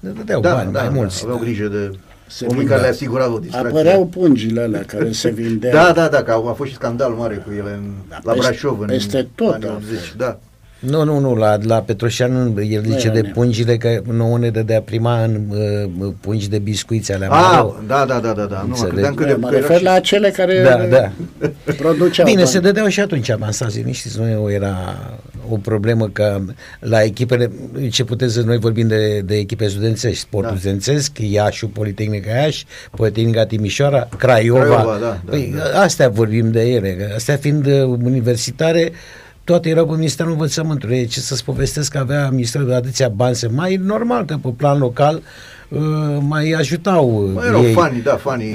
[SPEAKER 3] ne dădeau
[SPEAKER 1] da,
[SPEAKER 3] bani,
[SPEAKER 1] da,
[SPEAKER 3] mai
[SPEAKER 1] da,
[SPEAKER 3] mulți.
[SPEAKER 1] aveau
[SPEAKER 3] da.
[SPEAKER 1] grijă de
[SPEAKER 2] Se
[SPEAKER 1] oameni
[SPEAKER 2] vindea.
[SPEAKER 1] care le asigurau o distracție.
[SPEAKER 2] Apăreau pungile alea care se (laughs) vindeau.
[SPEAKER 1] Da, da, da, că a, a fost și scandal mare cu ele în, la
[SPEAKER 2] peste-
[SPEAKER 1] Brașov în
[SPEAKER 2] peste tot
[SPEAKER 1] anii
[SPEAKER 2] a
[SPEAKER 1] 80.
[SPEAKER 2] fost.
[SPEAKER 1] Da.
[SPEAKER 3] Nu, nu, nu, la, la Petroșan el zice
[SPEAKER 2] era
[SPEAKER 3] de
[SPEAKER 2] nea.
[SPEAKER 3] pungile că nouă ne dădea prima în uh, pungi de biscuiți alea
[SPEAKER 1] Ah,
[SPEAKER 3] mari.
[SPEAKER 1] da, da, da, da, da. Nu, mă
[SPEAKER 3] Înțeleg.
[SPEAKER 1] credeam că,
[SPEAKER 2] Da,
[SPEAKER 1] de,
[SPEAKER 2] mă
[SPEAKER 1] că era
[SPEAKER 2] refer
[SPEAKER 1] și-
[SPEAKER 2] la cele care
[SPEAKER 3] Da, da.
[SPEAKER 2] produceau
[SPEAKER 3] Bine,
[SPEAKER 2] bani.
[SPEAKER 3] se dădeau și atunci avansații, nu știți, nu era o problemă că la echipele, ce puteți să noi vorbim de, de echipe studențești, sportul
[SPEAKER 1] Da.
[SPEAKER 3] da. studențesc, Iașu, Politehnica Iași, Politehnica Timișoara, Craiova,
[SPEAKER 1] Craiova, da, da,
[SPEAKER 3] păi,
[SPEAKER 1] da.
[SPEAKER 3] astea vorbim de ele, că astea fiind uh, universitare, toate erau cu Ministerul Învățământului. Ce să-ți povestesc că avea Ministerul de atâția bani să mai normal că pe plan local uh, mai ajutau uh,
[SPEAKER 1] Mai erau
[SPEAKER 3] ei
[SPEAKER 1] fanii, da, fanii.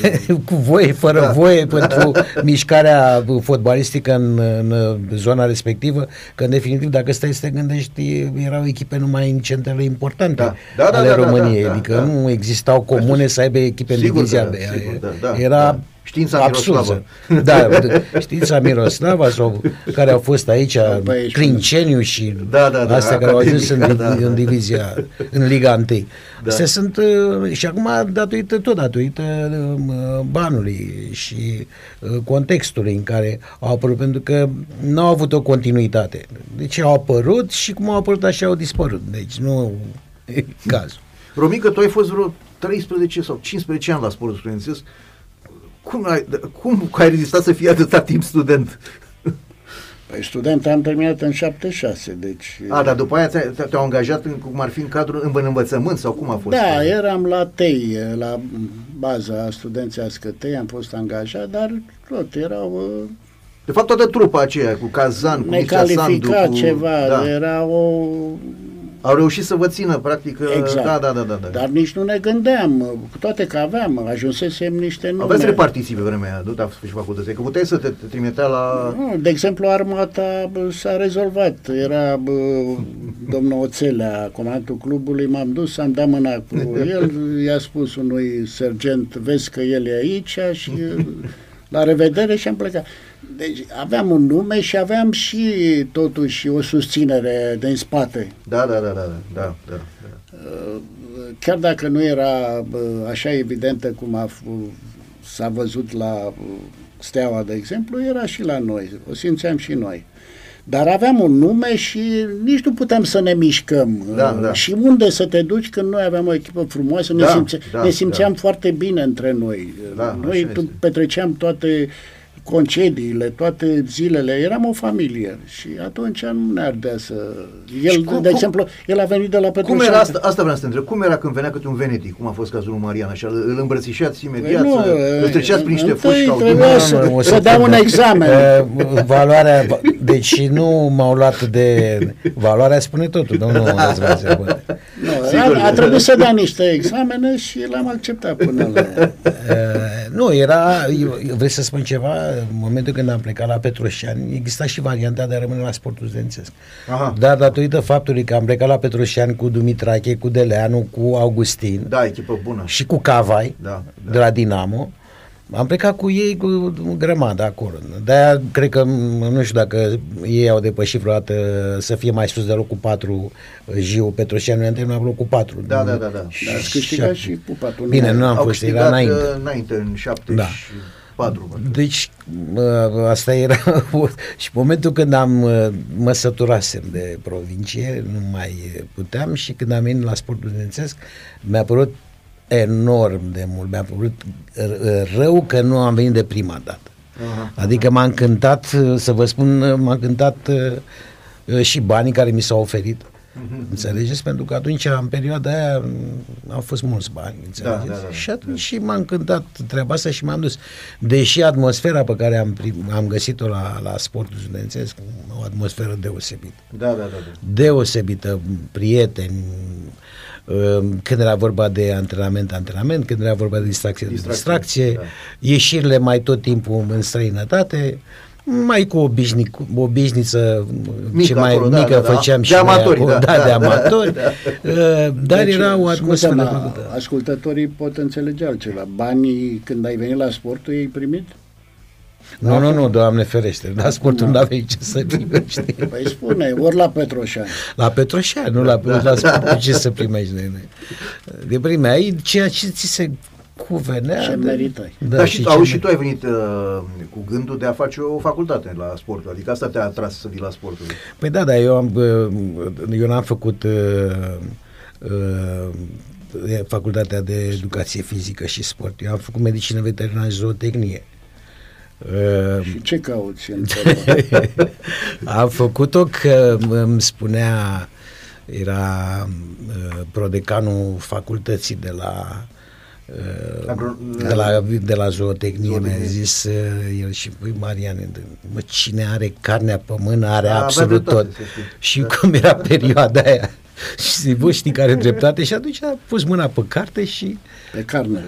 [SPEAKER 1] (laughs)
[SPEAKER 3] cu voie, fără
[SPEAKER 1] Da.
[SPEAKER 3] da. voie (laughs) pentru mișcarea fotbalistică în, în zona respectivă, că în definitiv dacă stai să te gândești, erau echipe numai în centrele importante
[SPEAKER 1] Da. Da, da,
[SPEAKER 3] ale
[SPEAKER 1] da, da,
[SPEAKER 3] României,
[SPEAKER 1] da, da,
[SPEAKER 3] adică
[SPEAKER 1] da.
[SPEAKER 3] nu existau comune să aibă echipe în
[SPEAKER 1] Sigur
[SPEAKER 3] divizia
[SPEAKER 1] că
[SPEAKER 3] B.
[SPEAKER 1] da, sigur, da, da,
[SPEAKER 3] Era
[SPEAKER 1] da. Știința
[SPEAKER 3] absurdă.
[SPEAKER 1] Miroslavă.
[SPEAKER 3] Da, știința Miroslava sau care au fost aici,
[SPEAKER 2] Pe aici,
[SPEAKER 3] Clinceniu și
[SPEAKER 1] Da, da, da,
[SPEAKER 3] astea care au ajuns în,
[SPEAKER 1] Academica, da, da.
[SPEAKER 3] în divizia, în Liga 1.
[SPEAKER 1] Da.
[SPEAKER 3] Astea sunt, uh, și acum datorită tot, datorită uh, banului și uh, contextului în care au apărut, pentru că nu au avut o continuitate. Deci au apărut și cum au apărut așa au dispărut. Deci nu e cazul.
[SPEAKER 1] Romică, tu ai fost vreo 13 sau 15 ani la sportul studențesc. Cum ai, cum ai rezistat să fii atâta timp student?
[SPEAKER 2] Păi student am terminat în 76, deci...
[SPEAKER 1] A, dar după aia ți-ai- te-au angajat în, cum ar fi în cadrul în, în învățământ sau cum a fost?
[SPEAKER 2] Da, eram la TEI, la baza studențească TEI, am fost angajat, dar tot erau uh,
[SPEAKER 1] De fapt, toată trupa aceea, cu Kazan, cu Mircea Sandu,
[SPEAKER 2] necalificat
[SPEAKER 1] cu...
[SPEAKER 2] ceva,
[SPEAKER 1] Da.
[SPEAKER 2] era o...
[SPEAKER 1] Au reușit să vă țină, practic,
[SPEAKER 2] Exact.
[SPEAKER 1] da, da, da, da. da.
[SPEAKER 2] Dar nici nu ne gândeam, cu toate că aveam, ajunsesem niște nume.
[SPEAKER 1] Aveți repartiții pe vremea aia, nu te-a și facultate, că puteai să te, te trimitea la...
[SPEAKER 2] Nu, De exemplu, armata bă, s-a rezolvat. Era bă, domnul Oțelea, comandantul clubului, m-am dus, am dat mâna cu el, i-a spus unui sergent, vezi că el e aici și la revedere și am plecat. Deci aveam un nume și aveam și totuși o susținere din spate.
[SPEAKER 1] Da, da, da, da, da, da, da. da.
[SPEAKER 2] Chiar dacă nu era bă, așa evidentă cum a f- s-a văzut la bă, Steaua, de exemplu, era și la noi. O simțeam și noi. Dar aveam un nume și nici nu puteam să ne mișcăm.
[SPEAKER 1] Da, da.
[SPEAKER 2] Și unde să te duci când noi aveam o echipă frumoasă, ne,
[SPEAKER 1] Da,
[SPEAKER 2] simțe,
[SPEAKER 1] da,
[SPEAKER 2] ne simțeam
[SPEAKER 1] da.
[SPEAKER 2] foarte bine între noi.
[SPEAKER 1] Da,
[SPEAKER 2] noi
[SPEAKER 1] așa
[SPEAKER 2] tu-
[SPEAKER 1] este.
[SPEAKER 2] petreceam toate concediile, toate zilele, eram o familie și atunci nu ne ardea să... El,
[SPEAKER 1] Și cum-
[SPEAKER 2] de
[SPEAKER 1] cum-
[SPEAKER 2] exemplu, el a venit de la
[SPEAKER 1] Cum
[SPEAKER 2] Petrușan.
[SPEAKER 1] era asta, asta vreau să te întreb, cum era când venea câte un venetic, cum a fost cazul lui Marian, așa, îl îl îmbrățișați imediat,
[SPEAKER 2] Păi nu,
[SPEAKER 1] să, îl treceați prin niște
[SPEAKER 2] întâi
[SPEAKER 1] foși ca
[SPEAKER 2] trebuia
[SPEAKER 1] automat?
[SPEAKER 2] să-
[SPEAKER 3] o
[SPEAKER 2] să dea un
[SPEAKER 3] secundă.
[SPEAKER 2] examen.
[SPEAKER 3] Uh, valoarea, deci nu m-au luat de... Valoarea spune totul, domnul (laughs) Răzvațe. bă.
[SPEAKER 2] Nu,
[SPEAKER 1] Sigur.
[SPEAKER 2] a, a trebuit să dea niște examene și l-am acceptat până la...
[SPEAKER 3] Uh, nu, era, eu, eu vrei să spun ceva, în momentul când am plecat la Petroșani, exista și varianta de a rămâne la sportul studențesc.
[SPEAKER 1] Aha.
[SPEAKER 3] Dar datorită faptului că am plecat la Petroșani cu Dumitrache, cu Deleanu, cu Augustin
[SPEAKER 1] Da, echipă bună.
[SPEAKER 3] și cu Cavai,
[SPEAKER 1] Da, da.
[SPEAKER 3] de la Dinamo, am plecat cu ei cu grămadă acolo. De-aia cred că, m- nu știu dacă ei au depășit vreodată să fie mai sus de locul 4 Jiu Petroșani, noi am terminat pe locul 4.
[SPEAKER 1] Da, da, da, da.
[SPEAKER 2] Dar ați câștigat și cupa turnului.
[SPEAKER 3] Bine, nu am
[SPEAKER 1] Au
[SPEAKER 3] fost, era
[SPEAKER 1] câștigat
[SPEAKER 3] înainte.
[SPEAKER 1] uh, înainte, în 74. Da.
[SPEAKER 3] Deci, mă, asta era (laughs) și momentul când am uh, mă săturasem de provincie, nu mai puteam și când am venit la sportul studențesc, mi-a părut enorm de mult, mi-a părut r- rău că nu am venit de prima dată.
[SPEAKER 1] Aha.
[SPEAKER 3] Adică m-a încântat, uh, să vă spun, uh, m-a încântat uh, uh, și banii care mi s-au oferit.
[SPEAKER 1] Mhm.
[SPEAKER 3] Înțelegeți? Pentru că atunci, în perioada aia, m, au fost mulți bani, înțelegeți?
[SPEAKER 1] da, da, da.
[SPEAKER 3] și atunci și m-a încântat treaba asta și m-am dus. Deși atmosfera pe care am, prim, am găsit-o la, la sportul studențesc, o atmosferă deosebită.
[SPEAKER 1] Da, da, da, da.
[SPEAKER 3] Deosebită, prieteni, uh, când era vorba de antrenament, antrenament, când era vorba de distracție,
[SPEAKER 1] Distracție,
[SPEAKER 3] distracție, distracție
[SPEAKER 1] da.
[SPEAKER 3] ieșirile mai tot timpul în străinătate, mai cu o, bișni, cu o bișniță
[SPEAKER 1] Mică
[SPEAKER 3] ce mai
[SPEAKER 1] acolo, da,
[SPEAKER 3] mică
[SPEAKER 1] da, da.
[SPEAKER 3] făceam
[SPEAKER 1] De
[SPEAKER 3] și noi
[SPEAKER 1] amatori,
[SPEAKER 3] acolo,
[SPEAKER 1] da,
[SPEAKER 3] da,
[SPEAKER 1] da,
[SPEAKER 3] de
[SPEAKER 1] da,
[SPEAKER 3] amatori,
[SPEAKER 1] da.
[SPEAKER 3] uh, dar
[SPEAKER 2] Deci,
[SPEAKER 3] era o atmosferă
[SPEAKER 2] scuze-mă,
[SPEAKER 3] plăcută.
[SPEAKER 2] Ascultătorii pot înțelege altceva. Banii, când ai venit la sportul, ei primit?
[SPEAKER 3] Nu, nu, nu, Doamne ferește, la sportul nu aveai ce să primești.
[SPEAKER 2] Păi spune, ori la Petroșani.
[SPEAKER 3] La Petroșani, nu la, la sportul, ce să primești de noi. De primeai ceea ce ți se cuvenea.
[SPEAKER 2] Ce
[SPEAKER 3] de-
[SPEAKER 2] meritai.
[SPEAKER 1] Da, Dar și,
[SPEAKER 3] ce
[SPEAKER 1] auzi, și
[SPEAKER 3] meri-
[SPEAKER 1] tu ai venit uh, cu gândul de a face o facultate la sportul, adică asta te-a atras să vii la sportul.
[SPEAKER 3] Păi da, dar eu, am, uh, eu n-am făcut uh, uh, facultatea de educație fizică și sport. Eu am făcut medicină veterinară și zootehnie. Uh,
[SPEAKER 2] Și ce cauți în fotbal? (laughs)
[SPEAKER 3] am făcut-o că îmi spunea, era uh, prodecanul facultății de la uh,
[SPEAKER 1] Agro-
[SPEAKER 3] de la, de la zootehnie,
[SPEAKER 1] Zootehnie.
[SPEAKER 3] mi-a zis uh, el și păi Marian, mă, cine are carnea pe mână are
[SPEAKER 1] A, avea
[SPEAKER 3] absolut
[SPEAKER 1] dreptate,
[SPEAKER 3] tot.
[SPEAKER 1] să știi.
[SPEAKER 3] Și
[SPEAKER 1] Da.
[SPEAKER 3] cum era perioada aia, (laughs) și zic, bă, știi care e dreptate? Și atunci a pus mâna pe carte și
[SPEAKER 2] Pe carne.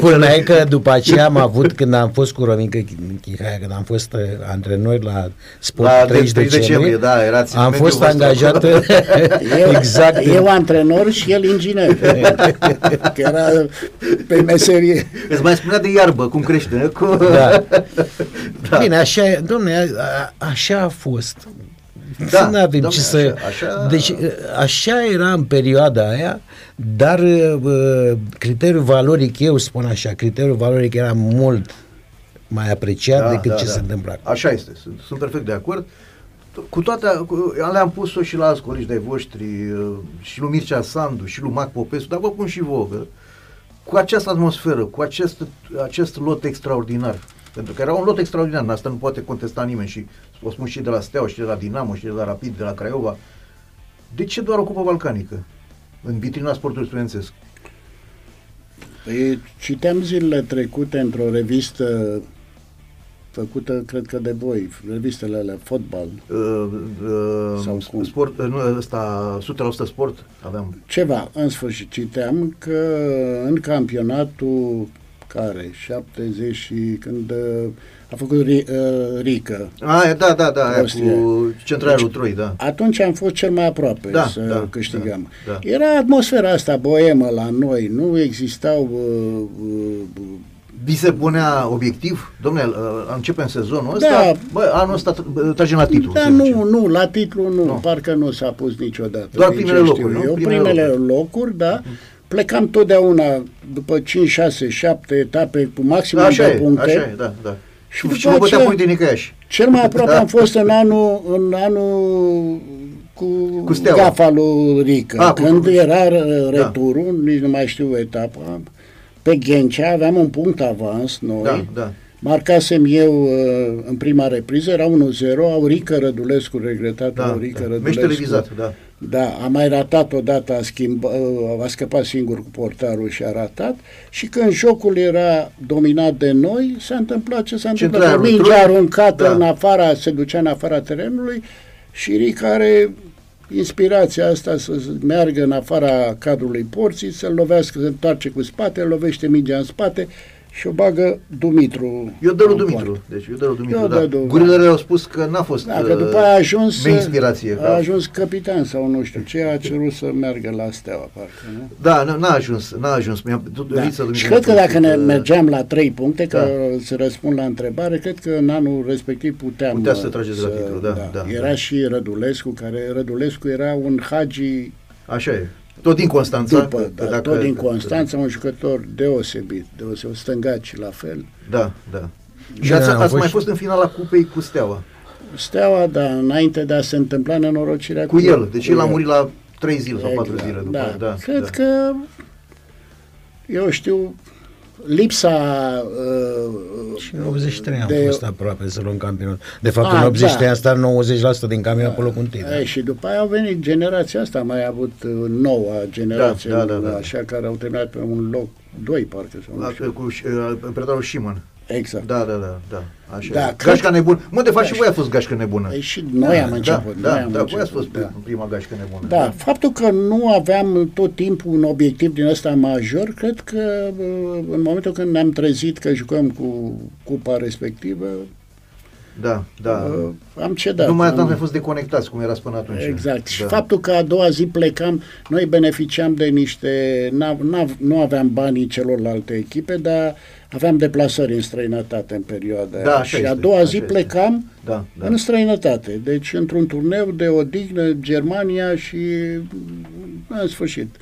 [SPEAKER 3] Culmea e că după aceea am avut, când am fost cu Romică Chihaia, când am fost uh, antrenori la Sport
[SPEAKER 1] La
[SPEAKER 3] 30
[SPEAKER 1] 30
[SPEAKER 3] decembrie,
[SPEAKER 1] decembrie, da, erați în
[SPEAKER 3] am
[SPEAKER 1] mediul
[SPEAKER 3] fost
[SPEAKER 1] vostru.
[SPEAKER 3] angajat (laughs) (laughs)
[SPEAKER 2] Eu,
[SPEAKER 3] exact
[SPEAKER 2] eu antrenor și el inginer. că era pe meserie.
[SPEAKER 1] Îți mai spunea de iarbă, cum crește. Cu...
[SPEAKER 3] Da. da. Bine, așa, e, domne, a, a, așa a fost.
[SPEAKER 1] Da,
[SPEAKER 3] nu avem
[SPEAKER 1] domne,
[SPEAKER 3] ce să...
[SPEAKER 1] așa- așa-
[SPEAKER 3] Deci, așa era în perioada aia, dar uh, criteriul valoric, eu spun așa, criteriul valoric era mult mai apreciat decât ce se întâmplă acum.
[SPEAKER 1] Așa este, sunt, sunt perfect de acord. Cu toate, cu, le-am pus-o și la alți colegi de-ai voștri, uh, și lui Mircea Sandu, și lui Mac Popescu, dar vă pun și vouă, că cu această atmosferă, cu acest, acest lot extraordinar, pentru că era un lot extraordinar, asta nu poate contesta nimeni și o spun și de la Steaua, și de la Dinamo, și de la Rapid, de la Craiova. De ce doar o cupă balcanică în vitrina sportului studențesc?
[SPEAKER 2] Păi, citeam zilele trecute într-o revistă făcută, cred că de voi, revistele alea, fotbal,
[SPEAKER 1] Uh, uh,
[SPEAKER 2] Sau cum?
[SPEAKER 1] sport, uh, nu, ăsta, 100% sport aveam.
[SPEAKER 2] ceva, în sfârșit, citeam că în campionatul care, 70 și când uh, a făcut Ri, uh, Rică,
[SPEAKER 1] A, da, da, da, aia
[SPEAKER 2] Prostie.
[SPEAKER 1] cu centralul
[SPEAKER 2] Deci,
[SPEAKER 1] Troi, da.
[SPEAKER 2] atunci am fost cel mai aproape
[SPEAKER 1] Da,
[SPEAKER 2] să
[SPEAKER 1] da,
[SPEAKER 2] câștigăm.
[SPEAKER 1] da, da.
[SPEAKER 2] Era atmosfera asta boemă la noi, nu existau uh, uh,
[SPEAKER 1] Vi se punea obiectiv? Domnule, uh, începem sezonul ăsta,
[SPEAKER 2] Da.
[SPEAKER 1] bă, anul ăsta tr- tragem la titlu.
[SPEAKER 2] Da,
[SPEAKER 1] să
[SPEAKER 2] nu,
[SPEAKER 1] zicem.
[SPEAKER 2] nu, la titlu nu,
[SPEAKER 1] Nu.
[SPEAKER 2] parcă nu s-a pus niciodată.
[SPEAKER 1] Doar
[SPEAKER 2] Din
[SPEAKER 1] primele
[SPEAKER 2] ce
[SPEAKER 1] locuri,
[SPEAKER 2] știu
[SPEAKER 1] nu?
[SPEAKER 2] Eu,
[SPEAKER 1] Primele
[SPEAKER 2] primele,
[SPEAKER 1] locuri.
[SPEAKER 2] locuri. da. Plecam totdeauna după 5, 6, 7 etape cu maximum
[SPEAKER 1] Așa
[SPEAKER 2] de
[SPEAKER 1] e,
[SPEAKER 2] puncte.
[SPEAKER 1] așa e, da, da.
[SPEAKER 2] Și
[SPEAKER 1] Și,
[SPEAKER 2] după
[SPEAKER 1] și mă bătea
[SPEAKER 2] aceea-
[SPEAKER 1] Poitenicaș.
[SPEAKER 2] Cel mai aproape
[SPEAKER 1] Da.
[SPEAKER 2] am fost în anul, în anul cu,
[SPEAKER 1] Cu Steaua.
[SPEAKER 2] gafa lui Rică.
[SPEAKER 1] Ah, cu-
[SPEAKER 2] când
[SPEAKER 1] cu-
[SPEAKER 2] era uh, returul, nici nu mai știu etapa, pe Ghencea aveam un punct avans noi.
[SPEAKER 1] Da, da.
[SPEAKER 2] Marcasem eu uh, în prima repriză, era 1-0, Aurică Rădulescu, regretatul
[SPEAKER 1] Da,
[SPEAKER 2] Aurică
[SPEAKER 1] da.
[SPEAKER 2] Rădulescu.
[SPEAKER 1] Meci televizat, da.
[SPEAKER 2] Da, a mai ratat odată, a, schimba, a scăpat singur cu portarul și a ratat și când jocul era dominat de noi, s-a întâmplat ce s-a întâmplat.
[SPEAKER 1] Centralul
[SPEAKER 2] Mingea
[SPEAKER 1] Trui-
[SPEAKER 2] aruncată
[SPEAKER 1] da.
[SPEAKER 2] în afara, se ducea în afara terenului și Rica are inspirația asta să meargă în afara cadrului porții, să-l lovească, să întoarce cu spate, lovește mingea în spate și o bagă Dumitru.
[SPEAKER 1] Eu dă lui
[SPEAKER 2] în
[SPEAKER 1] Dumitru,
[SPEAKER 2] poartă.
[SPEAKER 1] deci eu dă lui Dumitru,
[SPEAKER 2] Eu
[SPEAKER 1] da.
[SPEAKER 2] dă lui-
[SPEAKER 1] Gurilele au spus că n-a fost
[SPEAKER 2] Da, că după aia a ajuns,
[SPEAKER 1] mea inspirație.
[SPEAKER 2] a
[SPEAKER 1] da.
[SPEAKER 2] ajuns capitan sau nu știu ce, a cerut să meargă la Steaua, parcă, nu?
[SPEAKER 1] Da, n- n-a ajuns, n-a ajuns. Mi-a, tu,
[SPEAKER 2] Da.
[SPEAKER 1] Lița Dumitru
[SPEAKER 2] Și
[SPEAKER 1] mi-a
[SPEAKER 2] cred că
[SPEAKER 1] spus
[SPEAKER 2] dacă ne mergeam la trei puncte, că
[SPEAKER 1] Da.
[SPEAKER 2] să răspund la întrebare, cred că în anul respectiv puteam...
[SPEAKER 1] Putea să
[SPEAKER 2] uh,
[SPEAKER 1] trageți la titlu, da, da,
[SPEAKER 2] Era
[SPEAKER 1] da.
[SPEAKER 2] și Rădulescu, care Rădulescu era un hagi
[SPEAKER 1] Așa e. Tot din Constanța.
[SPEAKER 2] după,
[SPEAKER 1] că
[SPEAKER 2] da, tot din Constanța, un jucător deosebit, deosebit, stângaci la fel.
[SPEAKER 1] Da, da. Și
[SPEAKER 3] Da,
[SPEAKER 1] ați,
[SPEAKER 3] am
[SPEAKER 1] ați
[SPEAKER 3] fost
[SPEAKER 1] mai
[SPEAKER 3] și-
[SPEAKER 1] fost în finala cupei cu Steaua.
[SPEAKER 2] Steaua, da, înainte de a se întâmpla nenorocirea
[SPEAKER 1] Cu el. Deci
[SPEAKER 2] cu
[SPEAKER 1] el a
[SPEAKER 2] el.
[SPEAKER 1] murit la 3 zile sau 4
[SPEAKER 2] Exact,
[SPEAKER 1] zile după.
[SPEAKER 2] da.
[SPEAKER 1] da,
[SPEAKER 2] Cred
[SPEAKER 1] da.
[SPEAKER 2] că, eu știu, lipsa... Uh,
[SPEAKER 3] Și în 83 am
[SPEAKER 2] de-
[SPEAKER 3] fost aproape să luăm campionat. De fapt,
[SPEAKER 2] Ah,
[SPEAKER 3] în 83
[SPEAKER 2] da.
[SPEAKER 3] am stat 90% din campionat pe locul întâi. Da.
[SPEAKER 2] E, și după aia au venit generația asta, a mai avut uh, noua generație,
[SPEAKER 1] Da, da, da, da.
[SPEAKER 2] așa, care au terminat pe un loc, doi parcă, sau nu
[SPEAKER 1] La,
[SPEAKER 2] știu.
[SPEAKER 1] cu uh, predatorul Șiman.
[SPEAKER 2] Exact.
[SPEAKER 1] Da, da, da, da. Așa.
[SPEAKER 2] Da,
[SPEAKER 1] Da,
[SPEAKER 2] cred-
[SPEAKER 1] gașca nebună. Mă, de fapt
[SPEAKER 2] Da,
[SPEAKER 1] și voi a fost gașcă nebună.
[SPEAKER 2] Păi și noi am
[SPEAKER 1] da,
[SPEAKER 2] început.
[SPEAKER 1] Da,
[SPEAKER 2] noi
[SPEAKER 1] da,
[SPEAKER 2] am
[SPEAKER 1] da, voi ați
[SPEAKER 2] început,
[SPEAKER 1] fost
[SPEAKER 2] da.
[SPEAKER 1] prima gașcă nebună.
[SPEAKER 2] Da, faptul că nu aveam tot timpul un obiectiv din ăsta major, cred că uh, în momentul când ne-am trezit că jucăm cu cupa respectivă,
[SPEAKER 1] Da, da.
[SPEAKER 2] uh, am cedat.
[SPEAKER 1] nu mai
[SPEAKER 2] am-
[SPEAKER 1] ați mai fost deconectați cum erați până atunci.
[SPEAKER 2] Exact. Și
[SPEAKER 1] Da.
[SPEAKER 2] faptul că a doua zi plecam, noi beneficiam de niște, n-a, n-a, nu aveam banii celorlalte echipe, dar aveam deplasări în străinătate în perioada
[SPEAKER 1] Da,
[SPEAKER 2] aia.
[SPEAKER 1] așa
[SPEAKER 2] Și a
[SPEAKER 1] este,
[SPEAKER 2] doua
[SPEAKER 1] așa
[SPEAKER 2] zi
[SPEAKER 1] este.
[SPEAKER 2] plecam
[SPEAKER 1] Da, da.
[SPEAKER 2] în străinătate. Deci într-un turneu de odihnă, Germania și în sfârșit.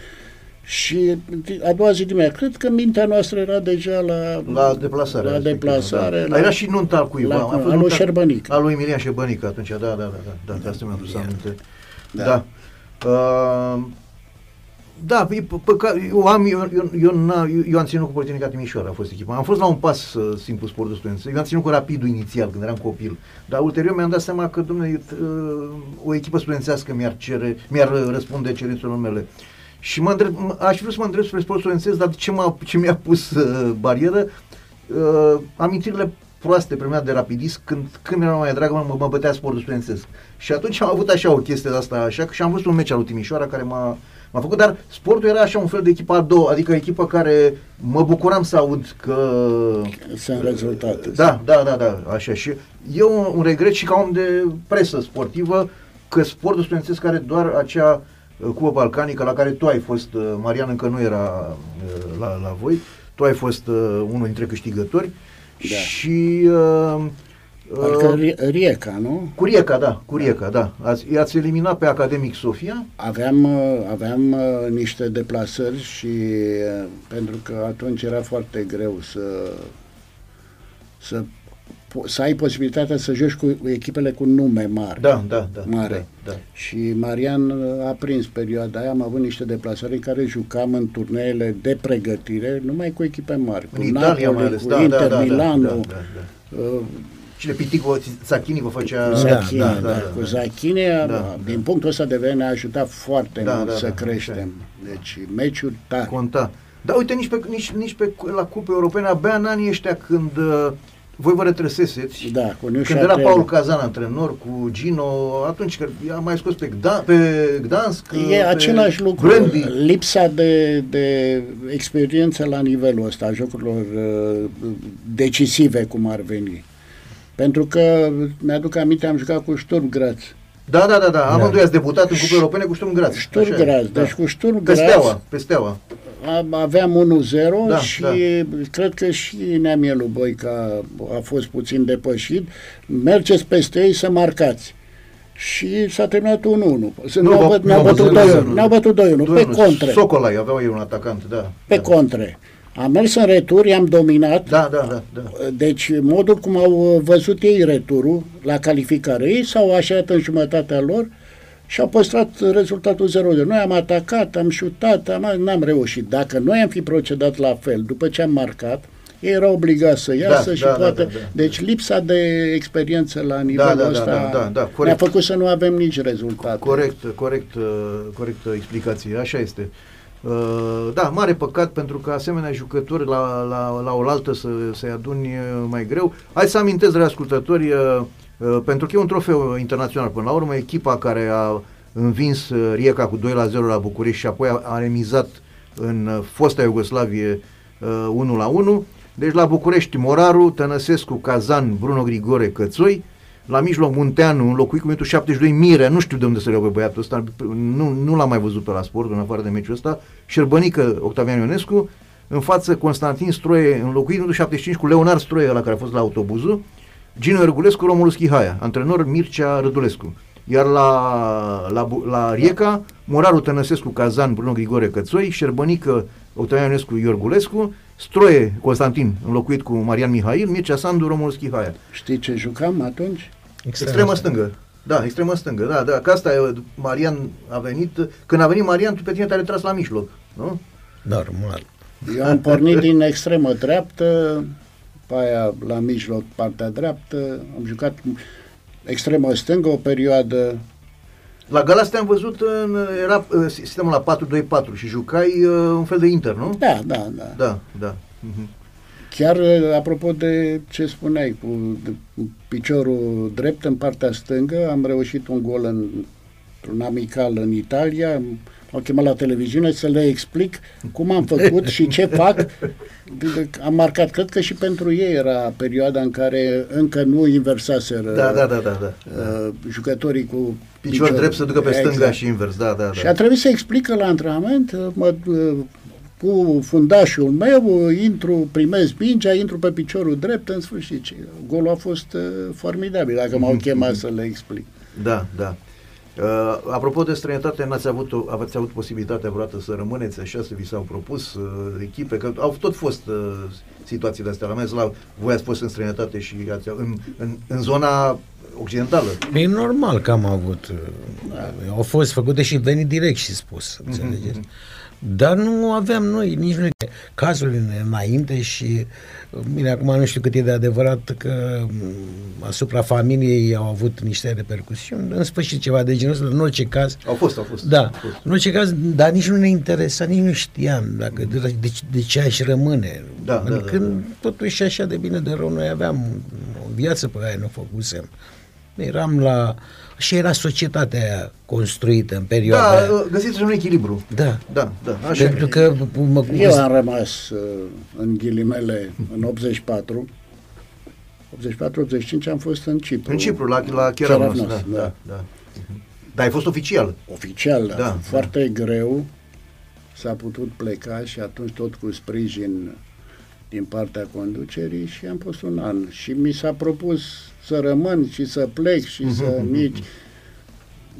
[SPEAKER 2] Și a doua zi dimineața, cred că mintea noastră era deja la,
[SPEAKER 1] La deplasare.
[SPEAKER 2] La
[SPEAKER 1] respectivă,
[SPEAKER 2] deplasare.
[SPEAKER 1] Da. Era și nunta al cuiva.
[SPEAKER 2] la-
[SPEAKER 1] a fost
[SPEAKER 2] al lui
[SPEAKER 1] nunta-
[SPEAKER 2] Șerbănic.
[SPEAKER 1] Al lui Emilian Șerbănic atunci, da, da, da, da, da, de asta mi-am dus aminte.
[SPEAKER 2] Da.
[SPEAKER 1] Da. Uh, da, e pă- păcat, eu am, eu, eu, eu, n-a- eu, eu am ținut cu Politehnica Timișoara, a fost echipa. Am fost la un pas uh, simplu sportul studențesc. Eu am ținut cu Rapidul inițial, când eram copil. Dar ulterior mi-am dat seama că, domnule, uh, o echipă studențească mi-ar cere, mi-ar uh, răspunde cerințelor mele. Și mă îndrept, m- aș vrea să mă îndrept spre sportul studențesc, dar ce, m-a, ce mi-a pus uh, barieră, uh, amintirile proaste premiat de rapidist când, când era mai dragă, mă, mă bătea sportul studențesc. Și atunci am avut așa o chestie de asta, așa, și am văzut un meci al lui Timișoara care m-a, m-a făcut, dar sportul era așa un fel de echipă a doua, adică echipă care mă bucuram să aud că...
[SPEAKER 2] Sunt rezultate.
[SPEAKER 1] Da, da, da, da, așa. Și eu un, un regret și ca om de presă sportivă că sportul studențesc are doar acea uh, cupă balcanică la care tu ai fost, uh, Marian încă nu era uh, la, la voi, tu ai fost uh, unul dintre câștigători
[SPEAKER 2] Da.
[SPEAKER 1] și uh,
[SPEAKER 2] Parcă
[SPEAKER 1] uh,
[SPEAKER 2] Rie- Rieca, nu?
[SPEAKER 1] cu Rieca, da, cu Rieca, da. Ați, i-ați eliminat pe Academic Sofia?
[SPEAKER 2] Aveam, uh, aveam uh, niște deplasări și uh, pentru că atunci era foarte greu să să, po- să ai posibilitatea să joci cu echipele cu nume mari.
[SPEAKER 1] Da, da, da.
[SPEAKER 2] Mare.
[SPEAKER 1] Da, da.
[SPEAKER 2] Și Marian uh, a prins perioada aia, am avut niște deplasări în care jucam în turneele de pregătire, numai cu echipe mari, cu
[SPEAKER 1] În Italia
[SPEAKER 2] Napoli,
[SPEAKER 1] mai ales,
[SPEAKER 2] cu
[SPEAKER 1] da,
[SPEAKER 2] Inter
[SPEAKER 1] da, da, da,
[SPEAKER 2] Milano,
[SPEAKER 1] da, da, da.
[SPEAKER 2] uh,
[SPEAKER 1] Cine Pitico Zacchini vă făcea...
[SPEAKER 2] cu Zachini,
[SPEAKER 1] da,
[SPEAKER 2] da,
[SPEAKER 1] da, da,
[SPEAKER 2] cu
[SPEAKER 1] da.
[SPEAKER 2] Zachini,
[SPEAKER 1] Da,
[SPEAKER 2] din
[SPEAKER 1] da.
[SPEAKER 2] punctul ăsta de vedere ne-a ajutat foarte
[SPEAKER 1] Da,
[SPEAKER 2] mult
[SPEAKER 1] da,
[SPEAKER 2] să
[SPEAKER 1] da,
[SPEAKER 2] creștem. Deci meciuri tari.
[SPEAKER 1] Conta. Da, uite, nici pe, nici, nici pe, la Cupe Europene, abia în anii ăștia când uh, voi vă retrăseseți,
[SPEAKER 2] Da, cu New
[SPEAKER 1] când era
[SPEAKER 2] Châtel.
[SPEAKER 1] Paul Cazan antrenor, cu Gino, atunci că i-a mai scos pe, Gda, pe Gdansk,
[SPEAKER 2] E
[SPEAKER 1] pe
[SPEAKER 2] același lucru,
[SPEAKER 1] Brandy.
[SPEAKER 2] lipsa de, de experiență la nivelul ăsta, a jocurilor uh, decisive, cum ar veni. Pentru că, mi-aduc aminte, am jucat cu Sturm Graz.
[SPEAKER 1] Da, da, da, da, amândoi ați debutat în Cupe Europene cu Sturm Graz.
[SPEAKER 2] Sturm
[SPEAKER 1] Așa e,
[SPEAKER 2] Graz,
[SPEAKER 1] da.
[SPEAKER 2] deci cu Sturm
[SPEAKER 1] Pe
[SPEAKER 2] Graz
[SPEAKER 1] steaua, pe steaua.
[SPEAKER 2] am- aveam 1-0
[SPEAKER 1] Da,
[SPEAKER 2] și
[SPEAKER 1] da.
[SPEAKER 2] cred că și Neamielu Boica a fost puțin depășit. Mergeți peste ei să marcați. Și s-a terminat 1-1.
[SPEAKER 1] Nu,
[SPEAKER 2] Ne-au,
[SPEAKER 1] vă-
[SPEAKER 2] băt, ne-au
[SPEAKER 1] nu,
[SPEAKER 2] bătut
[SPEAKER 1] nu,
[SPEAKER 2] 2-1.
[SPEAKER 1] nu,
[SPEAKER 2] Ne-au bătut 2-1. Pe
[SPEAKER 1] Doi-
[SPEAKER 2] contre.
[SPEAKER 1] Socolai, aveau ei un atacant, da.
[SPEAKER 2] Pe
[SPEAKER 1] da.
[SPEAKER 2] contre. Am mers în retur, i-am dominat.
[SPEAKER 1] Da, da, da, da.
[SPEAKER 2] Deci, modul cum au văzut ei returul la calificare, ei s-au așezat în jumătatea lor și au păstrat rezultatul 0 Noi am atacat, am șutat, am, n-am reușit. Dacă noi am fi procedat la fel, după ce am marcat, ei erau obligați să iasă
[SPEAKER 1] Da,
[SPEAKER 2] și
[SPEAKER 1] da, da,
[SPEAKER 2] poate...
[SPEAKER 1] da, da.
[SPEAKER 2] Deci lipsa de experiență la nivelul
[SPEAKER 1] da, da,
[SPEAKER 2] ăsta
[SPEAKER 1] da, da, da,
[SPEAKER 2] ne-a
[SPEAKER 1] corect.
[SPEAKER 2] făcut să nu avem nici rezultate.
[SPEAKER 1] Corect, corect, uh, corect uh, explicație, așa este. Uh, Da, mare păcat pentru că asemenea jucători la, la, la oaltă să, să-i aduni uh, mai greu. Hai să amintesc, dragi ascultători, uh, uh, pentru că e un trofeu internațional. Până la urmă, echipa care a învins uh, Rieca cu 2 la 0 la București și apoi a, a remizat în uh, fosta Iugoslavie uh, 1 la 1. Deci la București Moraru, Tănăsescu, Cazan, Bruno Grigore, Cățoi, la mijloc Munteanu, înlocuit cu minutul 72, Mire, nu știu de unde să le iau pe băiatul ăsta, nu, nu l-am mai văzut pe la sport, în afară de meciul ăsta, Șerbănică, Octavian Ionescu, în față Constantin Stroie, înlocuit minutul 75 cu Leonard Stroie, la care a fost la autobuzul, Gino Ergulescu, Romulus Chihaia, antrenor Mircea Rădulescu. Iar la, la, Bu- la Rieca, Moraru Tănăsescu, Cazan, Bruno Grigore Cățoi, Șerbănică, Octavian Ionescu, Iorgulescu, Stroie, Constantin, înlocuit cu Marian Mihail, Mircea Sandu, Romulus Chihaia.
[SPEAKER 2] Știi ce jucam atunci?
[SPEAKER 1] Extremă stângă. Da, extremă stângă, da, da, că asta e, Marian a venit, când a venit Marian, tu pe tine te-ai retras la mijloc, nu?
[SPEAKER 3] Normal.
[SPEAKER 2] Eu am pornit din extremă dreaptă, pe aia la mijloc, partea dreaptă, am jucat extremă stângă o perioadă,
[SPEAKER 1] La Galas te-am văzut, în, era uh, sistemul la 4-2-4 și jucai uh, un fel de inter, nu?
[SPEAKER 2] da, da, da.
[SPEAKER 1] Da, da. Mhm.
[SPEAKER 2] Chiar uh, apropo de ce spuneai, cu de- cu piciorul drept în partea stângă, am reușit un gol în, un amical în Italia, m-au chemat la televiziune să le explic cum am făcut și ce fac. Am marcat, cred că și pentru ei era perioada în care încă nu inversaseră
[SPEAKER 1] Da, da, da, da, da.
[SPEAKER 2] uh, jucătorii cu
[SPEAKER 1] Picior drept să ducă pe stânga
[SPEAKER 2] Exact.
[SPEAKER 1] și invers, da, da,
[SPEAKER 2] Și
[SPEAKER 1] da.
[SPEAKER 2] a trebuit să explică la antrenament, uh, mă, uh, cu fundașul meu, uh, intru, primesc mingea, intru pe piciorul drept, în sfârșit. Și Golul a fost uh, formidabil, dacă m-au chemat să le explic.
[SPEAKER 1] Da, da. Uh, apropo de străinătate, n-ați avut, o- aveți avut posibilitatea vreodată să rămâneți așa, să vi s-au propus uh, echipe, că au tot fost uh, situații de astea. La mea, la voi ați fost în străinătate și ați, în, în, în zona occidentală.
[SPEAKER 3] E normal că am avut. Da. Au fost făcute și venit direct și spus, înțelegeți? Dar nu aveam noi nici noi cazul înainte și bine, acum nu știu cât e de adevărat că m, asupra familiei au avut niște repercusiuni, în sfârșit ceva de genul ăsta, în orice caz.
[SPEAKER 1] Au fost, au fost.
[SPEAKER 3] Da,
[SPEAKER 1] Au fost.
[SPEAKER 3] în orice caz, dar nici nu ne interesa, nici nu știam dacă de, de, de ce aș rămâne.
[SPEAKER 1] Da, da,
[SPEAKER 3] adică,
[SPEAKER 1] da, da.
[SPEAKER 3] totuși așa de bine de rău, noi aveam o viață pe care nu o făcusem. Eram la... Și era societatea aia construită în perioada
[SPEAKER 1] Da,
[SPEAKER 3] aia.
[SPEAKER 1] găsiți un echilibru.
[SPEAKER 3] Da.
[SPEAKER 1] Da, da, așa
[SPEAKER 3] Pentru
[SPEAKER 1] e.
[SPEAKER 3] că mă,
[SPEAKER 2] Eu am rămas uh, în ghilimele în 84. 84-85 am fost în Cipru.
[SPEAKER 1] În Cipru, la, la Cheranos,
[SPEAKER 2] Cheranos,
[SPEAKER 1] da, da, da. Mhm. Dar ai fost oficial.
[SPEAKER 2] Oficial, da.
[SPEAKER 1] Da,
[SPEAKER 2] da. Foarte greu s-a putut pleca și atunci tot cu sprijin din partea conducerii și am fost un an. Și mi s-a propus să rămân și să plec și
[SPEAKER 1] Mhm,
[SPEAKER 2] să nici...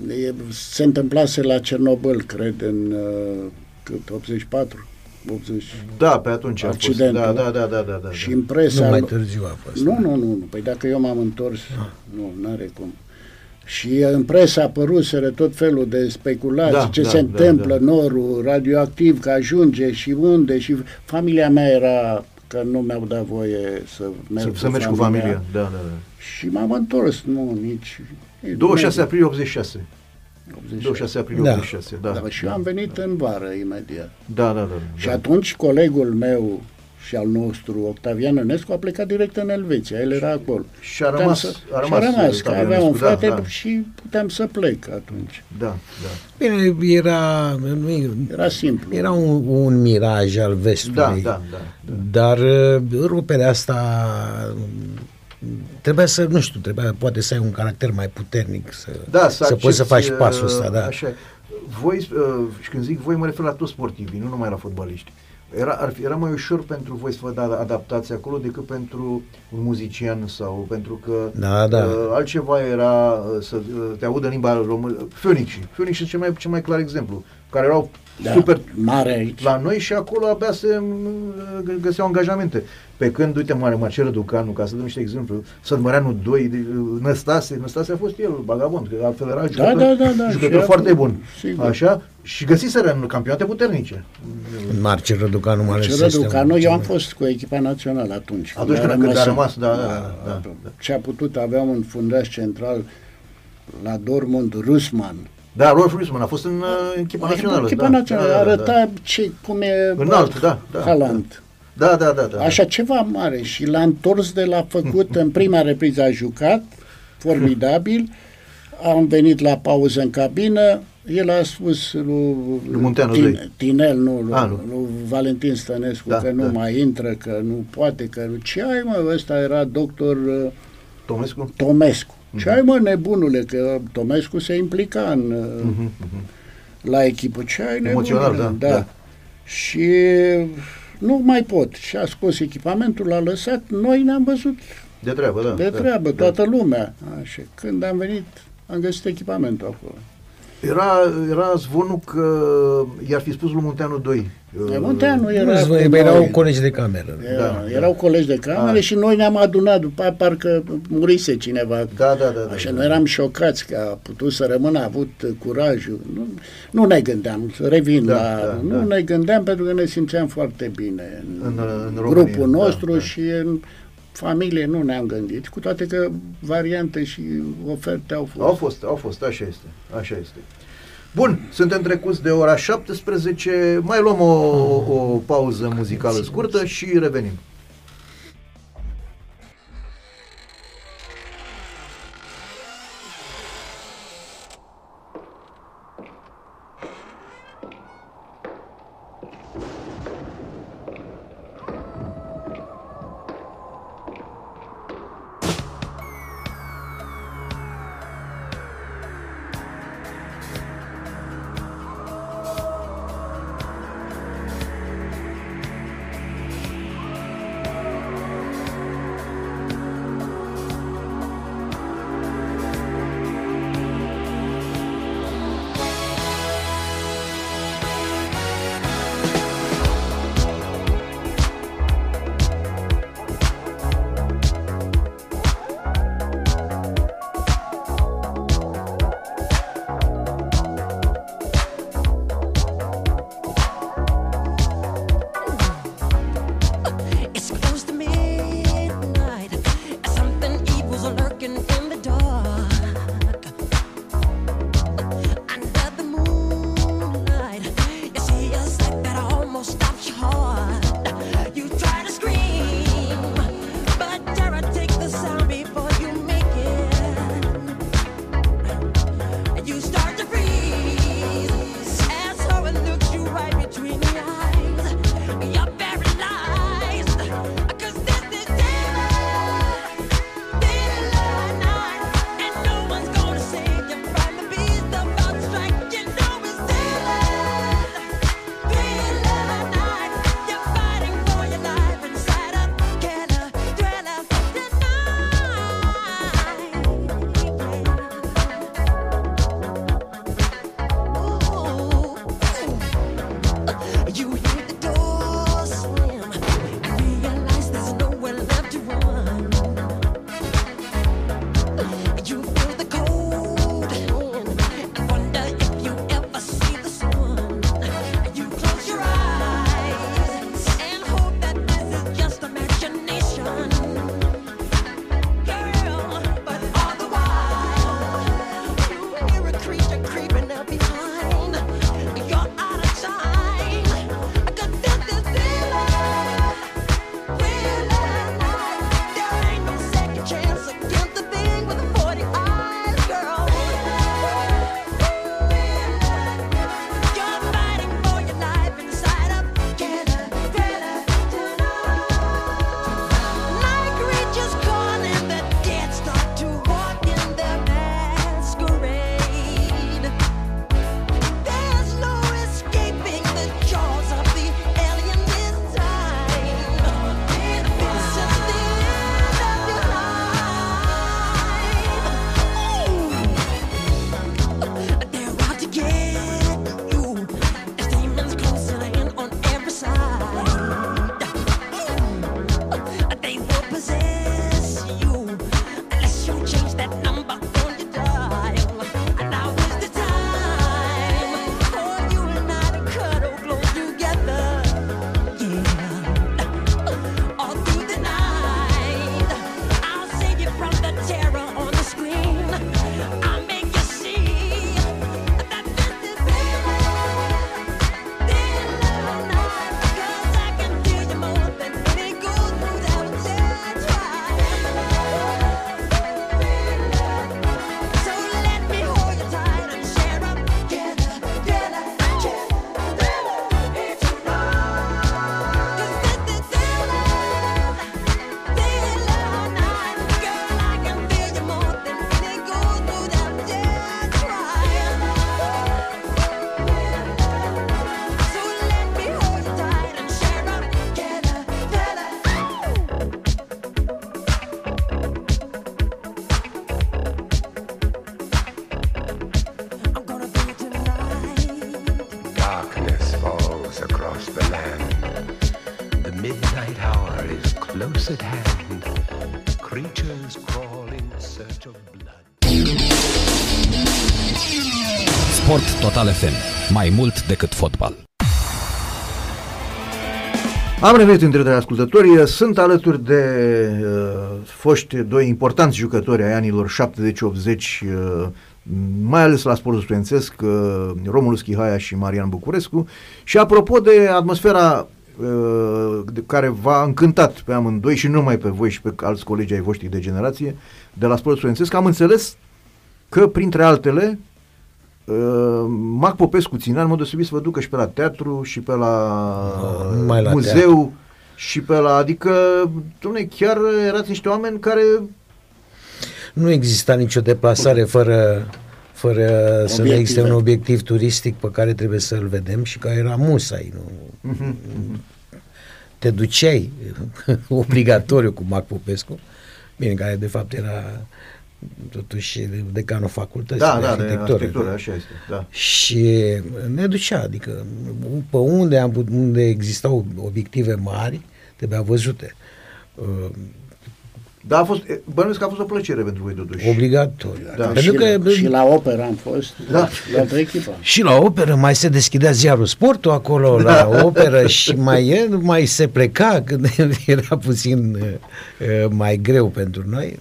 [SPEAKER 2] E, se întâmplase la Cernobâl, cred, în uh, cât, 84? 80.
[SPEAKER 1] Da, pe atunci a fost.
[SPEAKER 2] Accidentul.
[SPEAKER 1] Da, da, da, da, da, da.
[SPEAKER 2] Și în presa...
[SPEAKER 3] nu mai târziu a fost.
[SPEAKER 2] Nu, nu, nu, nu. Păi dacă eu m-am întors, nu, n-are cum. Și în presă apăruseră tot felul de speculații,
[SPEAKER 1] Da,
[SPEAKER 2] ce
[SPEAKER 1] da,
[SPEAKER 2] se
[SPEAKER 1] da,
[SPEAKER 2] întâmplă,
[SPEAKER 1] da.
[SPEAKER 2] norul radioactiv, că ajunge și unde, și familia mea era că nu mi-au dat voie să merg
[SPEAKER 1] Să, să mergi cu familia. Da, da, da.
[SPEAKER 2] Și m-am întors, nu, nici...
[SPEAKER 1] 26 aprilie 86.
[SPEAKER 2] 86.
[SPEAKER 1] 26 aprilie
[SPEAKER 3] Da.
[SPEAKER 1] 86, da.
[SPEAKER 2] Da, și eu am venit în vară imediat.
[SPEAKER 1] Da, da, da.
[SPEAKER 2] Și
[SPEAKER 1] da.
[SPEAKER 2] atunci colegul meu și al nostru, Octavian Ănescu, a plecat direct în Elveția. El era acolo.
[SPEAKER 1] Și a
[SPEAKER 2] Puteam
[SPEAKER 1] rămas,
[SPEAKER 2] să,
[SPEAKER 1] a rămas,
[SPEAKER 2] și a rămas
[SPEAKER 1] uh,
[SPEAKER 2] că
[SPEAKER 1] Octavian
[SPEAKER 2] aveam un
[SPEAKER 1] Ionescu,
[SPEAKER 2] frate
[SPEAKER 1] da, da.
[SPEAKER 2] și puteam să plec atunci.
[SPEAKER 1] Da, da.
[SPEAKER 3] Bine, era, nu,
[SPEAKER 2] Era simplu.
[SPEAKER 3] era un, un miraj al vestului.
[SPEAKER 1] Da, da, da. da.
[SPEAKER 3] Dar uh, ruperea asta uh, trebuia să, nu știu, trebuia poate să ai un caracter mai puternic, să,
[SPEAKER 1] Da,
[SPEAKER 3] să,
[SPEAKER 1] să,
[SPEAKER 3] poți să
[SPEAKER 1] accepti,
[SPEAKER 3] faci pasul ăsta,
[SPEAKER 1] uh,
[SPEAKER 3] da.
[SPEAKER 1] Așa. e. Voi, uh, și când zic voi, mă refer la toți sportivii, nu numai la fotbaliști. Era, ar fi, era mai ușor pentru voi să vă da adaptați acolo decât pentru un muzician sau pentru că
[SPEAKER 3] Da, da.
[SPEAKER 1] Uh, altceva era uh, să uh, te audă în limba română. Phoenix Phoenix e cel mai, cel mai clar exemplu, care erau
[SPEAKER 2] Da,
[SPEAKER 1] super
[SPEAKER 2] mare aici.
[SPEAKER 1] la noi și acolo abia se uh, găseau angajamente. Pe când, uite, Mare Marcel Răducanu, ca să dăm niște exemplu, Sădmăreanu 2, de- uh, Năstase, Năstase a fost el, bagabond, că altfel era jucător,
[SPEAKER 2] da, da, da,
[SPEAKER 1] jucător
[SPEAKER 2] și
[SPEAKER 1] foarte
[SPEAKER 2] a-
[SPEAKER 1] bun.
[SPEAKER 2] sigur.
[SPEAKER 1] Așa? Și găsiseră în campionate puternice.
[SPEAKER 3] Marcel Răducanu mai ales
[SPEAKER 2] Ce
[SPEAKER 3] este
[SPEAKER 2] Răducanu,
[SPEAKER 3] un-
[SPEAKER 2] eu am fost cu echipa națională atunci.
[SPEAKER 1] Atunci
[SPEAKER 2] a
[SPEAKER 1] când- când a
[SPEAKER 2] în-
[SPEAKER 1] rămas, da, da, da, da.
[SPEAKER 2] Ce a putut, aveam un fundaș central la Dortmund, Rusman.
[SPEAKER 1] Da, Rolf Ruisman a fost în uh, echipa națională.
[SPEAKER 2] Echipa
[SPEAKER 1] da,
[SPEAKER 2] națională
[SPEAKER 1] da, da, da.
[SPEAKER 2] arăta ce, cum e
[SPEAKER 1] Înalt, da, da,
[SPEAKER 2] Haaland.
[SPEAKER 1] Da, da, da. da.
[SPEAKER 2] Așa ceva mare și l-a întors de la făcut (laughs) în prima repriză a jucat formidabil am venit la pauză în cabină el a spus lui,
[SPEAKER 1] Lui Munteanu
[SPEAKER 2] Tin-
[SPEAKER 1] doi.
[SPEAKER 2] Tinel, nu, lui,
[SPEAKER 1] A, nu.
[SPEAKER 2] lui Valentin Stănescu,
[SPEAKER 1] Da,
[SPEAKER 2] că nu
[SPEAKER 1] da.
[SPEAKER 2] mai intră, că nu poate, că nu... Ce ai mă, ăsta era doctor uh,
[SPEAKER 1] Tomescu?
[SPEAKER 2] Tomescu.
[SPEAKER 1] Mhm.
[SPEAKER 2] Ce ai mă, nebunule, că Tomescu se implica în, uh, la echipă. Ce ai nebunule?
[SPEAKER 1] Mhm, Emoțional, da, da.
[SPEAKER 2] Și nu mai pot. Și a scos echipamentul, l-a lăsat. Noi ne-am văzut
[SPEAKER 1] De treabă, da.
[SPEAKER 2] de
[SPEAKER 1] da,
[SPEAKER 2] treabă,
[SPEAKER 1] da.
[SPEAKER 2] toată lumea. Așa. Când am venit, am găsit echipamentul acolo.
[SPEAKER 1] Era, era zvonul că i-ar fi spus lui Munteanu 2.
[SPEAKER 2] Uh, Munteanu era
[SPEAKER 3] Nu,
[SPEAKER 2] cu
[SPEAKER 3] erau
[SPEAKER 2] noi.
[SPEAKER 3] colegi de cameră.
[SPEAKER 2] Era,
[SPEAKER 1] Da,
[SPEAKER 2] erau
[SPEAKER 1] da.
[SPEAKER 2] colegi de cameră
[SPEAKER 1] Ah.
[SPEAKER 2] și noi ne-am adunat după aia, parcă murise cineva.
[SPEAKER 1] Da, da, da. da,
[SPEAKER 2] Așa,
[SPEAKER 1] da.
[SPEAKER 2] noi eram șocați că a putut să rămână, a avut curajul. Nu, nu ne gândeam, să revin
[SPEAKER 1] Da,
[SPEAKER 2] la...
[SPEAKER 1] da,
[SPEAKER 2] nu
[SPEAKER 1] da.
[SPEAKER 2] ne gândeam pentru că ne simțeam foarte bine în,
[SPEAKER 1] În- în România,
[SPEAKER 2] grupul nostru
[SPEAKER 1] da, da.
[SPEAKER 2] și în familie nu ne-am gândit, cu toate că variante și oferte au fost.
[SPEAKER 1] Au fost, au fost, așa este, așa este. Bun, suntem trecuți de ora 17, mai luăm o, o pauză muzicală scurtă și revenim.
[SPEAKER 5] Total FM. Mai mult decât fotbal.
[SPEAKER 1] Am revenit între de ascultători. Sunt alături de uh, foști doi importanți jucători ai anilor 70-80, uh, mai ales la sportul studențesc, uh, Romulus Chihaia și Marian Bucurescu. Și apropo de atmosfera uh, de care v-a încântat pe amândoi și nu numai pe voi și pe alți colegi ai voștri de generație de la sportul studențesc, am înțeles că, printre altele, Uh, Mac Popescu ținea în mod deosebit să vă ducă și pe la teatru și pe la
[SPEAKER 3] Nu, numai la
[SPEAKER 1] muzeu
[SPEAKER 3] teatru.
[SPEAKER 1] și pe la, adică, domne, chiar erați niște oameni care
[SPEAKER 3] Nu exista nicio deplasare fără, fără să nu
[SPEAKER 2] Obiective.
[SPEAKER 3] existe un obiectiv turistic pe care trebuie să-l vedem și care era musai. Nu?
[SPEAKER 1] Mhm,
[SPEAKER 3] Te duceai (laughs) obligatoriu cu Mac Popescu, bine, care de fapt era totuși decanul facultății
[SPEAKER 1] da,
[SPEAKER 3] de
[SPEAKER 1] da, de
[SPEAKER 3] arhitectură.
[SPEAKER 1] arhitectură, așa este, da.
[SPEAKER 3] Și ne ducea, adică pe unde, am, put- unde existau obiective mari, trebuia văzute. Uh,
[SPEAKER 1] Da, a fost, e, bănuiesc că a fost o plăcere pentru voi totuși.
[SPEAKER 3] obligatoriu.
[SPEAKER 1] Da.
[SPEAKER 3] Pentru
[SPEAKER 2] și,
[SPEAKER 3] că
[SPEAKER 2] și la opera am fost,
[SPEAKER 1] Da.
[SPEAKER 2] la altă echipă. (laughs)
[SPEAKER 3] Și la operă mai se deschidea ziarul sportul acolo la operă și mai, e, mai se pleca când (laughs) era puțin uh, uh, mai greu pentru noi.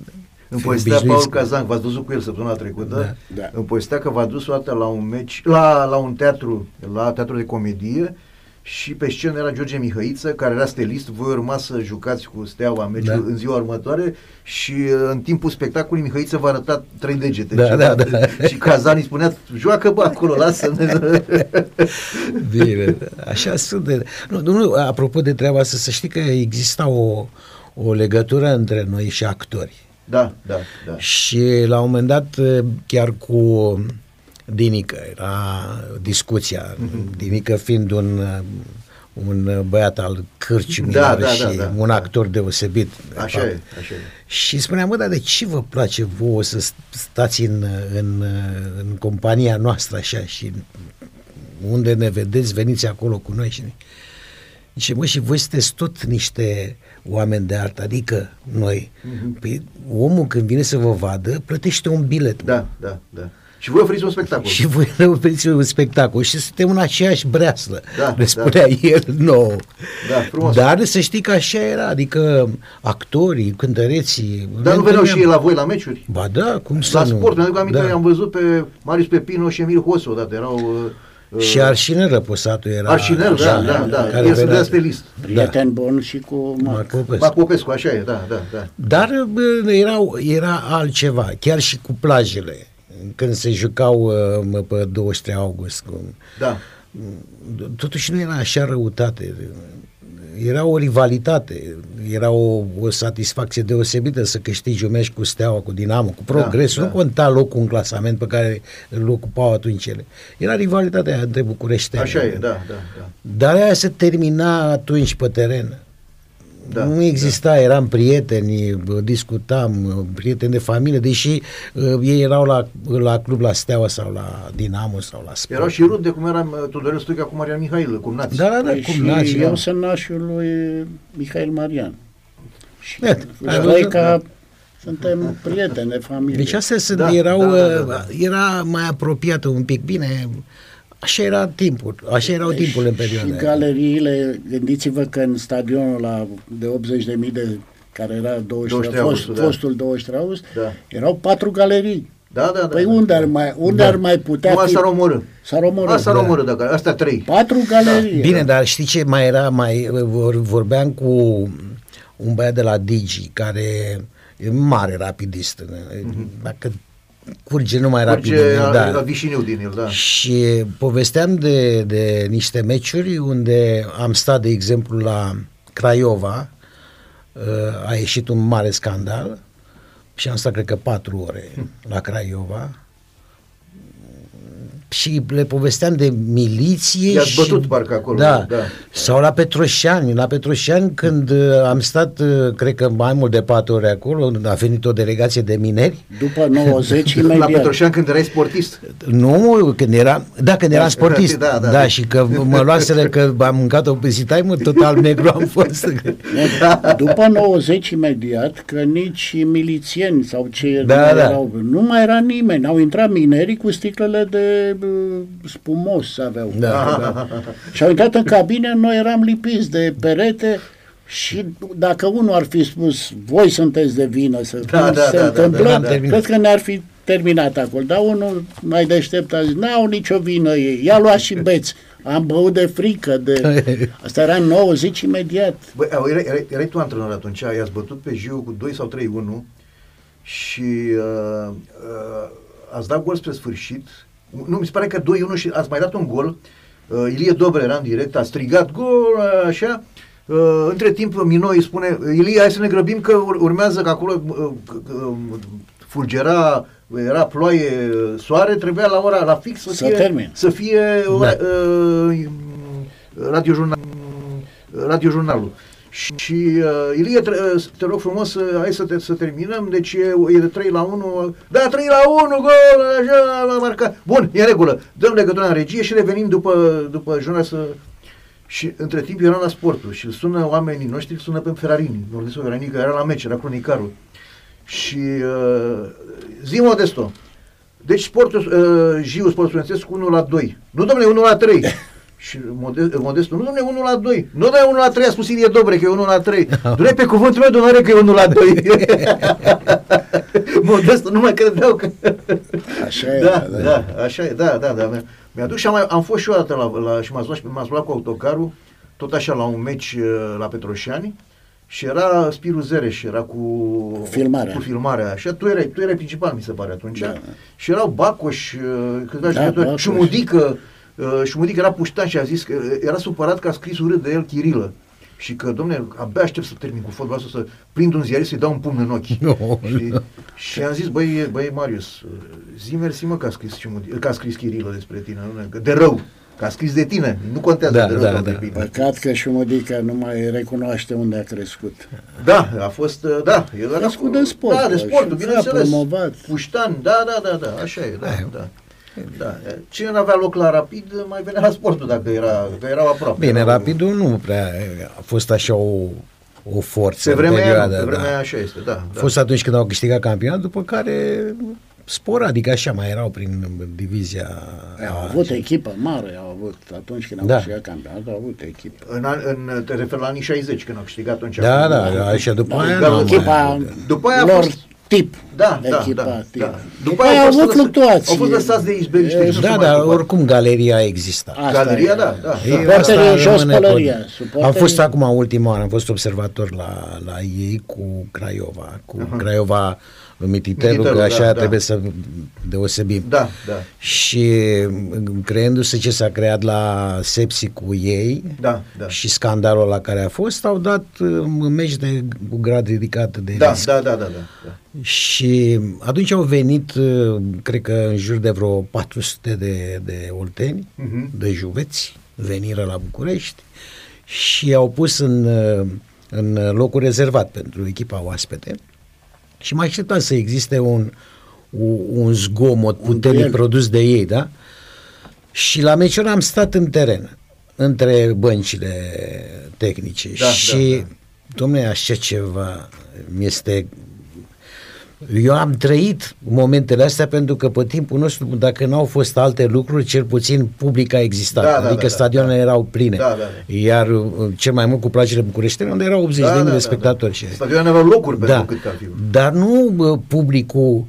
[SPEAKER 1] Îmi
[SPEAKER 3] Fi
[SPEAKER 1] povestea
[SPEAKER 3] obișnuiți
[SPEAKER 1] Paul
[SPEAKER 3] cu-
[SPEAKER 1] Kazan, v-ați văzut cu el săptămâna trecută,
[SPEAKER 3] Da.
[SPEAKER 2] Da.
[SPEAKER 1] îmi povestea că v-a dus o dată la un meci, la, la un teatru, la teatru de comedie și pe scenă era George Mihăiță, care era stelist, voi urma să jucați cu Steaua meciul
[SPEAKER 3] Da.
[SPEAKER 1] în ziua următoare și uh, în timpul spectacolului Mihăiță v-a arătat trei degete.
[SPEAKER 3] Da,
[SPEAKER 1] ceva.
[SPEAKER 3] da, da.
[SPEAKER 1] Și Kazan îi spunea, joacă bă acolo, lasă-ne. (laughs)
[SPEAKER 3] Bine, așa sunt. De... Nu, nu, apropo de treaba asta, să știi că exista o, o legătură între noi și actori.
[SPEAKER 1] Da, da, da.
[SPEAKER 3] Și la un moment dat, chiar cu Dinică, era discuția,
[SPEAKER 1] Mhm.
[SPEAKER 3] Dinică fiind un, un băiat al cârciumilor
[SPEAKER 1] Da, da,
[SPEAKER 3] și
[SPEAKER 1] da, da,
[SPEAKER 3] un
[SPEAKER 1] da.
[SPEAKER 3] actor deosebit. de
[SPEAKER 1] Așa
[SPEAKER 3] fapt.
[SPEAKER 1] e, așa e.
[SPEAKER 3] Și spuneam, mă, dar de ce vă place vouă să stați în, în, în compania noastră așa și unde ne vedeți, veniți acolo cu noi și Zice, mă, și voi sunteți tot niște oameni de artă, adică noi. Păi, omul când vine să vă vadă, plătește un bilet. mă.
[SPEAKER 1] Da, da, da. Și voi oferiți un spectacol.
[SPEAKER 3] Și voi ne oferiți un spectacol și suntem în aceeași breaslă.
[SPEAKER 1] Da,
[SPEAKER 3] le spunea el nou.
[SPEAKER 1] Da, frumos.
[SPEAKER 3] Dar să știi că așa era, adică actorii, cântăreții.
[SPEAKER 1] Dar nu
[SPEAKER 3] ne
[SPEAKER 1] veneau
[SPEAKER 3] întâlneam-
[SPEAKER 1] și ei la voi la meciuri?
[SPEAKER 3] Ba da, cum să
[SPEAKER 1] La
[SPEAKER 3] nu?
[SPEAKER 1] sport, mi-aduc aminte,
[SPEAKER 3] da.
[SPEAKER 1] am văzut pe Marius Pepino și Emil Hosu odată, erau... Uh, uh,
[SPEAKER 3] Și Arșinel Răposatul era...
[SPEAKER 1] Arșinel, da,
[SPEAKER 3] așa,
[SPEAKER 1] da, da,
[SPEAKER 3] care
[SPEAKER 1] el se
[SPEAKER 3] venea-
[SPEAKER 1] dea stelist.
[SPEAKER 2] Prieten bun și cu
[SPEAKER 3] Marc
[SPEAKER 2] Marc.
[SPEAKER 3] Popescu.
[SPEAKER 1] Ba Popescu, așa e, da, da, da.
[SPEAKER 3] Dar bă, erau, era altceva, chiar și cu plajele, când se jucau uh, mă, pe 23 august. Cu,
[SPEAKER 1] Da.
[SPEAKER 3] totuși nu era așa răutate. Era o rivalitate, era o, o satisfacție deosebită să câștigi un meci cu Steaua, cu Dinamo, cu Progresul.
[SPEAKER 1] da.
[SPEAKER 3] Nu conta locul în clasament pe care îl ocupau atunci ele. Era rivalitatea aia între București.
[SPEAKER 1] Așa e, da, da, da.
[SPEAKER 3] Dar aia se termina atunci pe teren.
[SPEAKER 1] Da,
[SPEAKER 3] nu exista, eram prieteni, bă, discutam, prieteni de familie, deși uh, ei erau la, la club la Steaua sau la Dinamo sau la Sport.
[SPEAKER 1] Erau și rude, cum era uh, Tudorel Stoica cu Marian Mihail, cum nați.
[SPEAKER 3] Da, da, da,
[SPEAKER 2] Păi
[SPEAKER 3] cum
[SPEAKER 2] și
[SPEAKER 3] nați,
[SPEAKER 2] eu
[SPEAKER 3] da.
[SPEAKER 2] sunt nașul lui Mihail Marian. Și
[SPEAKER 3] Iată, ai
[SPEAKER 2] cu
[SPEAKER 3] văzut?
[SPEAKER 2] Stoica suntem prieteni de familie.
[SPEAKER 3] Deci astea sunt,
[SPEAKER 1] Da,
[SPEAKER 3] erau,
[SPEAKER 1] da, da, da,
[SPEAKER 3] uh,
[SPEAKER 1] da.
[SPEAKER 3] era mai apropiată un pic. Bine, așa era timpul, așa erau timpul în perioada
[SPEAKER 2] Și
[SPEAKER 3] aia.
[SPEAKER 2] galeriile, gândiți-vă că în stadionul la, de 80.000 de care era 23,
[SPEAKER 1] 23
[SPEAKER 2] fost,
[SPEAKER 1] august, da.
[SPEAKER 2] fostul 23 august,
[SPEAKER 1] Da.
[SPEAKER 2] erau patru galerii.
[SPEAKER 1] Da, da, da.
[SPEAKER 2] Păi
[SPEAKER 1] da.
[SPEAKER 2] unde ar mai, unde
[SPEAKER 3] Da.
[SPEAKER 2] ar mai putea
[SPEAKER 1] Nu,
[SPEAKER 2] fi?
[SPEAKER 1] asta ar omorâ.
[SPEAKER 2] S-ar omorâ.
[SPEAKER 1] Asta ar
[SPEAKER 2] Da.
[SPEAKER 1] omorâ, dacă, astea trei.
[SPEAKER 2] Patru galerii.
[SPEAKER 3] Bine,
[SPEAKER 2] erau.
[SPEAKER 3] dar știi ce mai era? Mai vor, vorbeam cu un băiat de la Digi, care e mare rapidist. Dacă curge numai rapid.
[SPEAKER 1] Merge
[SPEAKER 3] din el,
[SPEAKER 1] da. la
[SPEAKER 3] da.
[SPEAKER 1] vișiniu din el, da.
[SPEAKER 3] Și povesteam de, de niște meciuri unde am stat, de exemplu, la Craiova, uh, a ieșit un mare scandal și am stat, cred că, patru ore la Craiova. Și le povesteam de miliție
[SPEAKER 1] I-ați
[SPEAKER 3] și,
[SPEAKER 1] bătut parcă acolo,
[SPEAKER 3] Da.
[SPEAKER 1] da.
[SPEAKER 3] Sau la Petroșani. La Petroșani când uh, am stat, uh, cred că mai mult de patru ore acolo, a venit o delegație de mineri.
[SPEAKER 2] După 90 (laughs)
[SPEAKER 1] La
[SPEAKER 2] imediat.
[SPEAKER 1] Petroșan când erai sportist.
[SPEAKER 3] Nu, când era, da, când eram
[SPEAKER 1] Da,
[SPEAKER 3] sportist,
[SPEAKER 1] da,
[SPEAKER 3] da,
[SPEAKER 1] da.
[SPEAKER 3] da, și că mă luaseră că am mâncat-o pe mă, total negru am fost. (laughs)
[SPEAKER 2] După 90 imediat, că nici milițieni sau ce
[SPEAKER 3] Da,
[SPEAKER 2] nu mai
[SPEAKER 3] da.
[SPEAKER 2] erau, nu mai era nimeni. Au intrat minerii cu sticlele de uh, spumos aveau.
[SPEAKER 3] Da.
[SPEAKER 2] Și au intrat în cabine, noi eram lipiți de perete și dacă unul ar fi spus, voi sunteți de vină să
[SPEAKER 1] Da,
[SPEAKER 2] cum
[SPEAKER 1] da,
[SPEAKER 2] se
[SPEAKER 1] da, da,
[SPEAKER 2] întâmplă,
[SPEAKER 3] da, da.
[SPEAKER 2] cred că ne-ar fi terminat acolo. Dar unul mai deștept a zis, n-au nicio vină ei, ia luați și beți. Am băut de frică, de... (laughs) Asta era în 90 imediat.
[SPEAKER 1] Băi, au, erai, erai, erai tu antrenor atunci, i-ați bătut pe Jiu cu 2 sau 3-1 și uh, uh, ați dat gol spre sfârșit. Nu, mi se pare că 2-1 și ați mai dat un gol. Uh, Ilie Dobre era în direct, a strigat gol, uh, așa. Uh, între timp, Mino îi spune, Ilie, hai să ne grăbim că ur- urmează că acolo uh, uh, fulgera, era ploaie, soare, trebuia la ora, la fix să
[SPEAKER 2] Să
[SPEAKER 1] fie,
[SPEAKER 2] termin.
[SPEAKER 1] să fie ora, uh, radiojurnal, radiojurnalul. Și, și uh, Ilie, tre- uh, te rog frumos, uh, hai să, te, să terminăm, deci e, e de 3 la 1, da, 3 la 1, gol, așa, la marca. Bun, e în regulă, dăm legătura în regie și revenim după, după jurnal să... Și între timp eram la sportul și îl sună oamenii noștri, îl sună pe Ferrarini, Nordesul Ferrarini, că era la meci, era cronicarul. Și uh, zi Modesto, deci sportul, uh, Jiu, sportul studențesc 1 la 2. Nu, domnule, 1 la 3. Și Mode- Modestul, nu, domnule, 1 la 2. Nu, domnule, 1 la 3, a spus Ilie Dobre că e 1 la 3. (laughs) Domnule, pe cuvântul meu, domnule, că e 1 la 2. (laughs) Modestul, nu mai credeau că...
[SPEAKER 2] Așa e.
[SPEAKER 1] Da, da, așa e, da, da, da. Mi- Mi-aduc și am, mai, am fost și o dată la, la și m-ați luat, și- m-ați luat cu autocarul, tot așa la un meci uh, la Petroșani și era Spiru Zereș, era cu
[SPEAKER 2] Filmarea.
[SPEAKER 1] Cu filmarea. Și tu erai, tu erai principal, mi se pare, atunci.
[SPEAKER 2] Da.
[SPEAKER 1] Și erau Bacoș, uh, câțiva
[SPEAKER 2] Da,
[SPEAKER 1] jucători,
[SPEAKER 2] Bacoș.
[SPEAKER 1] și Mudică, uh, și Mudică era puștan și a zis că uh, era supărat că a scris urât de el Chirilă. Și că, domne, abia aștept să termin cu fotbalul ăsta, să prind un ziarist să-i dau un pumn în ochi. (laughs)
[SPEAKER 3] Nu.
[SPEAKER 1] Și, și am zis, băi, băi Marius, zi mersi mă că a scris, și Mudi- că a scris Chirilă despre tine, nu? Că de rău, că a scris de tine, nu contează
[SPEAKER 3] Da,
[SPEAKER 1] de rău
[SPEAKER 3] da,
[SPEAKER 1] sau de
[SPEAKER 3] da.
[SPEAKER 1] bine.
[SPEAKER 2] Păcat că și Modica nu mai recunoaște unde a crescut.
[SPEAKER 1] Da, a fost, uh, da, el era
[SPEAKER 2] Crescut de sport,
[SPEAKER 1] Da, de
[SPEAKER 2] și
[SPEAKER 1] sportul,
[SPEAKER 2] s-a
[SPEAKER 1] bineînțeles.
[SPEAKER 2] promovat.
[SPEAKER 1] Puștan, da, da, da, da, așa e, da, da. Da. Cine nu avea loc la rapid, mai venea la sportul dacă era, că erau aproape.
[SPEAKER 3] Bine,
[SPEAKER 1] Erau-
[SPEAKER 3] rapidul nu prea a fost așa o, o forță
[SPEAKER 1] Pe vremea,
[SPEAKER 3] în
[SPEAKER 1] aia,
[SPEAKER 3] perioada.
[SPEAKER 1] pe vremea
[SPEAKER 3] da.
[SPEAKER 1] aia așa este, da.
[SPEAKER 3] A
[SPEAKER 1] da.
[SPEAKER 3] fost atunci când au câștigat campionatul, după care sporadic așa mai erau prin divizia
[SPEAKER 2] Au
[SPEAKER 3] a-
[SPEAKER 2] avut echipă mare, au avut, atunci când au
[SPEAKER 3] Da.
[SPEAKER 2] câștigat campionatul, au avut echipă.
[SPEAKER 1] În, an- în, te referi la anii 60, când au câștigat atunci.
[SPEAKER 3] Da,
[SPEAKER 1] Acum,
[SPEAKER 3] da, da, și după
[SPEAKER 1] Da,
[SPEAKER 3] aia
[SPEAKER 1] da,
[SPEAKER 3] nu am mai
[SPEAKER 2] Echipa
[SPEAKER 3] avut.
[SPEAKER 1] După aia a
[SPEAKER 2] lor
[SPEAKER 1] fost-
[SPEAKER 2] tip.
[SPEAKER 1] Da, da,
[SPEAKER 2] echipa
[SPEAKER 1] da,
[SPEAKER 2] tip.
[SPEAKER 1] da.
[SPEAKER 2] După aia au
[SPEAKER 1] fost
[SPEAKER 2] avut
[SPEAKER 1] lăsa-
[SPEAKER 2] fluctuații.
[SPEAKER 1] Au fost lăsați de izbeliște.
[SPEAKER 2] E,
[SPEAKER 1] și nu
[SPEAKER 3] Da,
[SPEAKER 1] se mai
[SPEAKER 3] dar
[SPEAKER 1] ocupa.
[SPEAKER 3] oricum galeria exista.
[SPEAKER 2] Asta
[SPEAKER 1] Galeria,
[SPEAKER 2] e.
[SPEAKER 1] da, da.
[SPEAKER 3] Ei,
[SPEAKER 2] Suporterii
[SPEAKER 3] asta
[SPEAKER 2] și o
[SPEAKER 3] rămâne
[SPEAKER 2] spălăria.
[SPEAKER 3] tot- Am
[SPEAKER 2] Suporterii-
[SPEAKER 3] fost acum ultima oară, am fost observator la, la ei cu Craiova, cu Craiova Mititelu,
[SPEAKER 1] Mititelu,
[SPEAKER 3] că așa
[SPEAKER 1] da, da.
[SPEAKER 3] trebuie să deosebim.
[SPEAKER 1] Da, da,
[SPEAKER 3] Și creându-se ce s-a creat la Sepsi cu ei
[SPEAKER 1] da, da.
[SPEAKER 3] și scandalul la care a fost, au dat uh, meci de, cu grad ridicat de
[SPEAKER 1] Da,
[SPEAKER 3] risc.
[SPEAKER 1] da, da, da, da, da.
[SPEAKER 3] Și atunci au venit, uh, cred că în jur de vreo 400 de, de olteni,
[SPEAKER 1] Mhm.
[SPEAKER 3] de juveți, veniră la București și au pus în, uh, în locul rezervat pentru echipa oaspete și mă așteptam să existe un, un, un zgomot puternic
[SPEAKER 2] duel.
[SPEAKER 3] produs de ei, da? Și la meciul am stat în teren, între băncile tehnice
[SPEAKER 1] Da,
[SPEAKER 3] și,
[SPEAKER 1] da, da.
[SPEAKER 3] domne, așa ceva este eu am trăit momentele astea pentru că pe timpul nostru, dacă n-au fost alte lucruri, cel puțin public a existat.
[SPEAKER 1] Da, da,
[SPEAKER 3] adică
[SPEAKER 1] da, da,
[SPEAKER 3] stadioanele
[SPEAKER 1] da.
[SPEAKER 3] erau pline.
[SPEAKER 1] Da, da, da.
[SPEAKER 3] Iar uh, cel mai mult cu plajele bucureștine, unde erau 80
[SPEAKER 1] Da,
[SPEAKER 3] de mii
[SPEAKER 1] da,
[SPEAKER 3] de
[SPEAKER 1] da,
[SPEAKER 3] spectatori.
[SPEAKER 1] da.
[SPEAKER 3] și-
[SPEAKER 1] Stadioanele aveau locuri pentru
[SPEAKER 3] da.
[SPEAKER 1] cât ar fi.
[SPEAKER 3] Dar nu uh, publicul, uh,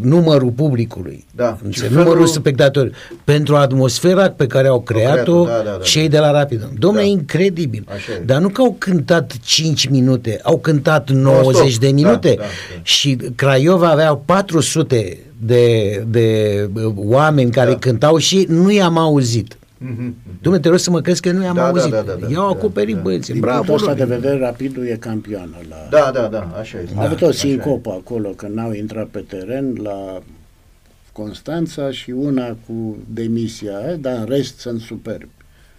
[SPEAKER 3] numărul publicului,
[SPEAKER 1] Da.
[SPEAKER 3] înțeleg,
[SPEAKER 1] Ci
[SPEAKER 3] numărul
[SPEAKER 1] felul-
[SPEAKER 3] spectatori, pentru atmosfera pe care au creat-o
[SPEAKER 1] creat-o, da, da, da,
[SPEAKER 3] cei
[SPEAKER 1] da.
[SPEAKER 3] de la Rapid. Domnule,
[SPEAKER 1] Da.
[SPEAKER 3] e incredibil.
[SPEAKER 1] Așa e.
[SPEAKER 3] Dar nu că au cântat 5 minute, au cântat 90 de
[SPEAKER 1] Da,
[SPEAKER 3] minute
[SPEAKER 1] da, da.
[SPEAKER 3] și Craiova avea 400 de, de uh, oameni care
[SPEAKER 1] Da.
[SPEAKER 3] cântau și nu i-am auzit.
[SPEAKER 1] Mhm.
[SPEAKER 3] Dom'le, te rog să mă crezi că nu i-am
[SPEAKER 1] Da, da,
[SPEAKER 3] auzit.
[SPEAKER 1] da, da, da.
[SPEAKER 3] I-au
[SPEAKER 1] Da,
[SPEAKER 3] acoperit
[SPEAKER 1] da.
[SPEAKER 3] băieții.
[SPEAKER 2] Din
[SPEAKER 3] Bravo
[SPEAKER 2] punctul ăsta de
[SPEAKER 3] lor.
[SPEAKER 2] vedere, Rapidul e campioană la...
[SPEAKER 1] Da, da, da, așa este.
[SPEAKER 2] A avut
[SPEAKER 1] Da,
[SPEAKER 2] o
[SPEAKER 1] așa e.
[SPEAKER 2] sincopă acolo, când n-au intrat pe teren la Constanța și una cu demisia, dar în rest sunt superbi.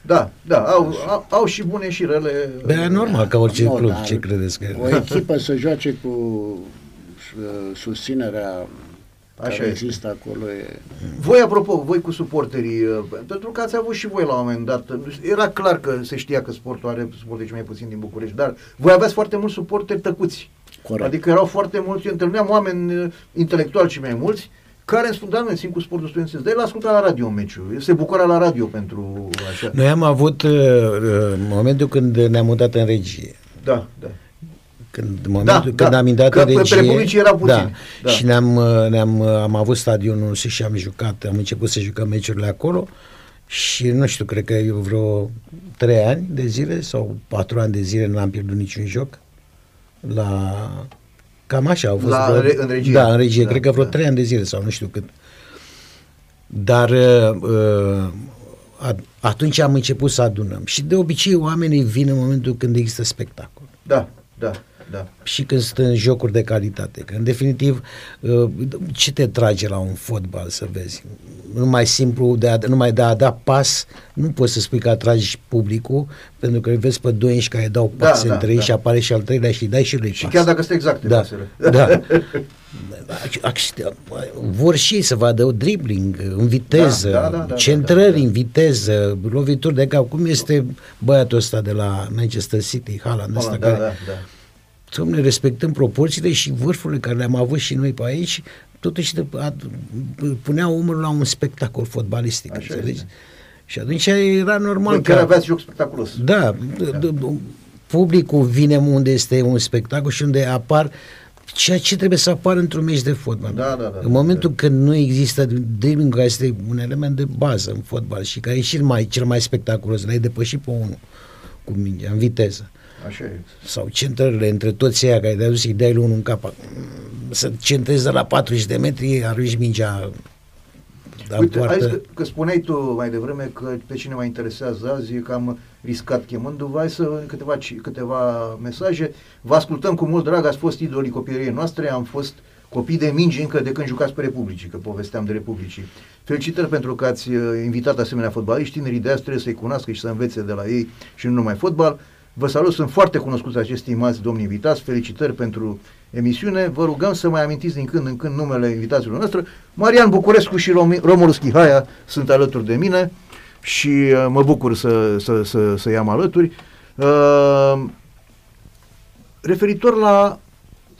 [SPEAKER 1] Da, da, au, au, au și bune și rele.
[SPEAKER 3] Bă, e normal ca orice
[SPEAKER 2] Nu,
[SPEAKER 3] club,
[SPEAKER 2] dar
[SPEAKER 3] ce credeți că...
[SPEAKER 2] O echipă să joace cu uh, susținerea
[SPEAKER 1] Așa
[SPEAKER 2] care
[SPEAKER 1] este.
[SPEAKER 2] există acolo e...
[SPEAKER 1] Voi, apropo, voi cu suporterii, uh, pentru că ați avut și voi la un moment dat, era clar că se știa că sportul are suporteri mai puțin din București, dar voi aveați foarte mulți suporteri tăcuți.
[SPEAKER 2] Corect.
[SPEAKER 1] Adică erau foarte mulți, eu întâlneam oameni uh, intelectuali și mai mulți, care îmi spuneau, noi simt cu sportul studențesc, dar el asculta la radio meciul, el se bucura la radio pentru așa.
[SPEAKER 3] Noi am avut uh, uh, momentul când ne-am mutat în regie.
[SPEAKER 1] Da, da.
[SPEAKER 3] Când, în momentul
[SPEAKER 1] Da,
[SPEAKER 3] când
[SPEAKER 1] da.
[SPEAKER 3] am intrat
[SPEAKER 1] Că
[SPEAKER 3] în
[SPEAKER 1] pe
[SPEAKER 3] regie,
[SPEAKER 1] Republicii erau puțini.
[SPEAKER 3] Da,
[SPEAKER 1] Da.
[SPEAKER 3] și ne-am, uh, ne-am, uh, am avut stadionul și am jucat, am început să jucăm meciurile acolo și nu știu, cred că eu vreo trei ani de zile sau patru ani de zile n-am pierdut niciun joc la... Cam așa au fost.
[SPEAKER 1] La-
[SPEAKER 3] vreo,
[SPEAKER 1] re- în regie.
[SPEAKER 3] Da, în regie.
[SPEAKER 1] Da,
[SPEAKER 3] cred că vreo
[SPEAKER 1] da.
[SPEAKER 3] trei ani de zile sau nu știu cât. Dar uh, uh, a- atunci am început să adunăm. Și de obicei oamenii vin în momentul când există spectacol
[SPEAKER 1] Da, da, da.
[SPEAKER 3] și când sunt în jocuri de calitate. Că, în definitiv, uh, ce te trage la un fotbal să vezi? Numai simplu, de a, numai de a da pas, nu poți să spui că atragi publicul, pentru că îi vezi pe doi inși care dau
[SPEAKER 1] Da,
[SPEAKER 3] pase
[SPEAKER 1] da,
[SPEAKER 3] între ei
[SPEAKER 1] da.
[SPEAKER 3] și apare și al treilea și îi dai și lui
[SPEAKER 1] Și
[SPEAKER 3] pas.
[SPEAKER 1] chiar dacă sunt exacte
[SPEAKER 3] da,
[SPEAKER 1] pasele.
[SPEAKER 3] da. (laughs) Ac- Vor și ei să vadă o dribbling în viteză,
[SPEAKER 1] Da, da, da, da,
[SPEAKER 3] centrări
[SPEAKER 1] da, da.
[SPEAKER 3] în viteză, lovituri de cap. Cum este băiatul ăsta de la Manchester City, Haaland ăsta,
[SPEAKER 1] da,
[SPEAKER 3] care
[SPEAKER 1] da, da.
[SPEAKER 3] Dom'le, respectăm proporțiile și vârfurile care le-am avut și noi pe aici, totuși de- a- puneau omul la un spectacol fotbalistic,
[SPEAKER 1] Așa
[SPEAKER 3] înțelegi?
[SPEAKER 1] este.
[SPEAKER 3] Și atunci era normal
[SPEAKER 1] Voi chiar aveați joc spectaculos.
[SPEAKER 3] Da, d- d- publicul vine unde este un spectacol și unde apar ceea ce trebuie să apară într-un meci de fotbal.
[SPEAKER 1] Da, da, da,
[SPEAKER 3] în momentul
[SPEAKER 1] da.
[SPEAKER 3] când nu există dribbling, care este un element de bază în fotbal și care e cel mai, cel mai spectaculos, l-ai depășit pe unul cu mingea, în viteză
[SPEAKER 1] Așa e.
[SPEAKER 3] sau centrările între toți ăia care de-a dus să-i dai lui unul în cap să centrezi de la 40 de metri arunci mingea dar
[SPEAKER 1] Uite, ai
[SPEAKER 3] poartă...
[SPEAKER 1] zis că, că spuneai tu mai devreme că pe cine mă interesează azi e că am riscat chemându-vă. Hai să câteva, ci- câteva mesaje. Vă ascultăm cu mult drag, ați fost idolii copilăriei noastre, am fost copii de mingi încă de când jucați pe Republicii, că povesteam de Republicii. Felicitări pentru că ați uh, invitat asemenea fotbaliști, tinerii de azi trebuie să-i cunoască și să învețe de la ei și nu numai fotbal. Vă salut, sunt foarte cunoscuți acești stimați domni invitați, felicitări pentru emisiune. Vă rugăm să mai amintiți din când în când numele invitațiilor noastre. Marian Bucurescu și Romi- Romulus Schihaia sunt alături de mine și uh, mă bucur să, să, să, să i-am alături. Uh, referitor la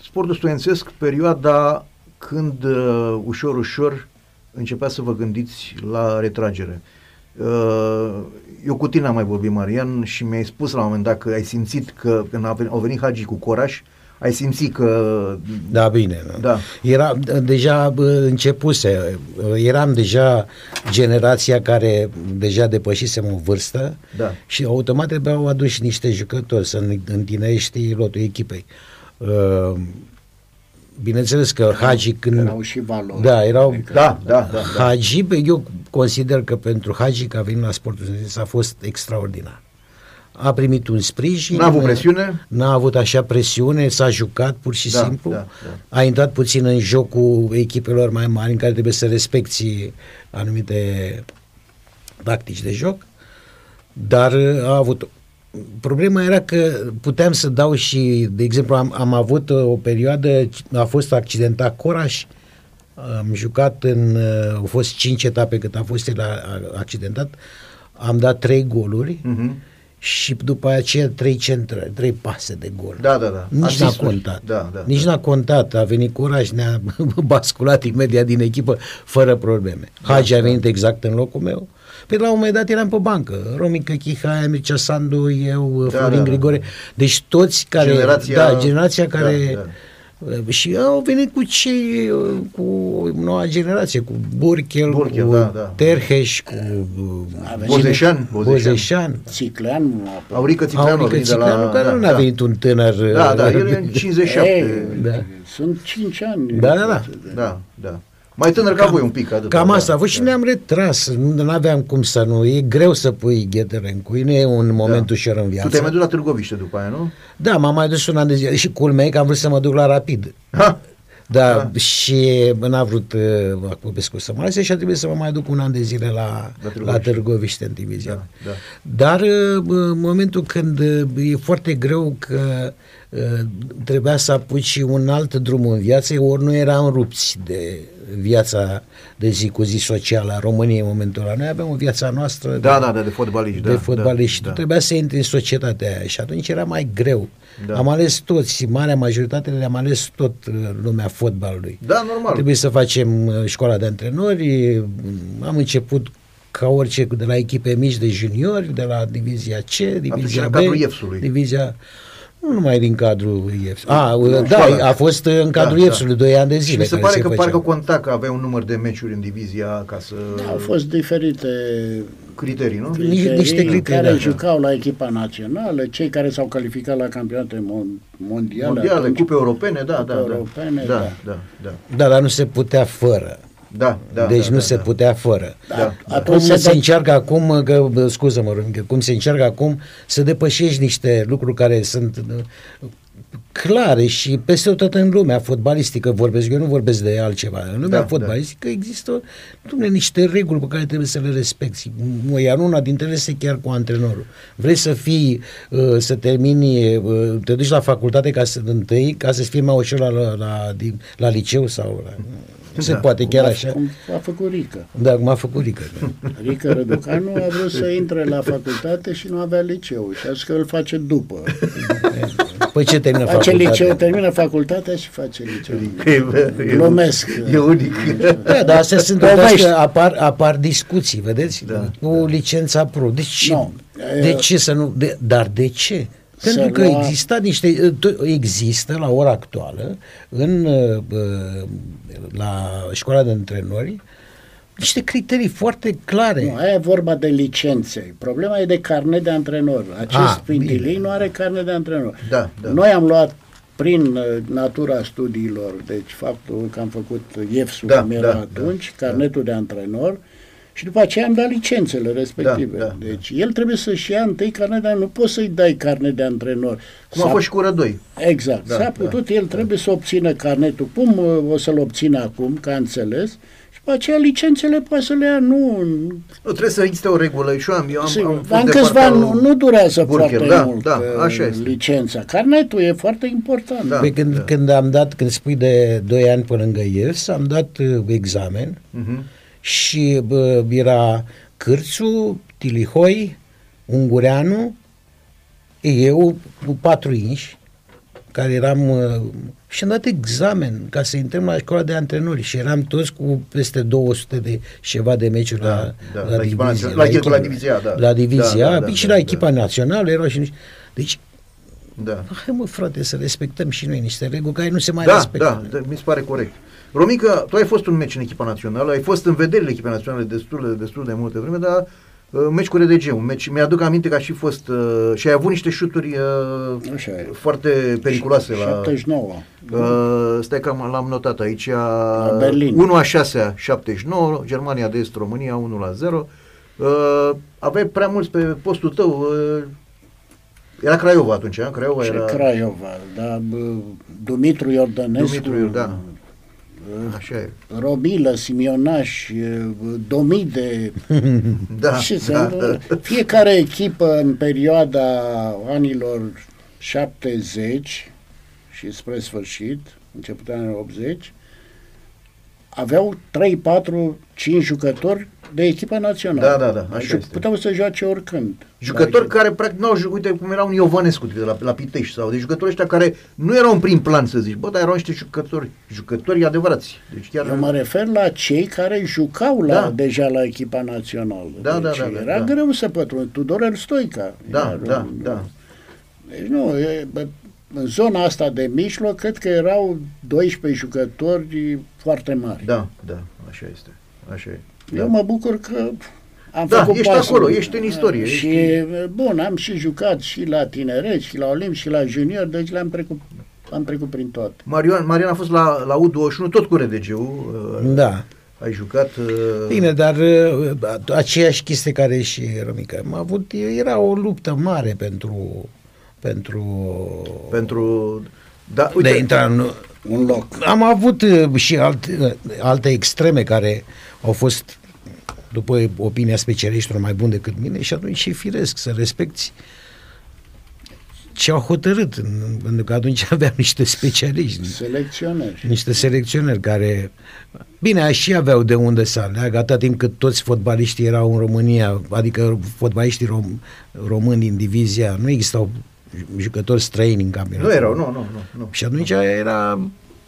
[SPEAKER 1] sportul studențesc, perioada când uh, ușor, ușor începea să vă gândiți la retragere. Uh, eu cu tine am mai vorbit, Marian, și mi-ai spus la un moment dat că ai simțit că când a venit, au venit Hagi cu Coraș, ai simțit că...
[SPEAKER 3] Da, bine.
[SPEAKER 1] Da.
[SPEAKER 3] Era deja bă, începuse, eram deja generația care deja depășisem o vârstă
[SPEAKER 1] Da.
[SPEAKER 3] și automat trebuiau aduși niște jucători să ne- întinerești lotul echipei. Uh, Bineînțeles că Hagi când...
[SPEAKER 2] Erau și valori.
[SPEAKER 3] Da, erau...
[SPEAKER 1] Da, da, da. da.
[SPEAKER 3] Hagi, bă, eu consider că pentru Hagi că a venit la sportul studențesc a fost extraordinar. A primit un sprijin.
[SPEAKER 1] N-a avut presiune?
[SPEAKER 3] N-a avut așa presiune, s-a jucat pur și
[SPEAKER 1] Da,
[SPEAKER 3] simplu.
[SPEAKER 1] da, da.
[SPEAKER 3] A intrat puțin în jocul echipelor mai mari în care trebuie să respecti anumite tactici de joc, dar uh, a avut Problema era că puteam să dau și, de exemplu, am, am avut uh, o perioadă, a fost accidentat Coraș, am jucat în, uh, au fost cinci etape cât a fost el a- a- accidentat, am dat trei goluri
[SPEAKER 1] Mhm.
[SPEAKER 3] și după aceea trei centrări, trei pase de gol.
[SPEAKER 1] Da, da, da.
[SPEAKER 3] Nici n-a
[SPEAKER 1] Asisturi.
[SPEAKER 3] contat.
[SPEAKER 1] Da, da,
[SPEAKER 3] Nici
[SPEAKER 1] da.
[SPEAKER 3] n-a contat. A venit curaj, ne-a (laughs) basculat imediat din echipă fără probleme. Hagi a venit exact în locul meu. Pe la un moment dat eram pe bancă. Romica Chihaia, Mircea Sandu, eu,
[SPEAKER 1] Da,
[SPEAKER 3] Florin
[SPEAKER 1] da, da.
[SPEAKER 3] Grigore. Deci toți care...
[SPEAKER 1] Generația-
[SPEAKER 3] Da, generația care...
[SPEAKER 1] Da,
[SPEAKER 3] Și au venit cu cei, cu noua generație, cu Burchel,
[SPEAKER 1] Burchel,
[SPEAKER 3] cu
[SPEAKER 1] da, da.
[SPEAKER 3] Terheș, cu
[SPEAKER 2] venit-
[SPEAKER 1] Bozeșan, Bozeșan.
[SPEAKER 3] Bozeșan.
[SPEAKER 2] Țiclean,
[SPEAKER 1] Aurică Țicleanu a
[SPEAKER 3] Aurică
[SPEAKER 1] venit de la...
[SPEAKER 3] Țicleanu, care nu a venit un tânăr...
[SPEAKER 1] Da, da, el e în (laughs) 57.
[SPEAKER 2] Ei,
[SPEAKER 3] Da.
[SPEAKER 2] Sunt 5 ani.
[SPEAKER 3] Da, da, da.
[SPEAKER 1] Da, da. Mai tânăr ca voi un pic. Atât,
[SPEAKER 3] Cam
[SPEAKER 1] da,
[SPEAKER 3] asta a fost și
[SPEAKER 1] da.
[SPEAKER 3] ne-am retras. Nu aveam cum să nu. E greu să pui ghetele în cui. Nu e un moment
[SPEAKER 1] Da.
[SPEAKER 3] ușor în
[SPEAKER 1] Tu
[SPEAKER 3] viață.
[SPEAKER 1] te-ai mai dus la Târgoviște după aia, nu?
[SPEAKER 3] Da, m-am mai dus un an de zile. Și culmea e că am vrut să mă duc la rapid.
[SPEAKER 1] Ha!
[SPEAKER 3] Da, și n-a vrut uh, Popescu să mă lase și a trebuit să mă mai duc un an de zile la,
[SPEAKER 1] La
[SPEAKER 3] la,
[SPEAKER 1] Târgoviște.
[SPEAKER 3] Târgoviște în divizia.
[SPEAKER 1] Da, da.
[SPEAKER 3] Dar uh, în momentul când uh, e foarte greu că uh, trebuia să apuci un alt drum în viață, ori nu eram rupți de viața de zi cu zi socială a României în momentul ăla. Noi aveam o viața noastră
[SPEAKER 1] Da,
[SPEAKER 3] de,
[SPEAKER 1] da, da, de fotbaliști.
[SPEAKER 3] de
[SPEAKER 1] da,
[SPEAKER 3] fotbaliști și
[SPEAKER 1] da,
[SPEAKER 3] tu trebuia să intri în societatea aia și atunci era mai greu.
[SPEAKER 1] Da.
[SPEAKER 3] Am ales toți, marea majoritate le-am ales tot uh, lumea fotbalului.
[SPEAKER 1] Da, normal.
[SPEAKER 3] Trebuie să facem uh, școala de antrenori, am început ca orice de la echipe mici de juniori, de la divizia C, divizia
[SPEAKER 1] în
[SPEAKER 3] B,
[SPEAKER 1] cadrul IEFS-ului.
[SPEAKER 3] divizia nu numai din cadrul IEFS. A,
[SPEAKER 1] Nu,
[SPEAKER 3] da,
[SPEAKER 1] școala.
[SPEAKER 3] a fost în cadrul
[SPEAKER 1] Da,
[SPEAKER 3] IEFS-ului, doi ani de
[SPEAKER 1] Și
[SPEAKER 3] zile.
[SPEAKER 1] mi se
[SPEAKER 3] care
[SPEAKER 1] pare că
[SPEAKER 3] făcea.
[SPEAKER 1] parcă conta că avea un număr de meciuri în divizia ca să...
[SPEAKER 2] Da, au fost diferite
[SPEAKER 1] criterii, nu?
[SPEAKER 3] Niște- niște
[SPEAKER 2] criterii
[SPEAKER 3] criterii,
[SPEAKER 2] care
[SPEAKER 3] da.
[SPEAKER 2] jucau la echipa națională, cei care s-au calificat la campionate mon- mondiale,
[SPEAKER 1] Mondiale,
[SPEAKER 2] atunci,
[SPEAKER 1] cupe europene, da, da, da.
[SPEAKER 2] europene,
[SPEAKER 1] da,
[SPEAKER 2] da.
[SPEAKER 1] da, da,
[SPEAKER 3] Da, dar nu se putea fără.
[SPEAKER 1] Da, da.
[SPEAKER 3] deci
[SPEAKER 1] da,
[SPEAKER 3] nu
[SPEAKER 1] da,
[SPEAKER 3] se
[SPEAKER 1] da.
[SPEAKER 3] putea fără.
[SPEAKER 2] Da,
[SPEAKER 1] Da.
[SPEAKER 3] Cum
[SPEAKER 2] atunci
[SPEAKER 3] se,
[SPEAKER 2] se dă-
[SPEAKER 3] încearcă acum, că, bă, scuză-mă, Râmică, cum se încearcă acum să depășești niște lucruri care sunt uh, clare și peste tot în lumea fotbalistică vorbesc, eu nu vorbesc de altceva. În lumea
[SPEAKER 1] Da,
[SPEAKER 3] fotbalistică există dumne, niște reguli pe care trebuie să le respecti. Nu, Iar una dintre ele este chiar cu antrenorul. Vrei să fii, uh, să termini, uh, te duci la facultate ca să întâi, ca să fii mai ușor la, la, la, la liceu sau la... Nu se
[SPEAKER 1] Da.
[SPEAKER 3] poate chiar
[SPEAKER 2] cum a-
[SPEAKER 3] așa.
[SPEAKER 2] Cum a făcut Rică.
[SPEAKER 3] Da, cum a făcut Rică.
[SPEAKER 2] Rică Răducanu a vrut să intre la facultate și nu avea liceu și a zis că îl face după.
[SPEAKER 3] Păi ce termină
[SPEAKER 2] Face
[SPEAKER 3] facultatea?
[SPEAKER 2] liceu, termină facultatea și face liceu.
[SPEAKER 1] E, e,
[SPEAKER 2] Glumesc.
[SPEAKER 1] E unic.
[SPEAKER 3] Da, dar astea sunt
[SPEAKER 2] Povești.
[SPEAKER 3] toate că apar, apar discuții, vedeți?
[SPEAKER 1] Da,
[SPEAKER 3] Cu licența pro. De ce?
[SPEAKER 2] Nu.
[SPEAKER 3] De
[SPEAKER 2] E-
[SPEAKER 3] ce să nu? De, dar de ce?
[SPEAKER 2] Să
[SPEAKER 3] Pentru că
[SPEAKER 2] lua-
[SPEAKER 3] exista niște, to- există la ora actuală în uh, uh, la școala de antrenori niște criterii foarte clare.
[SPEAKER 2] Nu, aia e vorba de licențe. Problema e de carnet de antrenor. Acest
[SPEAKER 3] Ah,
[SPEAKER 2] Pintilei
[SPEAKER 3] bine.
[SPEAKER 2] nu are carnet de antrenor.
[SPEAKER 1] Da, da.
[SPEAKER 2] Noi am luat prin uh, natura studiilor, deci faptul că am făcut IEFS-ul
[SPEAKER 1] Da,
[SPEAKER 2] cum era
[SPEAKER 1] da,
[SPEAKER 2] atunci, carnetul de antrenor, și după aceea am dat licențele respective.
[SPEAKER 1] Da, da,
[SPEAKER 2] deci el trebuie să-și ia întâi carnet de antrenor. Nu poți să-i dai carnet de antrenor.
[SPEAKER 1] Cum a fost și cu Rădoi.
[SPEAKER 2] Exact.
[SPEAKER 1] Da,
[SPEAKER 2] Da, S-a
[SPEAKER 1] da,
[SPEAKER 2] putut, el trebuie să obțină carnetul. Cum uh, o să-l obțină acum, că a înțeles, și după aceea licențele poate să le ia, nu...
[SPEAKER 1] Nu, trebuie să existe o regulă și eu am, eu am,
[SPEAKER 2] Sigur,
[SPEAKER 1] am fost
[SPEAKER 2] dar în
[SPEAKER 1] de
[SPEAKER 2] câțiva
[SPEAKER 1] partea
[SPEAKER 2] ani nu, nu durează
[SPEAKER 1] Burger.
[SPEAKER 2] foarte
[SPEAKER 1] Da,
[SPEAKER 2] mult
[SPEAKER 1] da,
[SPEAKER 2] uh,
[SPEAKER 1] așa este.
[SPEAKER 2] licența. Carnetul e foarte important.
[SPEAKER 1] Da.
[SPEAKER 3] Păi când,
[SPEAKER 1] da.
[SPEAKER 3] când am dat, când spui de 2 ani pe lângă IES, am dat uh, examen
[SPEAKER 1] Mhm.
[SPEAKER 3] Și bă, era Cârțu, Tilihoi, Ungureanu, eu cu patru inși, care eram uh, și am dat examen ca să intrăm la școala de antrenori și eram toți cu peste 200 de ceva de meciuri
[SPEAKER 1] Da,
[SPEAKER 3] la,
[SPEAKER 1] da,
[SPEAKER 3] la,
[SPEAKER 1] la echipa
[SPEAKER 3] divizie,
[SPEAKER 1] națională, la echipa- la divizia A, da.
[SPEAKER 3] La divizia
[SPEAKER 1] Da,
[SPEAKER 3] A,
[SPEAKER 1] da, da,
[SPEAKER 3] și
[SPEAKER 1] da,
[SPEAKER 3] la
[SPEAKER 1] da.
[SPEAKER 3] echipa națională erau și niște... Deci,
[SPEAKER 1] Da.
[SPEAKER 3] hai mă frate să respectăm și noi niște reguli care nu se mai
[SPEAKER 1] Da,
[SPEAKER 3] respectă.
[SPEAKER 1] da, da, mi se pare corect. Romica, tu ai fost un meci în echipa națională, ai fost în vederile echipei naționale destul, de- destul de multe vreme, dar uh, meci cu RDG, un meci, mi-aduc aminte că a și fost, uh, și ai avut niște șuturi uh,
[SPEAKER 2] Așa e.
[SPEAKER 1] foarte periculoase la...
[SPEAKER 2] 79.
[SPEAKER 1] Uh, stai că am- l-am notat aici. La
[SPEAKER 2] Berlin.
[SPEAKER 1] 1 a 6 79, Germania de Est, România 1 la 0. Uh, aveai prea mulți pe postul tău. Uh, era Craiova atunci, a? Craiova
[SPEAKER 2] Și
[SPEAKER 1] era...
[SPEAKER 2] Craiova, da, bă, Dumitru Iordănescu,
[SPEAKER 1] Dumitru, da. Așa e.
[SPEAKER 2] Robilă, Simionaș, Domide, (laughs)
[SPEAKER 1] Da,
[SPEAKER 2] și se,
[SPEAKER 1] da.
[SPEAKER 2] fiecare echipă în perioada anilor 70 și spre sfârșit, începutul anilor 80, aveau 3, 4, 5 jucători de echipa națională.
[SPEAKER 1] Da, da, da, așa
[SPEAKER 2] Ju-
[SPEAKER 1] este.
[SPEAKER 2] Puteau să joace oricând.
[SPEAKER 1] Jucători
[SPEAKER 2] Da,
[SPEAKER 1] care practic n-au jucat, uite cum era un Iovanescu de la, la Pitești sau de jucători ăștia care nu erau în prim plan să zici, bă, dar erau niște jucători, jucători adevărați. Deci chiar
[SPEAKER 2] Eu mă refer la cei care jucau la,
[SPEAKER 1] Da.
[SPEAKER 2] deja la echipa națională.
[SPEAKER 1] Da,
[SPEAKER 2] deci
[SPEAKER 1] da, da, da,
[SPEAKER 2] era
[SPEAKER 1] da.
[SPEAKER 2] greu să pătrund. Tudor Stoica.
[SPEAKER 1] Da,
[SPEAKER 2] Era
[SPEAKER 1] da,
[SPEAKER 2] un-
[SPEAKER 1] da.
[SPEAKER 2] Deci nu, e, bă, în zona asta de mijloc, cred că erau 12 jucători foarte mari.
[SPEAKER 1] Da, da, așa este. Așa e.
[SPEAKER 2] Eu
[SPEAKER 1] Da.
[SPEAKER 2] mă bucur că am
[SPEAKER 1] Da,
[SPEAKER 2] făcut
[SPEAKER 1] ești
[SPEAKER 2] pasul.
[SPEAKER 1] acolo, ești în istorie,
[SPEAKER 2] Și, bun, am și jucat și la tineret, și la Olimp, și la junior, deci le-am trecut, am trecut prin toate.
[SPEAKER 1] Marian, Marian a fost la, la U21, tot cu RDG-ul. uh,
[SPEAKER 3] Da.
[SPEAKER 1] Ai jucat... uh,
[SPEAKER 3] Bine, dar uh, aceeași chestie care și Romica. Am avut, era o luptă mare pentru pentru
[SPEAKER 1] Pentru... Da,
[SPEAKER 3] de a
[SPEAKER 1] uite,
[SPEAKER 3] intra în,
[SPEAKER 2] un loc.
[SPEAKER 3] Am avut uh, și alte, alte extreme care au fost, după opinia specialiștilor, mai buni decât mine și atunci e firesc să respecti ce au hotărât, în- pentru că atunci (laughs) aveam niște specialiști,
[SPEAKER 2] Selecționeri.
[SPEAKER 3] niște selecționeri care, bine, și aveau de unde să aleagă, atâta timp cât toți fotbaliștii erau în România, adică fotbaliștii rom, români din divizia, nu existau jucători străini în campionat.
[SPEAKER 1] Nu erau, nu, nu, nu. nu.
[SPEAKER 3] Și atunci era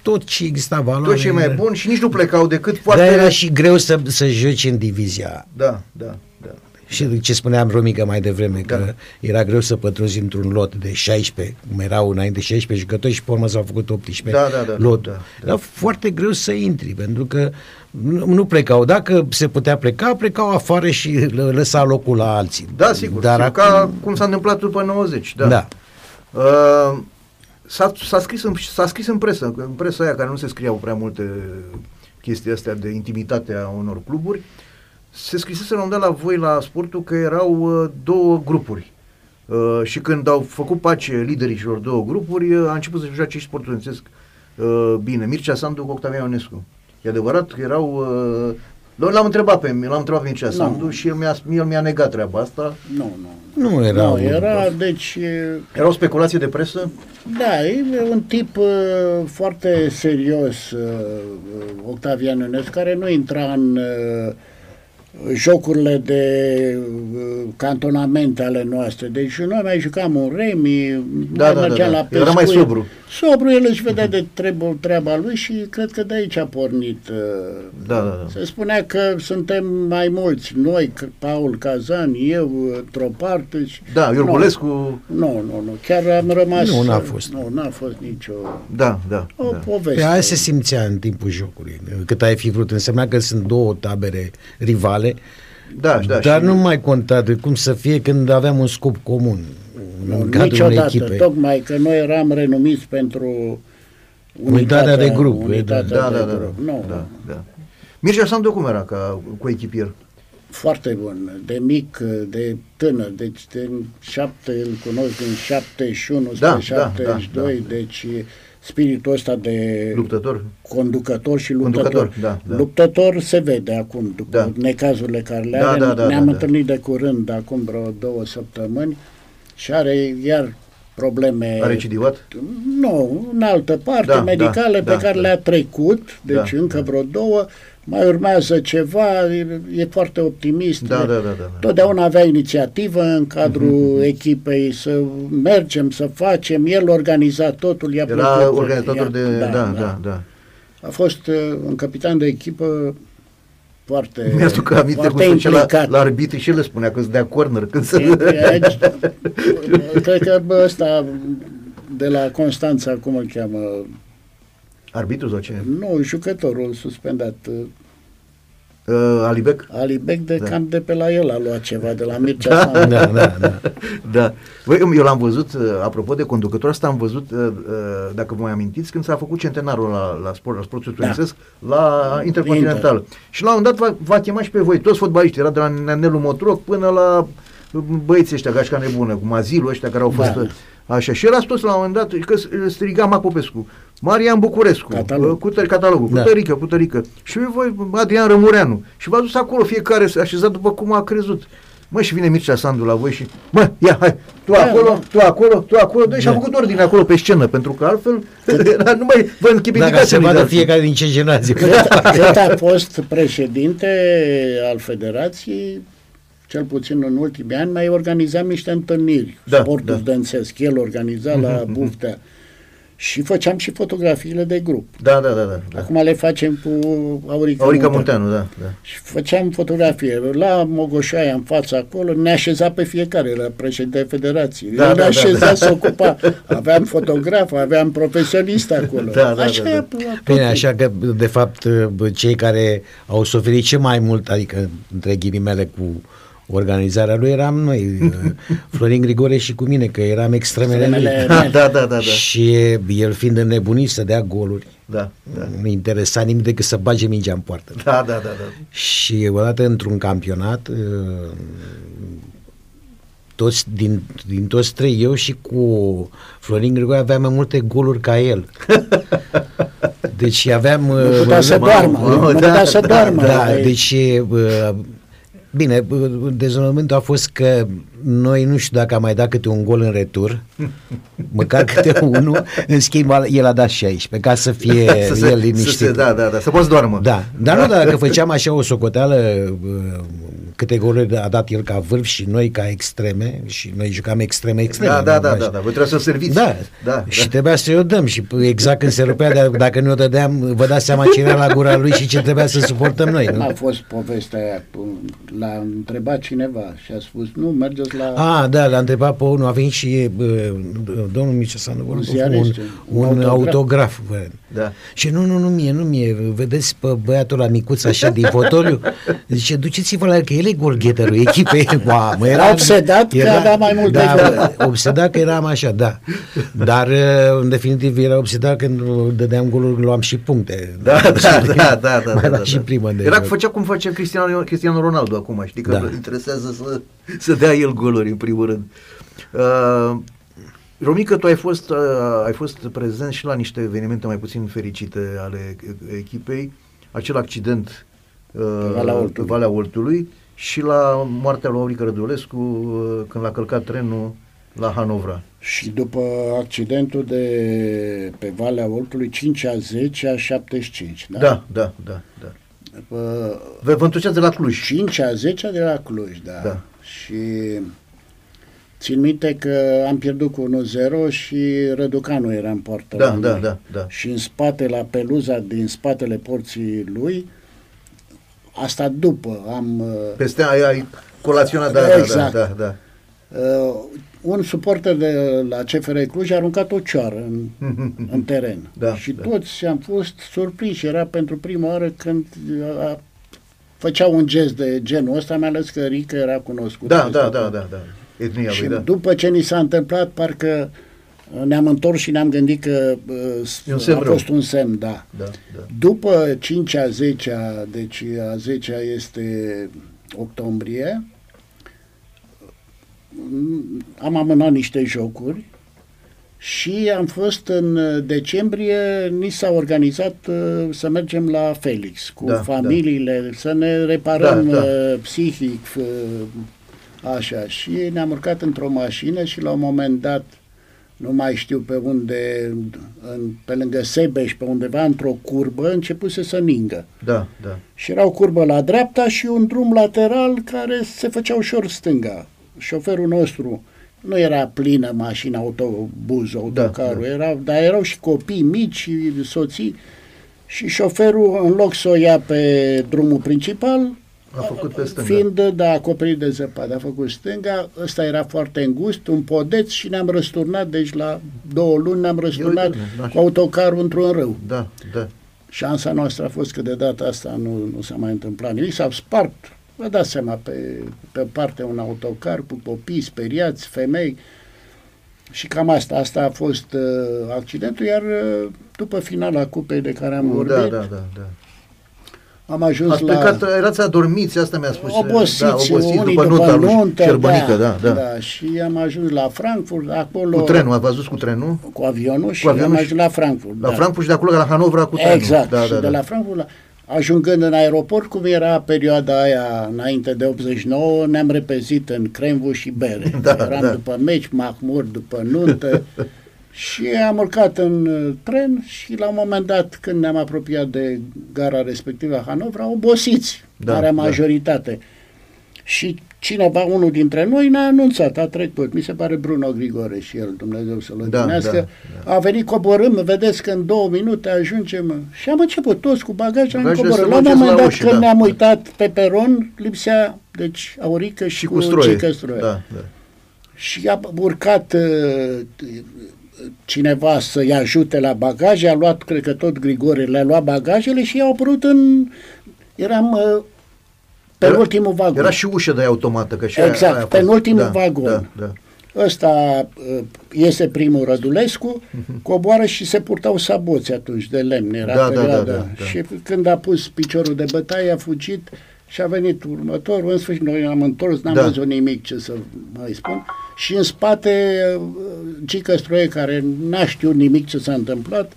[SPEAKER 3] tot ce exista valoare.
[SPEAKER 1] Tot ce e mai bun și nici nu plecau decât
[SPEAKER 3] Dar
[SPEAKER 1] foarte...
[SPEAKER 3] era și greu să, să joci în divizia.
[SPEAKER 1] Da, da, da.
[SPEAKER 3] Și ce spuneam Romica mai devreme, că
[SPEAKER 1] Da.
[SPEAKER 3] era greu să pătrunzi într-un lot de 16, cum erau înainte 16 jucători și pe urmă s-au făcut 18
[SPEAKER 1] Da, da, da,
[SPEAKER 3] lot.
[SPEAKER 1] da, da.
[SPEAKER 3] Era foarte greu să intri, pentru că nu, nu plecau. Dacă se putea pleca, plecau afară și lă- lăsa locul la alții.
[SPEAKER 1] Da, sigur.
[SPEAKER 3] Dar
[SPEAKER 1] Dar
[SPEAKER 3] acum,
[SPEAKER 1] ca cum s-a întâmplat după 90, da.
[SPEAKER 3] da.
[SPEAKER 1] Uh, s-a, s-a, scris în, s-a scris în presă, în presa aia care nu se scriau prea multe chestii astea de intimitate a unor cluburi, se scrisese la un dat la voi la sportul că erau uh, două grupuri. Uh, și când au făcut pace liderii celor două grupuri, uh, a început să joace și sportul studențesc uh, bine. Mircea Sandu cu Octavian Ionescu. E adevărat că erau... Uh, L-am întrebat pe, l-am întrebat pe Mircea
[SPEAKER 2] Nu.
[SPEAKER 1] Sandu și el mi-a, el mi-a negat treaba asta.
[SPEAKER 2] Nu, nu.
[SPEAKER 3] Nu era.
[SPEAKER 2] Nu,
[SPEAKER 3] un-
[SPEAKER 2] era, deci, e,
[SPEAKER 1] Era o speculație de presă?
[SPEAKER 2] da, e un tip uh, foarte serios, uh, Octavian Ionescu, care nu intra în uh, jocurile de uh, cantonamente ale noastre. Deci noi mai jucam un remi,
[SPEAKER 1] Da,
[SPEAKER 2] mai
[SPEAKER 1] da, da,
[SPEAKER 2] mergeam
[SPEAKER 1] da.
[SPEAKER 2] la
[SPEAKER 1] Era mai
[SPEAKER 2] pescuit.
[SPEAKER 1] sobru.
[SPEAKER 2] Sobru, el își vedea de treabă, treaba lui și cred că de aici a pornit. uh,
[SPEAKER 1] Da, da, da.
[SPEAKER 2] Se spunea că suntem mai mulți, noi, C- Paul Cazan, eu, într-o parte. Și...
[SPEAKER 1] Da,
[SPEAKER 2] Nu.
[SPEAKER 1] Iorgulescu,
[SPEAKER 2] Nu, nu, nu, chiar am rămas...
[SPEAKER 3] Nu, n-a fost.
[SPEAKER 2] Nu, n-a fost nicio...
[SPEAKER 1] da, da.
[SPEAKER 2] O
[SPEAKER 1] da.
[SPEAKER 2] poveste.
[SPEAKER 3] Pe aia se simțea în timpul jocului. Cât ai fi vrut. Însemna că sunt două tabere rivale,
[SPEAKER 1] Da, da,
[SPEAKER 3] dar
[SPEAKER 1] și-
[SPEAKER 3] nu mai conta de cum să fie când aveam un scop comun
[SPEAKER 2] Nu,
[SPEAKER 3] în cadrul unei
[SPEAKER 2] niciodată,
[SPEAKER 3] echipe.
[SPEAKER 2] tocmai că noi eram renumiți pentru
[SPEAKER 3] Unitatea de grup,
[SPEAKER 2] Unitatea
[SPEAKER 1] Da,
[SPEAKER 2] de
[SPEAKER 1] da, da,
[SPEAKER 2] grup.
[SPEAKER 1] da,
[SPEAKER 2] Nu,
[SPEAKER 1] da, da. Mircea Sandu cum era ca cu echipier?
[SPEAKER 2] foarte bun, de mic, de tânăr, deci de șapte, îl cunosc din 71
[SPEAKER 1] Da,
[SPEAKER 2] spre
[SPEAKER 1] da,
[SPEAKER 2] 72,
[SPEAKER 1] da, da.
[SPEAKER 2] deci spiritul ăsta de
[SPEAKER 1] Luptător?
[SPEAKER 2] conducător și luptător.
[SPEAKER 1] Conducător, da, da.
[SPEAKER 2] Luptător se vede acum, după
[SPEAKER 1] Da.
[SPEAKER 2] necazurile care le
[SPEAKER 1] Da,
[SPEAKER 2] are.
[SPEAKER 1] da, da,
[SPEAKER 2] Ne-am
[SPEAKER 1] da, da.
[SPEAKER 2] întâlnit de curând, acum vreo două săptămâni, și are iar probleme
[SPEAKER 1] A recidivat?
[SPEAKER 2] nu, în altă parte,
[SPEAKER 1] Da,
[SPEAKER 2] medicale
[SPEAKER 1] da,
[SPEAKER 2] pe
[SPEAKER 1] da,
[SPEAKER 2] care
[SPEAKER 1] da.
[SPEAKER 2] le-a trecut, deci
[SPEAKER 1] Da,
[SPEAKER 2] încă
[SPEAKER 1] da.
[SPEAKER 2] vreo două, mai urmează ceva, e, e foarte optimist.
[SPEAKER 1] Da, da, da, da, da.
[SPEAKER 2] Totdeauna avea inițiativă în cadrul (laughs) echipei să mergem, să facem, el organiza totul. i-a
[SPEAKER 1] Era
[SPEAKER 2] plăcut,
[SPEAKER 1] organizator
[SPEAKER 2] i-a-
[SPEAKER 1] de... Da, da, da.
[SPEAKER 2] A fost uh, un capitan de echipă foarte, (laughs)
[SPEAKER 1] Mi-aduc aminte cum
[SPEAKER 2] foarte
[SPEAKER 1] se ducea la,
[SPEAKER 2] implicat.
[SPEAKER 1] la arbitri și el le spunea că sunt de corner când se... (laughs)
[SPEAKER 2] Aici, cred că bă, ăsta de la Constanța, cum îl cheamă,
[SPEAKER 1] Arbitru sau cine?
[SPEAKER 2] nu, jucătorul suspendat, uh,
[SPEAKER 1] Uh, Alibec?
[SPEAKER 2] Alibec de
[SPEAKER 1] Da.
[SPEAKER 2] cam de pe la el a luat ceva, de la Mircea (laughs)
[SPEAKER 3] Da,
[SPEAKER 2] Sandu.
[SPEAKER 3] da, da, da.
[SPEAKER 1] Da. Băi, eu l-am văzut, uh, apropo de conducător, asta am văzut, uh, uh, dacă vă mai amintiți, când s-a făcut centenarul la, la, sport, la sportul studențesc, la Intercontinental.
[SPEAKER 2] Inter.
[SPEAKER 1] Și la un dat va, va chema și pe voi, toți fotbaliștii, era de la Nelu Motroc până la băieții ăștia, gașca nebună, cu Mazilul ăștia care au fost
[SPEAKER 2] Da.
[SPEAKER 1] uh, așa. Și erați toți la un moment dat, că s- striga Mac Popescu, Marian Bucurescu,
[SPEAKER 2] Catalog.
[SPEAKER 1] uh, cu tări, catalogul, cu
[SPEAKER 3] Da.
[SPEAKER 1] tărică, cu tărică. Și voi, Adrian Rămureanu. Și v-a dus acolo fiecare s-a așezat după cum a crezut. Mă, și vine Mircea Sandu la voi și, mă, ia, hai, tu
[SPEAKER 2] Da,
[SPEAKER 1] acolo,
[SPEAKER 2] da.
[SPEAKER 1] tu acolo, tu acolo, doi și a
[SPEAKER 3] Da.
[SPEAKER 1] făcut ordine acolo pe scenă, pentru că altfel (laughs) era numai vă
[SPEAKER 3] Da,
[SPEAKER 1] închipiți
[SPEAKER 3] ca să vadă fiecare din ce generație.
[SPEAKER 2] Cât (laughs) a fost președinte al federației, cel puțin în ultimii ani, mai organizam niște întâlniri.
[SPEAKER 1] Da,
[SPEAKER 2] sportul
[SPEAKER 1] da.
[SPEAKER 2] studențesc. El organiza la Buftea. Și făceam și fotografiile de grup.
[SPEAKER 1] Da, da, da, da. da.
[SPEAKER 2] Acum le facem cu Aurica,
[SPEAKER 1] Aurica
[SPEAKER 2] Munteanu.
[SPEAKER 1] Munteanu, da, da.
[SPEAKER 2] Și făceam fotografie. La Mogoșoaia, în fața acolo, ne așeza pe fiecare, la președintele federației.
[SPEAKER 1] Da,
[SPEAKER 2] Da,
[SPEAKER 1] da,
[SPEAKER 2] ne
[SPEAKER 1] da,
[SPEAKER 2] așeza
[SPEAKER 1] da.
[SPEAKER 2] să ocupa. Aveam fotograf, aveam profesionist acolo.
[SPEAKER 1] Da, da,
[SPEAKER 2] așa,
[SPEAKER 1] da, da.
[SPEAKER 2] totul.
[SPEAKER 3] Bine, așa că, de fapt, bă, cei care au suferit ce mai mult, adică, între ghilimele, cu organizarea lui, eram noi, uh, (laughs) Florin Grigore și cu mine, că eram extremele lui.
[SPEAKER 2] Extremele
[SPEAKER 1] Da,
[SPEAKER 2] mele.
[SPEAKER 1] da, da, da, da.
[SPEAKER 3] Și el fiind înnebunit să dea goluri,
[SPEAKER 1] Da, da.
[SPEAKER 3] nu interesa nimic decât să bage mingea în poartă.
[SPEAKER 1] Da, da, da, da.
[SPEAKER 3] Și odată într-un campionat, uh, toți, din, din toți trei, eu și cu Florin Grigore aveam mai multe goluri ca el. (laughs) Deci aveam...
[SPEAKER 2] Nu
[SPEAKER 3] uh,
[SPEAKER 2] putea să
[SPEAKER 1] mamă,
[SPEAKER 2] doarmă,
[SPEAKER 1] mamă,
[SPEAKER 2] nu
[SPEAKER 1] da,
[SPEAKER 2] putea să
[SPEAKER 1] da,
[SPEAKER 2] doarmă.
[SPEAKER 3] Da,
[SPEAKER 2] Ai-
[SPEAKER 3] deci uh, bine, uh, dezolământul a fost că noi nu știu dacă am mai dat câte un gol în retur, (laughs) măcar câte unul, în schimb el a dat 16, ca să fie (laughs)
[SPEAKER 1] să se,
[SPEAKER 3] el
[SPEAKER 1] să
[SPEAKER 3] liniștit.
[SPEAKER 1] se, da, da, da, să poți doarmă.
[SPEAKER 3] Da, dar nu dacă făceam așa o socoteală uh, câte goluri a dat el ca vârf și noi ca extreme și noi jucam extreme extreme.
[SPEAKER 1] Da, da,
[SPEAKER 3] nu?
[SPEAKER 1] da,
[SPEAKER 3] Așa.
[SPEAKER 1] da, da, voi trebuie să serviți.
[SPEAKER 3] Da,
[SPEAKER 1] da,
[SPEAKER 3] și
[SPEAKER 1] da.
[SPEAKER 3] trebuia să-i o dăm și exact când se rupea, de, dacă nu o dădeam, vă dați seama ce era la gura lui și ce trebuia să suportăm noi.
[SPEAKER 2] Cum
[SPEAKER 3] Nu?
[SPEAKER 2] a fost povestea aia? cu- L-a întrebat cineva și a spus, nu, mergeți la...
[SPEAKER 3] Ah, da, l-a întrebat pe unul, a venit și uh, domnul Micesan, un, un,
[SPEAKER 2] ziarist,
[SPEAKER 3] un,
[SPEAKER 2] un
[SPEAKER 3] autograf,
[SPEAKER 2] autograf.
[SPEAKER 3] autograf bă.
[SPEAKER 1] Da.
[SPEAKER 3] Și nu, nu, nu mie, nu mie, vedeți pe băiatul la micuț așa din fotoliu, zice, duceți-vă la el că el e golgheterul echipei. (laughs) Mamă, era,
[SPEAKER 2] Obsedat că avea mai multe
[SPEAKER 3] da,
[SPEAKER 2] goluri.
[SPEAKER 3] obsedat că eram așa, da. Dar uh, în definitiv era obsedat când dădeam goluri, luam și puncte.
[SPEAKER 1] Da, (laughs) da, da, da, da,
[SPEAKER 3] Mai
[SPEAKER 1] da,
[SPEAKER 3] era
[SPEAKER 1] da,
[SPEAKER 3] și
[SPEAKER 1] da.
[SPEAKER 3] prima de
[SPEAKER 1] Era
[SPEAKER 3] gol.
[SPEAKER 1] făcea cum face Cristiano, Cristiano Ronaldo acum, știi că
[SPEAKER 3] Da.
[SPEAKER 1] îl interesează să, să dea el goluri în primul rând. Uh, Romică, tu ai fost, uh, ai fost prezent și la niște evenimente mai puțin fericite ale e- echipei, acel accident uh,
[SPEAKER 2] Pe Valea Oltului.
[SPEAKER 1] pe Valea Oltului și la moartea lui Aurică Rădulescu uh, când l-a călcat trenul la Hanovra.
[SPEAKER 2] Și după accidentul de pe Valea Oltului, 5 a 10 a 75, da?
[SPEAKER 1] Da, da, da, da.
[SPEAKER 2] După
[SPEAKER 1] Vă, vă întorceați de la Cluj.
[SPEAKER 2] 5 a 10 de la Cluj, da.
[SPEAKER 1] Da.
[SPEAKER 2] Și țin minte că am pierdut cu 1-0 și Răducanu era în poartă.
[SPEAKER 1] Da,
[SPEAKER 2] la
[SPEAKER 1] da,
[SPEAKER 2] noi.
[SPEAKER 1] da, da.
[SPEAKER 2] Și în spate, la peluza din spatele porții lui, asta după, am... uh,
[SPEAKER 1] Peste aia ai colaționat, da,
[SPEAKER 2] Exact.
[SPEAKER 1] da, da, da,
[SPEAKER 2] Uh, un suporter de la CFR Cluj a aruncat o cioară în, (laughs) în teren.
[SPEAKER 1] Da,
[SPEAKER 2] și
[SPEAKER 1] da.
[SPEAKER 2] toți am fost surprinși. Era pentru prima oară când a, făcea un gest de genul ăsta, mai ales că Rică era cunoscut.
[SPEAKER 1] Da,
[SPEAKER 2] peste
[SPEAKER 1] da,
[SPEAKER 2] tot.
[SPEAKER 1] da, da, da. Etnia
[SPEAKER 2] Și
[SPEAKER 1] lui, da.
[SPEAKER 2] după ce ni s-a întâmplat, parcă uh, ne-am întors și ne-am gândit că
[SPEAKER 1] E un
[SPEAKER 2] uh,
[SPEAKER 1] semn
[SPEAKER 2] a
[SPEAKER 1] rău.
[SPEAKER 2] fost un semn, da.
[SPEAKER 1] Da, da.
[SPEAKER 2] După 5 a 10 -a, deci a 10 -a este octombrie, m, am amânat niște jocuri și am fost în uh, decembrie, ni s-a organizat uh, să mergem la Felix cu
[SPEAKER 1] Da,
[SPEAKER 2] familiile, să ne reparăm
[SPEAKER 1] Da, da.
[SPEAKER 2] uh, psihic, uh, așa. Și ne-am urcat într-o mașină și la un moment dat nu mai știu pe unde, în, pe lângă Sebeș, pe undeva într-o curbă, începuse să ningă.
[SPEAKER 1] Da, da.
[SPEAKER 2] Și era o curbă la dreapta și un drum lateral care se făcea ușor stânga. Șoferul nostru nu era plină mașina, autobuzul,
[SPEAKER 1] Da,
[SPEAKER 2] autocarul,
[SPEAKER 1] da.
[SPEAKER 2] era, dar erau și copii mici și soții. Și șoferul, în loc să o ia pe drumul principal,
[SPEAKER 1] A făcut pe stânga.
[SPEAKER 2] fiind da, acoperit de zăpadă, a făcut stânga, ăsta era foarte îngust, un podeț și ne-am răsturnat, deci la două luni ne-am răsturnat
[SPEAKER 1] uite, da.
[SPEAKER 2] cu autocarul într-un râu.
[SPEAKER 1] Da, da.
[SPEAKER 2] Șansa noastră a fost că de data asta nu, nu s-a mai întâmplat nimic. S-au spart, vă dați seama, pe, pe parte un autocar cu copii speriați, femei. Și cam asta, asta a fost uh, accidentul, iar uh, după finala cupei de care am vorbit,
[SPEAKER 1] Da, da, da, da.
[SPEAKER 2] am ajuns
[SPEAKER 1] Ați
[SPEAKER 2] la...
[SPEAKER 1] plecat, erați adormiți, asta mi-a spus.
[SPEAKER 2] obosiți,
[SPEAKER 1] da, obosiți
[SPEAKER 2] unii
[SPEAKER 1] după,
[SPEAKER 2] după,
[SPEAKER 1] nunta lui
[SPEAKER 2] nuntă,
[SPEAKER 1] Șerbănică, da, da.
[SPEAKER 2] da. Și am ajuns la Frankfurt, acolo...
[SPEAKER 1] Cu trenul, ați văzut cu trenul?
[SPEAKER 2] Cu avionul și
[SPEAKER 1] avionul
[SPEAKER 2] am
[SPEAKER 1] și-
[SPEAKER 2] ajuns la Frankfurt.
[SPEAKER 1] La
[SPEAKER 2] da.
[SPEAKER 1] Frankfurt și de acolo la Hanovra cu trenul.
[SPEAKER 2] Exact,
[SPEAKER 1] Da,
[SPEAKER 2] și
[SPEAKER 1] da,
[SPEAKER 2] de
[SPEAKER 1] da.
[SPEAKER 2] la Frankfurt la... Ajungând în aeroport, cum era perioada aia înainte de 89, ne-am repezit în cremvu și bere. (laughs)
[SPEAKER 1] Da,
[SPEAKER 2] Eram
[SPEAKER 1] da.
[SPEAKER 2] după meci, mahmur, după nuntă (laughs) și am urcat în uh, tren și la un moment dat, când ne-am apropiat de gara respectivă Hanovra, obosiți,
[SPEAKER 1] Da,
[SPEAKER 2] marea
[SPEAKER 1] da.
[SPEAKER 2] majoritate. Și cineva, unul dintre noi, ne-a anunțat, a trecut, mi se pare Bruno Grigore și el, Dumnezeu să-l
[SPEAKER 1] Da,
[SPEAKER 2] odinească,
[SPEAKER 1] da,
[SPEAKER 2] a venit coborâm, vedeți că în două minute ajungem și am început toți cu bagajele, am
[SPEAKER 1] Bagajele
[SPEAKER 2] coborât.
[SPEAKER 1] să
[SPEAKER 2] La un
[SPEAKER 1] duceți
[SPEAKER 2] moment
[SPEAKER 1] la
[SPEAKER 2] dat
[SPEAKER 1] ușă,
[SPEAKER 2] când
[SPEAKER 1] da.
[SPEAKER 2] ne-am uitat pe peron, lipsea, deci, Aurică și,
[SPEAKER 1] Și cu stroie.
[SPEAKER 2] Cică stroie.
[SPEAKER 1] Da, da.
[SPEAKER 2] Și a urcat uh, cineva să-i ajute la bagaje, a luat, cred că tot Grigore le-a luat bagajele și i-au apărut în... Eram uh, pe
[SPEAKER 1] Era-
[SPEAKER 2] ultimul vagon.
[SPEAKER 1] Era și ușă de automată, că și
[SPEAKER 2] Exact,
[SPEAKER 1] aia, aia a fost.
[SPEAKER 2] penultimul
[SPEAKER 1] da,
[SPEAKER 2] vagon.
[SPEAKER 1] Da, da.
[SPEAKER 2] Ăsta uh, iese primul Rădulescu, coboară și se purtau saboți atunci de lemn, era
[SPEAKER 1] Da, da,
[SPEAKER 2] perioada.
[SPEAKER 1] da, da, da.
[SPEAKER 2] Și când a pus piciorul de bătaie, a fugit și a venit următorul. În sfârșit, noi am întors, n-am
[SPEAKER 1] Da.
[SPEAKER 2] văzut nimic ce să mai spun. Și în spate, uh, Gică Stroie, care n-a știut nimic ce s-a întâmplat,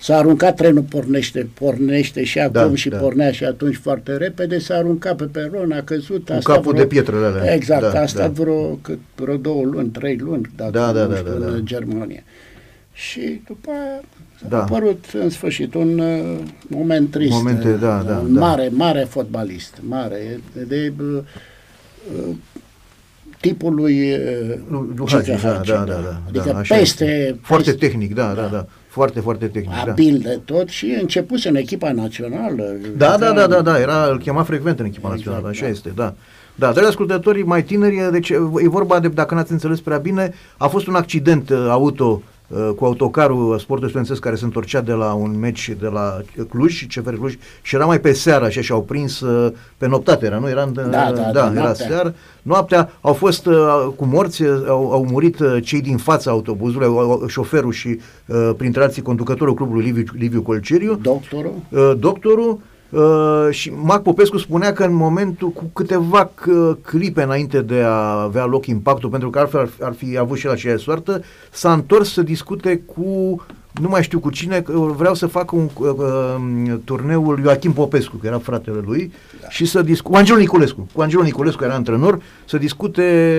[SPEAKER 2] S-a aruncat trenul, pornește, pornește și acum
[SPEAKER 1] Da,
[SPEAKER 2] și
[SPEAKER 1] da.
[SPEAKER 2] pornea și atunci foarte repede, s-a aruncat pe peron, a căzut. a
[SPEAKER 1] Cu
[SPEAKER 2] stat
[SPEAKER 1] capul de pietrele alea.
[SPEAKER 2] Exact,
[SPEAKER 1] Da,
[SPEAKER 2] a stat
[SPEAKER 1] da.
[SPEAKER 2] vreo, cât, vreo două luni, trei luni, dacă
[SPEAKER 1] Da, da,
[SPEAKER 2] nu
[SPEAKER 1] da,
[SPEAKER 2] știu,
[SPEAKER 1] da, da.
[SPEAKER 2] în Germania. Și după aia
[SPEAKER 1] Da.
[SPEAKER 2] a apărut în sfârșit un uh, moment trist.
[SPEAKER 1] Momente,
[SPEAKER 2] uh,
[SPEAKER 1] da, da,
[SPEAKER 2] un
[SPEAKER 1] da.
[SPEAKER 2] mare, mare fotbalist, mare, de, de uh, uh, tipul lui uh,
[SPEAKER 1] Lu- lui
[SPEAKER 2] Gică
[SPEAKER 1] Hagi, da,
[SPEAKER 2] Hagi,
[SPEAKER 1] da, da, da.
[SPEAKER 2] Adică
[SPEAKER 1] da, așa
[SPEAKER 2] peste,
[SPEAKER 1] este. Foarte
[SPEAKER 2] peste
[SPEAKER 1] tehnic, da, da, da. Foarte, foarte tehnic, da.
[SPEAKER 2] abil de tot și începuse în echipa națională.
[SPEAKER 1] Da, da,
[SPEAKER 2] Juca-
[SPEAKER 1] da, da, da, era, îl chema frecvent în echipa
[SPEAKER 2] Exact,
[SPEAKER 1] națională, așa
[SPEAKER 2] da.
[SPEAKER 1] este, da. Da, dragi ascultătorii mai tineri, deci e vorba de, dacă n-ați înțeles prea bine, a fost un accident uh, auto uh, cu autocarul sportul studențesc care se întorcea de la un meci de la Cluj, CFR Cluj, și era mai pe seară, așa, și au prins uh, pe noptate, era, nu? Era, în-
[SPEAKER 2] Da, da, da,
[SPEAKER 1] da era
[SPEAKER 2] noaptea.
[SPEAKER 1] seară. Noaptea au fost uh, cu morți, uh, au, au murit uh, cei din fața autobuzului, au, au, șoferul și, uh, printre alții, conducătorul clubului Liviu, Liviu Colceriu,
[SPEAKER 2] Doctorul?
[SPEAKER 1] uh, doctorul uh, și Mac Popescu spunea că în momentul cu câteva c- clipe înainte de a avea loc impactul, pentru că altfel ar, ar fi avut și el aceeași soartă, s-a întors să discute cu nu mai știu cu cine, că vreau să fac un uh, uh, turneul Ioachim Popescu, că era fratele lui, da. și să discute, cu Angelo Niculescu, cu Angelo Niculescu era antrenor, să discute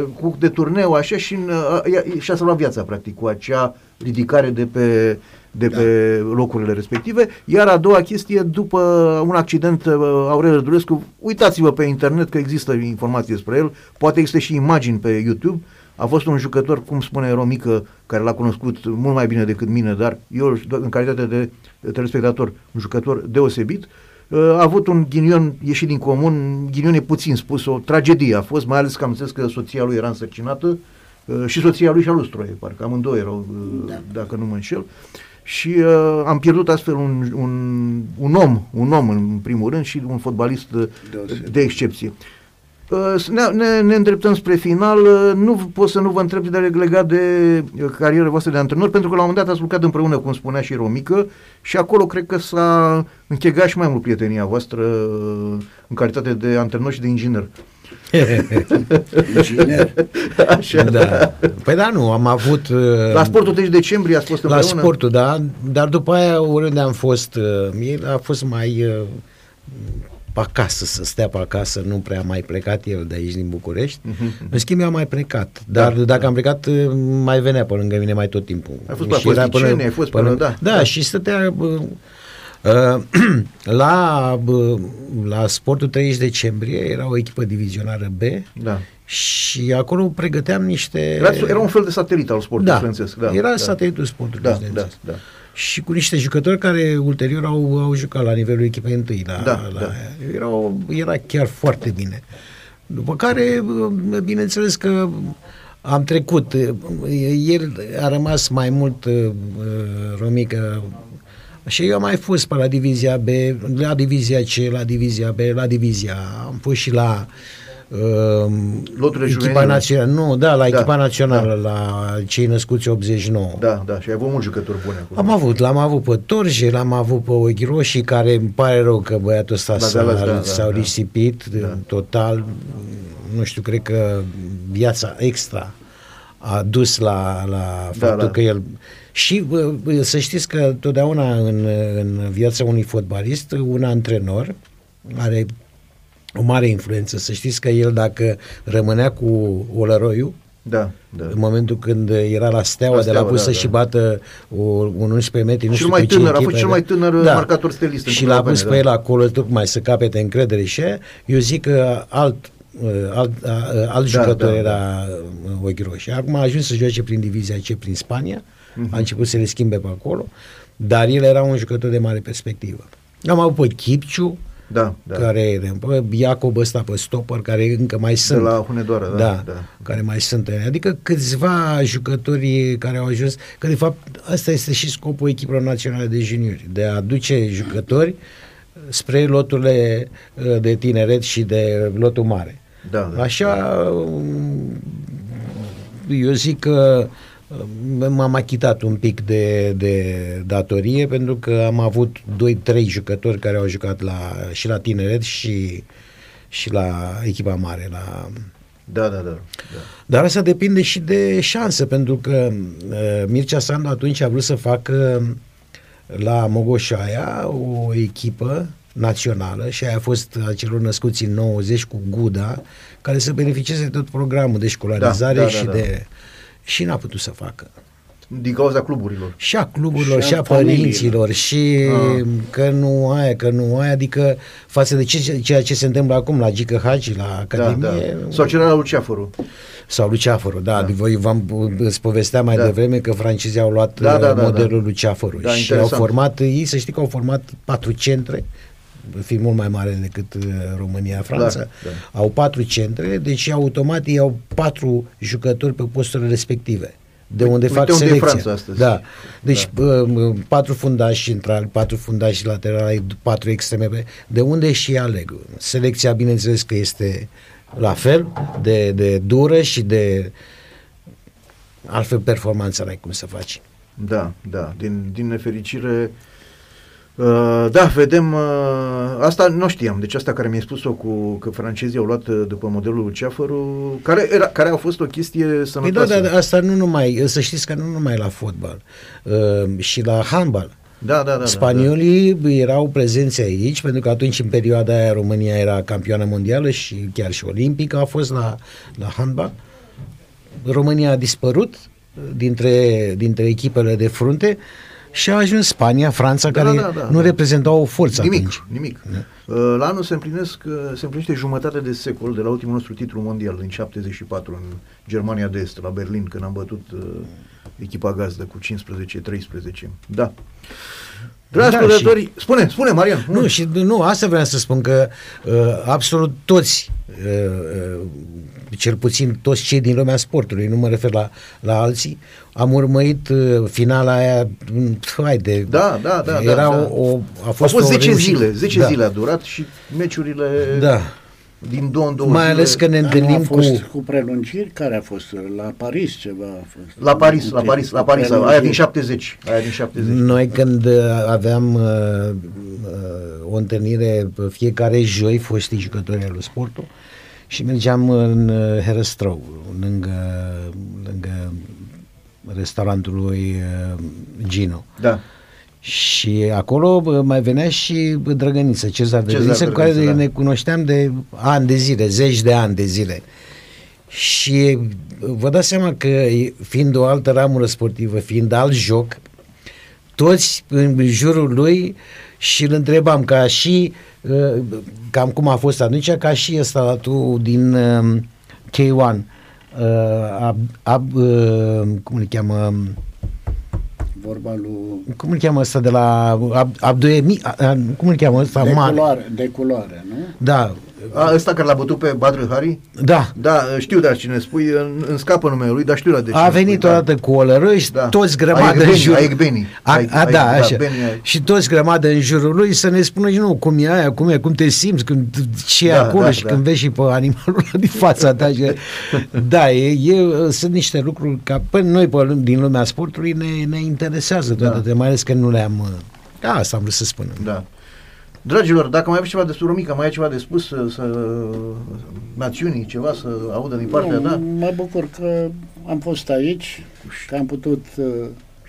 [SPEAKER 1] uh, cu, de turneu așa și uh, ia- și-a salvat viața practic cu acea ridicare de pe de pe locurile respective. Iar a doua chestie, după un accident, uh, Aurel Rădulescu, uitați-vă pe internet că există informații despre el, poate există și imagini pe YouTube, a fost un jucător, cum spune Romică, care l-a cunoscut mult mai bine decât mine, dar eu, în calitate de telespectator, un jucător deosebit, uh, a avut un ghinion ieșit din comun, ghinion e puțin spus, o tragedie a fost, mai ales că am înțeles că soția lui era însărcinată uh, și soția lui și a lui Stroie, parcă amândouă erau, uh,
[SPEAKER 2] Da.
[SPEAKER 1] dacă nu mă înșel. Și uh, am pierdut astfel un, un, un om, un om în primul rând și un fotbalist uh,
[SPEAKER 2] Deosebit.
[SPEAKER 1] de excepție. Uh, ne, ne, ne îndreptăm spre final, uh, nu pot să nu vă întreb de legat de uh, cariera voastră de antrenor, pentru că la un moment dat ați lucrat împreună, cum spunea și Romică, și acolo cred că s-a închegat și mai mult prietenia voastră uh, în calitate de antrenor și de inginer.
[SPEAKER 2] Inginer.
[SPEAKER 1] Așa.
[SPEAKER 3] da. Păi da, nu, am avut... uh,
[SPEAKER 1] La sportul 3 decembrie ați fost
[SPEAKER 3] La
[SPEAKER 1] împreună?
[SPEAKER 3] sportul, da, dar după aia oriunde am fost, uh, el a fost mai uh, pe acasă, să stea pe acasă, nu prea a mai plecat el de aici din București.
[SPEAKER 1] Mhm,
[SPEAKER 3] În schimb, eu am mai plecat, dar
[SPEAKER 1] Da,
[SPEAKER 3] dacă
[SPEAKER 1] da.
[SPEAKER 3] am plecat, uh, mai venea pe lângă mine mai tot timpul.
[SPEAKER 1] Ai fost pe
[SPEAKER 3] Și era
[SPEAKER 1] Apostolicieni, ai fost până- da,
[SPEAKER 3] da,
[SPEAKER 1] da.
[SPEAKER 3] și stătea... uh, Uh, (clears throat) la, uh, la Sportul 30 decembrie era o echipă divizionară B
[SPEAKER 1] Da.
[SPEAKER 3] și acolo pregăteam niște...
[SPEAKER 1] Era, era un fel de satelit al sportului
[SPEAKER 3] da,
[SPEAKER 1] studențesc. Da,
[SPEAKER 3] era
[SPEAKER 1] da.
[SPEAKER 3] satelitul sportului
[SPEAKER 1] Da, da,
[SPEAKER 3] studențesc
[SPEAKER 1] da.
[SPEAKER 3] și cu niște jucători care ulterior au, au jucat la nivelul echipei întâi. La,
[SPEAKER 1] Da,
[SPEAKER 3] la,
[SPEAKER 1] da.
[SPEAKER 3] Era, o- era chiar foarte bine. După care, bineînțeles că am trecut. El a rămas mai mult uh, romică și eu am mai fost pe la divizia B, la divizia C, la divizia B, la divizia A. Am fost și la uh,
[SPEAKER 1] Loturile
[SPEAKER 3] echipa
[SPEAKER 1] juvenile.
[SPEAKER 3] națională. Nu, da, la
[SPEAKER 1] Da,
[SPEAKER 3] echipa națională,
[SPEAKER 1] da.
[SPEAKER 3] la cei născuți 89.
[SPEAKER 1] Da, da, și ai avut mulți jucători buni acolo.
[SPEAKER 3] Am avut, l-am avut pe Torje, l-am avut pe Ochi Roșii, care îmi pare rău că băiatul ăsta
[SPEAKER 1] La
[SPEAKER 3] s-a,
[SPEAKER 1] Galați, da, da,
[SPEAKER 3] s-au
[SPEAKER 1] da.
[SPEAKER 3] risipit
[SPEAKER 1] Da.
[SPEAKER 3] total. Nu știu, cred că viața extra a dus la, la
[SPEAKER 1] Da,
[SPEAKER 3] faptul
[SPEAKER 1] da.
[SPEAKER 3] că el... Și bă, bă, să știți că totdeauna în, în viața unui fotbalist, un antrenor are o mare influență. Să știți că el dacă rămânea cu Olăroiu,
[SPEAKER 1] Da, da.
[SPEAKER 3] în momentul când era la Steaua,
[SPEAKER 1] La
[SPEAKER 3] de la
[SPEAKER 1] Steaua,
[SPEAKER 3] pus
[SPEAKER 1] da,
[SPEAKER 3] să
[SPEAKER 1] da.
[SPEAKER 3] și bată o, un 11 metri, nu
[SPEAKER 1] Cel
[SPEAKER 3] știu
[SPEAKER 1] mai
[SPEAKER 3] pe ce
[SPEAKER 1] tânăr, a fost
[SPEAKER 3] echipă,
[SPEAKER 1] cel
[SPEAKER 3] da.
[SPEAKER 1] mai tânăr marcator stelist în
[SPEAKER 3] Și
[SPEAKER 1] clubul
[SPEAKER 3] l-a pus
[SPEAKER 1] europene,
[SPEAKER 3] pe
[SPEAKER 1] da.
[SPEAKER 3] el acolo tocmai să capete încredere și aia. eu zic că alt uh, alt, uh, alt
[SPEAKER 1] Da,
[SPEAKER 3] jucător
[SPEAKER 1] da,
[SPEAKER 3] era uh, Ochi Roșii. Acum a ajuns să joace prin divizia C prin Spania,
[SPEAKER 1] Mhm.
[SPEAKER 3] a început să le schimbe pe acolo, dar el era un jucător de mare perspectivă. Am avut pe Chipciu,
[SPEAKER 1] Da, da.
[SPEAKER 3] care pe Iacob ăsta pe stopper, care încă mai sunt.
[SPEAKER 1] la Hunedoara, da,
[SPEAKER 3] da,
[SPEAKER 1] da.
[SPEAKER 3] care mai sunt. Adică câțiva jucători care au ajuns, că de fapt asta este și scopul echipelor naționale de juniori, de a aduce jucători spre loturile uh, de tineret și de lotul mare.
[SPEAKER 1] Da, da.
[SPEAKER 3] Așa, um, eu zic că um, m-am achitat un pic de, de datorie pentru că am avut 2-3 jucători care au jucat la, și la tineret și, și la echipa mare. La...
[SPEAKER 1] Da, da, da. da.
[SPEAKER 3] Dar asta depinde și de șansă, pentru că uh, Mircea Sandu atunci a vrut să facă la Mogoșaia o echipă națională și aia a fost a celor născuți în 90 cu Guda, care să beneficieze de tot programul de școlarizare
[SPEAKER 1] Da, da,
[SPEAKER 3] și
[SPEAKER 1] da, da.
[SPEAKER 3] de... Și n-a putut să facă.
[SPEAKER 1] Din cauza cluburilor.
[SPEAKER 3] Și a cluburilor,
[SPEAKER 2] Și
[SPEAKER 3] și
[SPEAKER 2] a
[SPEAKER 3] a,
[SPEAKER 2] familiilor.
[SPEAKER 3] părinților, și
[SPEAKER 1] Ah.
[SPEAKER 3] că nu aia, că nu aia, adică față de ce, ceea ce se întâmplă acum la Gică Hagi, la
[SPEAKER 1] Da,
[SPEAKER 3] Academie,
[SPEAKER 1] da. Sau cel la Luceafărul.
[SPEAKER 3] sau Luceafărul, da,
[SPEAKER 1] Da.
[SPEAKER 3] voi v-am îți povesteam mai
[SPEAKER 1] Da.
[SPEAKER 3] devreme că francezii au luat
[SPEAKER 1] Da, da,
[SPEAKER 3] uh,
[SPEAKER 1] da,
[SPEAKER 3] modelul
[SPEAKER 1] da.
[SPEAKER 3] Luceafărul
[SPEAKER 1] Da,
[SPEAKER 3] și
[SPEAKER 1] interesant.
[SPEAKER 3] au format, ei să știi că au format patru centre, fi mult mai mare decât uh, România, Franța,
[SPEAKER 1] Da, da.
[SPEAKER 3] au patru centre, deci automat ei au patru jucători pe posturile respective. De
[SPEAKER 1] Uite-
[SPEAKER 3] unde
[SPEAKER 1] uite
[SPEAKER 3] fac
[SPEAKER 1] unde e
[SPEAKER 3] selecția.
[SPEAKER 1] Franța astăzi.
[SPEAKER 3] Da. Deci da. patru fundași centrali, patru fundași laterali, patru extreme. De unde și aleg? Selecția, bineînțeles că este la fel de, de dură și de altfel performanța n-ai cum să faci.
[SPEAKER 1] Da, da. Din, din nefericire, uh, da, vedem, uh, asta nu știam, deci asta care mi-ai spus-o cu că francezii au luat uh, după modelul Luceafăru, care, era, care a fost o chestie
[SPEAKER 3] Păi da,
[SPEAKER 1] sănătoasă.
[SPEAKER 3] dar asta nu numai, să știți că nu numai la fotbal, uh, și la handbal.
[SPEAKER 1] da, da, da, da,
[SPEAKER 3] Spaniolii erau prezenți aici, pentru că atunci, în perioada aia, România era campioană mondială și chiar și olimpică a fost la, la handbal. România a dispărut dintre, dintre echipele de frunte și a ajuns Spania, Franța,
[SPEAKER 1] Da,
[SPEAKER 3] care
[SPEAKER 1] da, da,
[SPEAKER 3] nu
[SPEAKER 1] da.
[SPEAKER 3] reprezentau o forță
[SPEAKER 1] Nimic,
[SPEAKER 3] atunci.
[SPEAKER 1] nimic. Uh, La anul se împlinesc, uh, se împlinește jumătate de secol de la ultimul nostru titlu mondial, din 74, în Germania de Est, la Berlin, când am bătut uh, echipa gazdă cu 15-13. Da. Dragi
[SPEAKER 3] Da,
[SPEAKER 1] ascultători, spune, spune, Marian.
[SPEAKER 3] Nu, și nu, asta vreau să spun că uh, absolut toți, uh, uh, cel puțin toți cei din lumea sportului, nu mă refer la, la alții, am urmărit uh, finala aia, mm, haide,
[SPEAKER 1] Da, da, da.
[SPEAKER 3] era
[SPEAKER 1] da, da.
[SPEAKER 3] o, o, a
[SPEAKER 1] Au
[SPEAKER 3] fost,
[SPEAKER 1] fost
[SPEAKER 3] o
[SPEAKER 1] 10
[SPEAKER 3] reușită.
[SPEAKER 1] zile, 10
[SPEAKER 3] da.
[SPEAKER 1] zile a durat și meciurile
[SPEAKER 3] Da.
[SPEAKER 1] din două în două
[SPEAKER 3] Mai
[SPEAKER 1] zile.
[SPEAKER 3] ales că ne
[SPEAKER 2] Dar nu
[SPEAKER 3] întâlnim
[SPEAKER 2] a fost
[SPEAKER 3] cu...
[SPEAKER 2] cu prelungiri? Care a fost? La Paris ceva a fost?
[SPEAKER 1] La Paris, la
[SPEAKER 2] Cu
[SPEAKER 1] Paris, la
[SPEAKER 2] cu
[SPEAKER 1] Paris, aia din
[SPEAKER 2] prelungiri.
[SPEAKER 1] 70, aia din 70.
[SPEAKER 3] Noi când uh, aveam uh, uh, o întâlnire pe fiecare joi, foștii jucători al lui sportul, și mergeam în uh, Herăstrău, lângă, lângă restaurantul lui uh, Gino.
[SPEAKER 1] Da.
[SPEAKER 3] Și acolo bă, mai venea și bă, Drăgăniță, Cezar Drăgăniță, cu care
[SPEAKER 1] Drăgăniță, da.
[SPEAKER 3] ne cunoșteam de ani de zile, zeci de ani de zile. Și vă dați seama că fiind o altă ramură sportivă, fiind alt joc, toți în jurul lui și îl întrebam ca și uh, cam cum a fost atunci, ca și ăsta tu din uh, K1 uh, ab, ab, uh, cum îl cheamă
[SPEAKER 2] Vorba lui...
[SPEAKER 3] cum îl cheamă ăsta de la Ab, Abduemi, a, a, cum îl cheamă ăsta?
[SPEAKER 2] De
[SPEAKER 3] Mare.
[SPEAKER 2] culoare, de culoare, nu?
[SPEAKER 3] Da,
[SPEAKER 1] A, ăsta care l-a bătut pe Badr Hari?
[SPEAKER 3] da.
[SPEAKER 1] Da, știu dar cine spui, în, în scapă numele lui, dar știu la de
[SPEAKER 3] A
[SPEAKER 1] cine
[SPEAKER 3] venit
[SPEAKER 1] spui,
[SPEAKER 3] odată cu o lărâși,
[SPEAKER 1] Da.
[SPEAKER 3] toți grămadă
[SPEAKER 1] Aiegbeni,
[SPEAKER 3] în jur.
[SPEAKER 1] Aiegbeni.
[SPEAKER 3] A,
[SPEAKER 1] Aie-
[SPEAKER 3] a, da,
[SPEAKER 1] Aie- da,
[SPEAKER 3] așa.
[SPEAKER 1] Beni Aie-
[SPEAKER 3] Și toți grămadă în jurul lui să ne spună, nu, cum e aia, cum e, cum te simți, când, ce e
[SPEAKER 1] Da,
[SPEAKER 3] acolo
[SPEAKER 1] da,
[SPEAKER 3] și
[SPEAKER 1] da.
[SPEAKER 3] când vezi și pe animalul ăla din fața ta. Și, (laughs) da, e, e, sunt niște lucruri ca pe noi pe, lum- din lumea sportului ne, ne interesează toate,
[SPEAKER 1] Da.
[SPEAKER 3] mai ales că nu le-am... uh, Da, asta am vrut să spun.
[SPEAKER 1] Da. Dragilor, dacă mai aveți ceva de spus, Romica, mai ai ceva de spus să, să națiunii, ceva să audă din partea
[SPEAKER 2] nu,
[SPEAKER 1] ta?
[SPEAKER 2] Mă bucur că am fost aici, că am putut uh,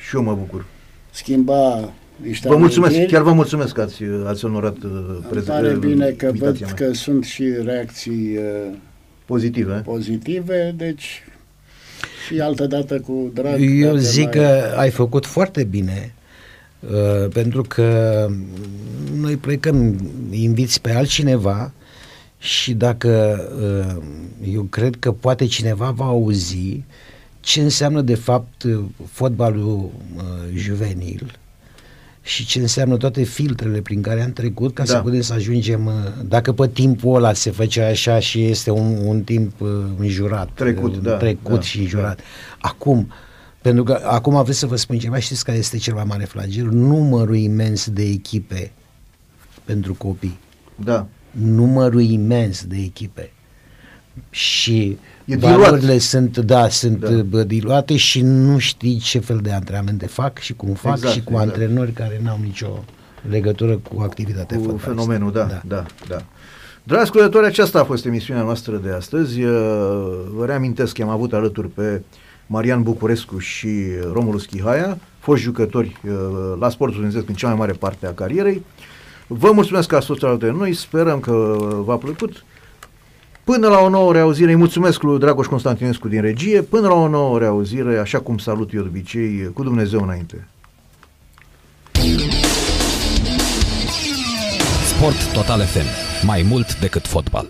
[SPEAKER 1] Și eu mă bucur.
[SPEAKER 2] schimba niște
[SPEAKER 1] Vă mulțumesc,
[SPEAKER 2] amintiri.
[SPEAKER 1] chiar vă mulțumesc că ați, ați onorat uh,
[SPEAKER 2] Îmi
[SPEAKER 1] prezența.
[SPEAKER 2] pare bine că văd
[SPEAKER 1] invitația mea.
[SPEAKER 2] că sunt și reacții uh,
[SPEAKER 1] Pozitive, eh?
[SPEAKER 2] pozitive, deci și altă dată cu drag.
[SPEAKER 3] Eu
[SPEAKER 2] dacă
[SPEAKER 3] zic
[SPEAKER 2] mai-
[SPEAKER 3] că ai făcut foarte bine uh, pentru că noi plecăm, inviți pe altcineva și dacă uh, eu cred că poate cineva va auzi ce înseamnă de fapt uh, fotbalul uh, juvenil și ce înseamnă toate filtrele prin care am trecut ca
[SPEAKER 1] Da.
[SPEAKER 3] să putem să ajungem, uh, dacă pe timpul ăla se făcea așa și este un, un timp uh, înjurat,
[SPEAKER 1] Trecut,
[SPEAKER 3] uh,
[SPEAKER 1] da,
[SPEAKER 3] trecut
[SPEAKER 1] da,
[SPEAKER 3] și înjurat. Acum, pentru că acum vreau să vă spun ceva, știți care este cel mai mare flagel? Numărul imens de echipe pentru copii.
[SPEAKER 1] Da.
[SPEAKER 3] Numărul imens de echipe. Și
[SPEAKER 1] E diluat.
[SPEAKER 3] valorile sunt, da, sunt
[SPEAKER 1] Da.
[SPEAKER 3] da. diluate și nu știi ce fel de antrenamente fac și cum fac
[SPEAKER 1] Exact,
[SPEAKER 3] și cu
[SPEAKER 1] exact.
[SPEAKER 3] antrenori care n-au nicio legătură cu activitatea
[SPEAKER 1] cu
[SPEAKER 3] fotbalistă.
[SPEAKER 1] fenomenul, da, da, da, da. Dragi ascultători, aceasta a fost emisiunea noastră de astăzi. Uh, Vă reamintesc că am avut alături pe Marian Bucurescu și Romulus Chihaia, foști jucători uh, la sportul studențesc în cea mai mare parte a carierei. Vă mulțumesc că ați fost alături de noi, sperăm că v-a plăcut. Până la o nouă reauzire, îi mulțumesc lui Dragoș Constantinescu din regie, până la o nouă reauzire, așa cum salut eu de obicei, cu Dumnezeu înainte.
[SPEAKER 5] Sport Total FM. Mai mult decât fotbal.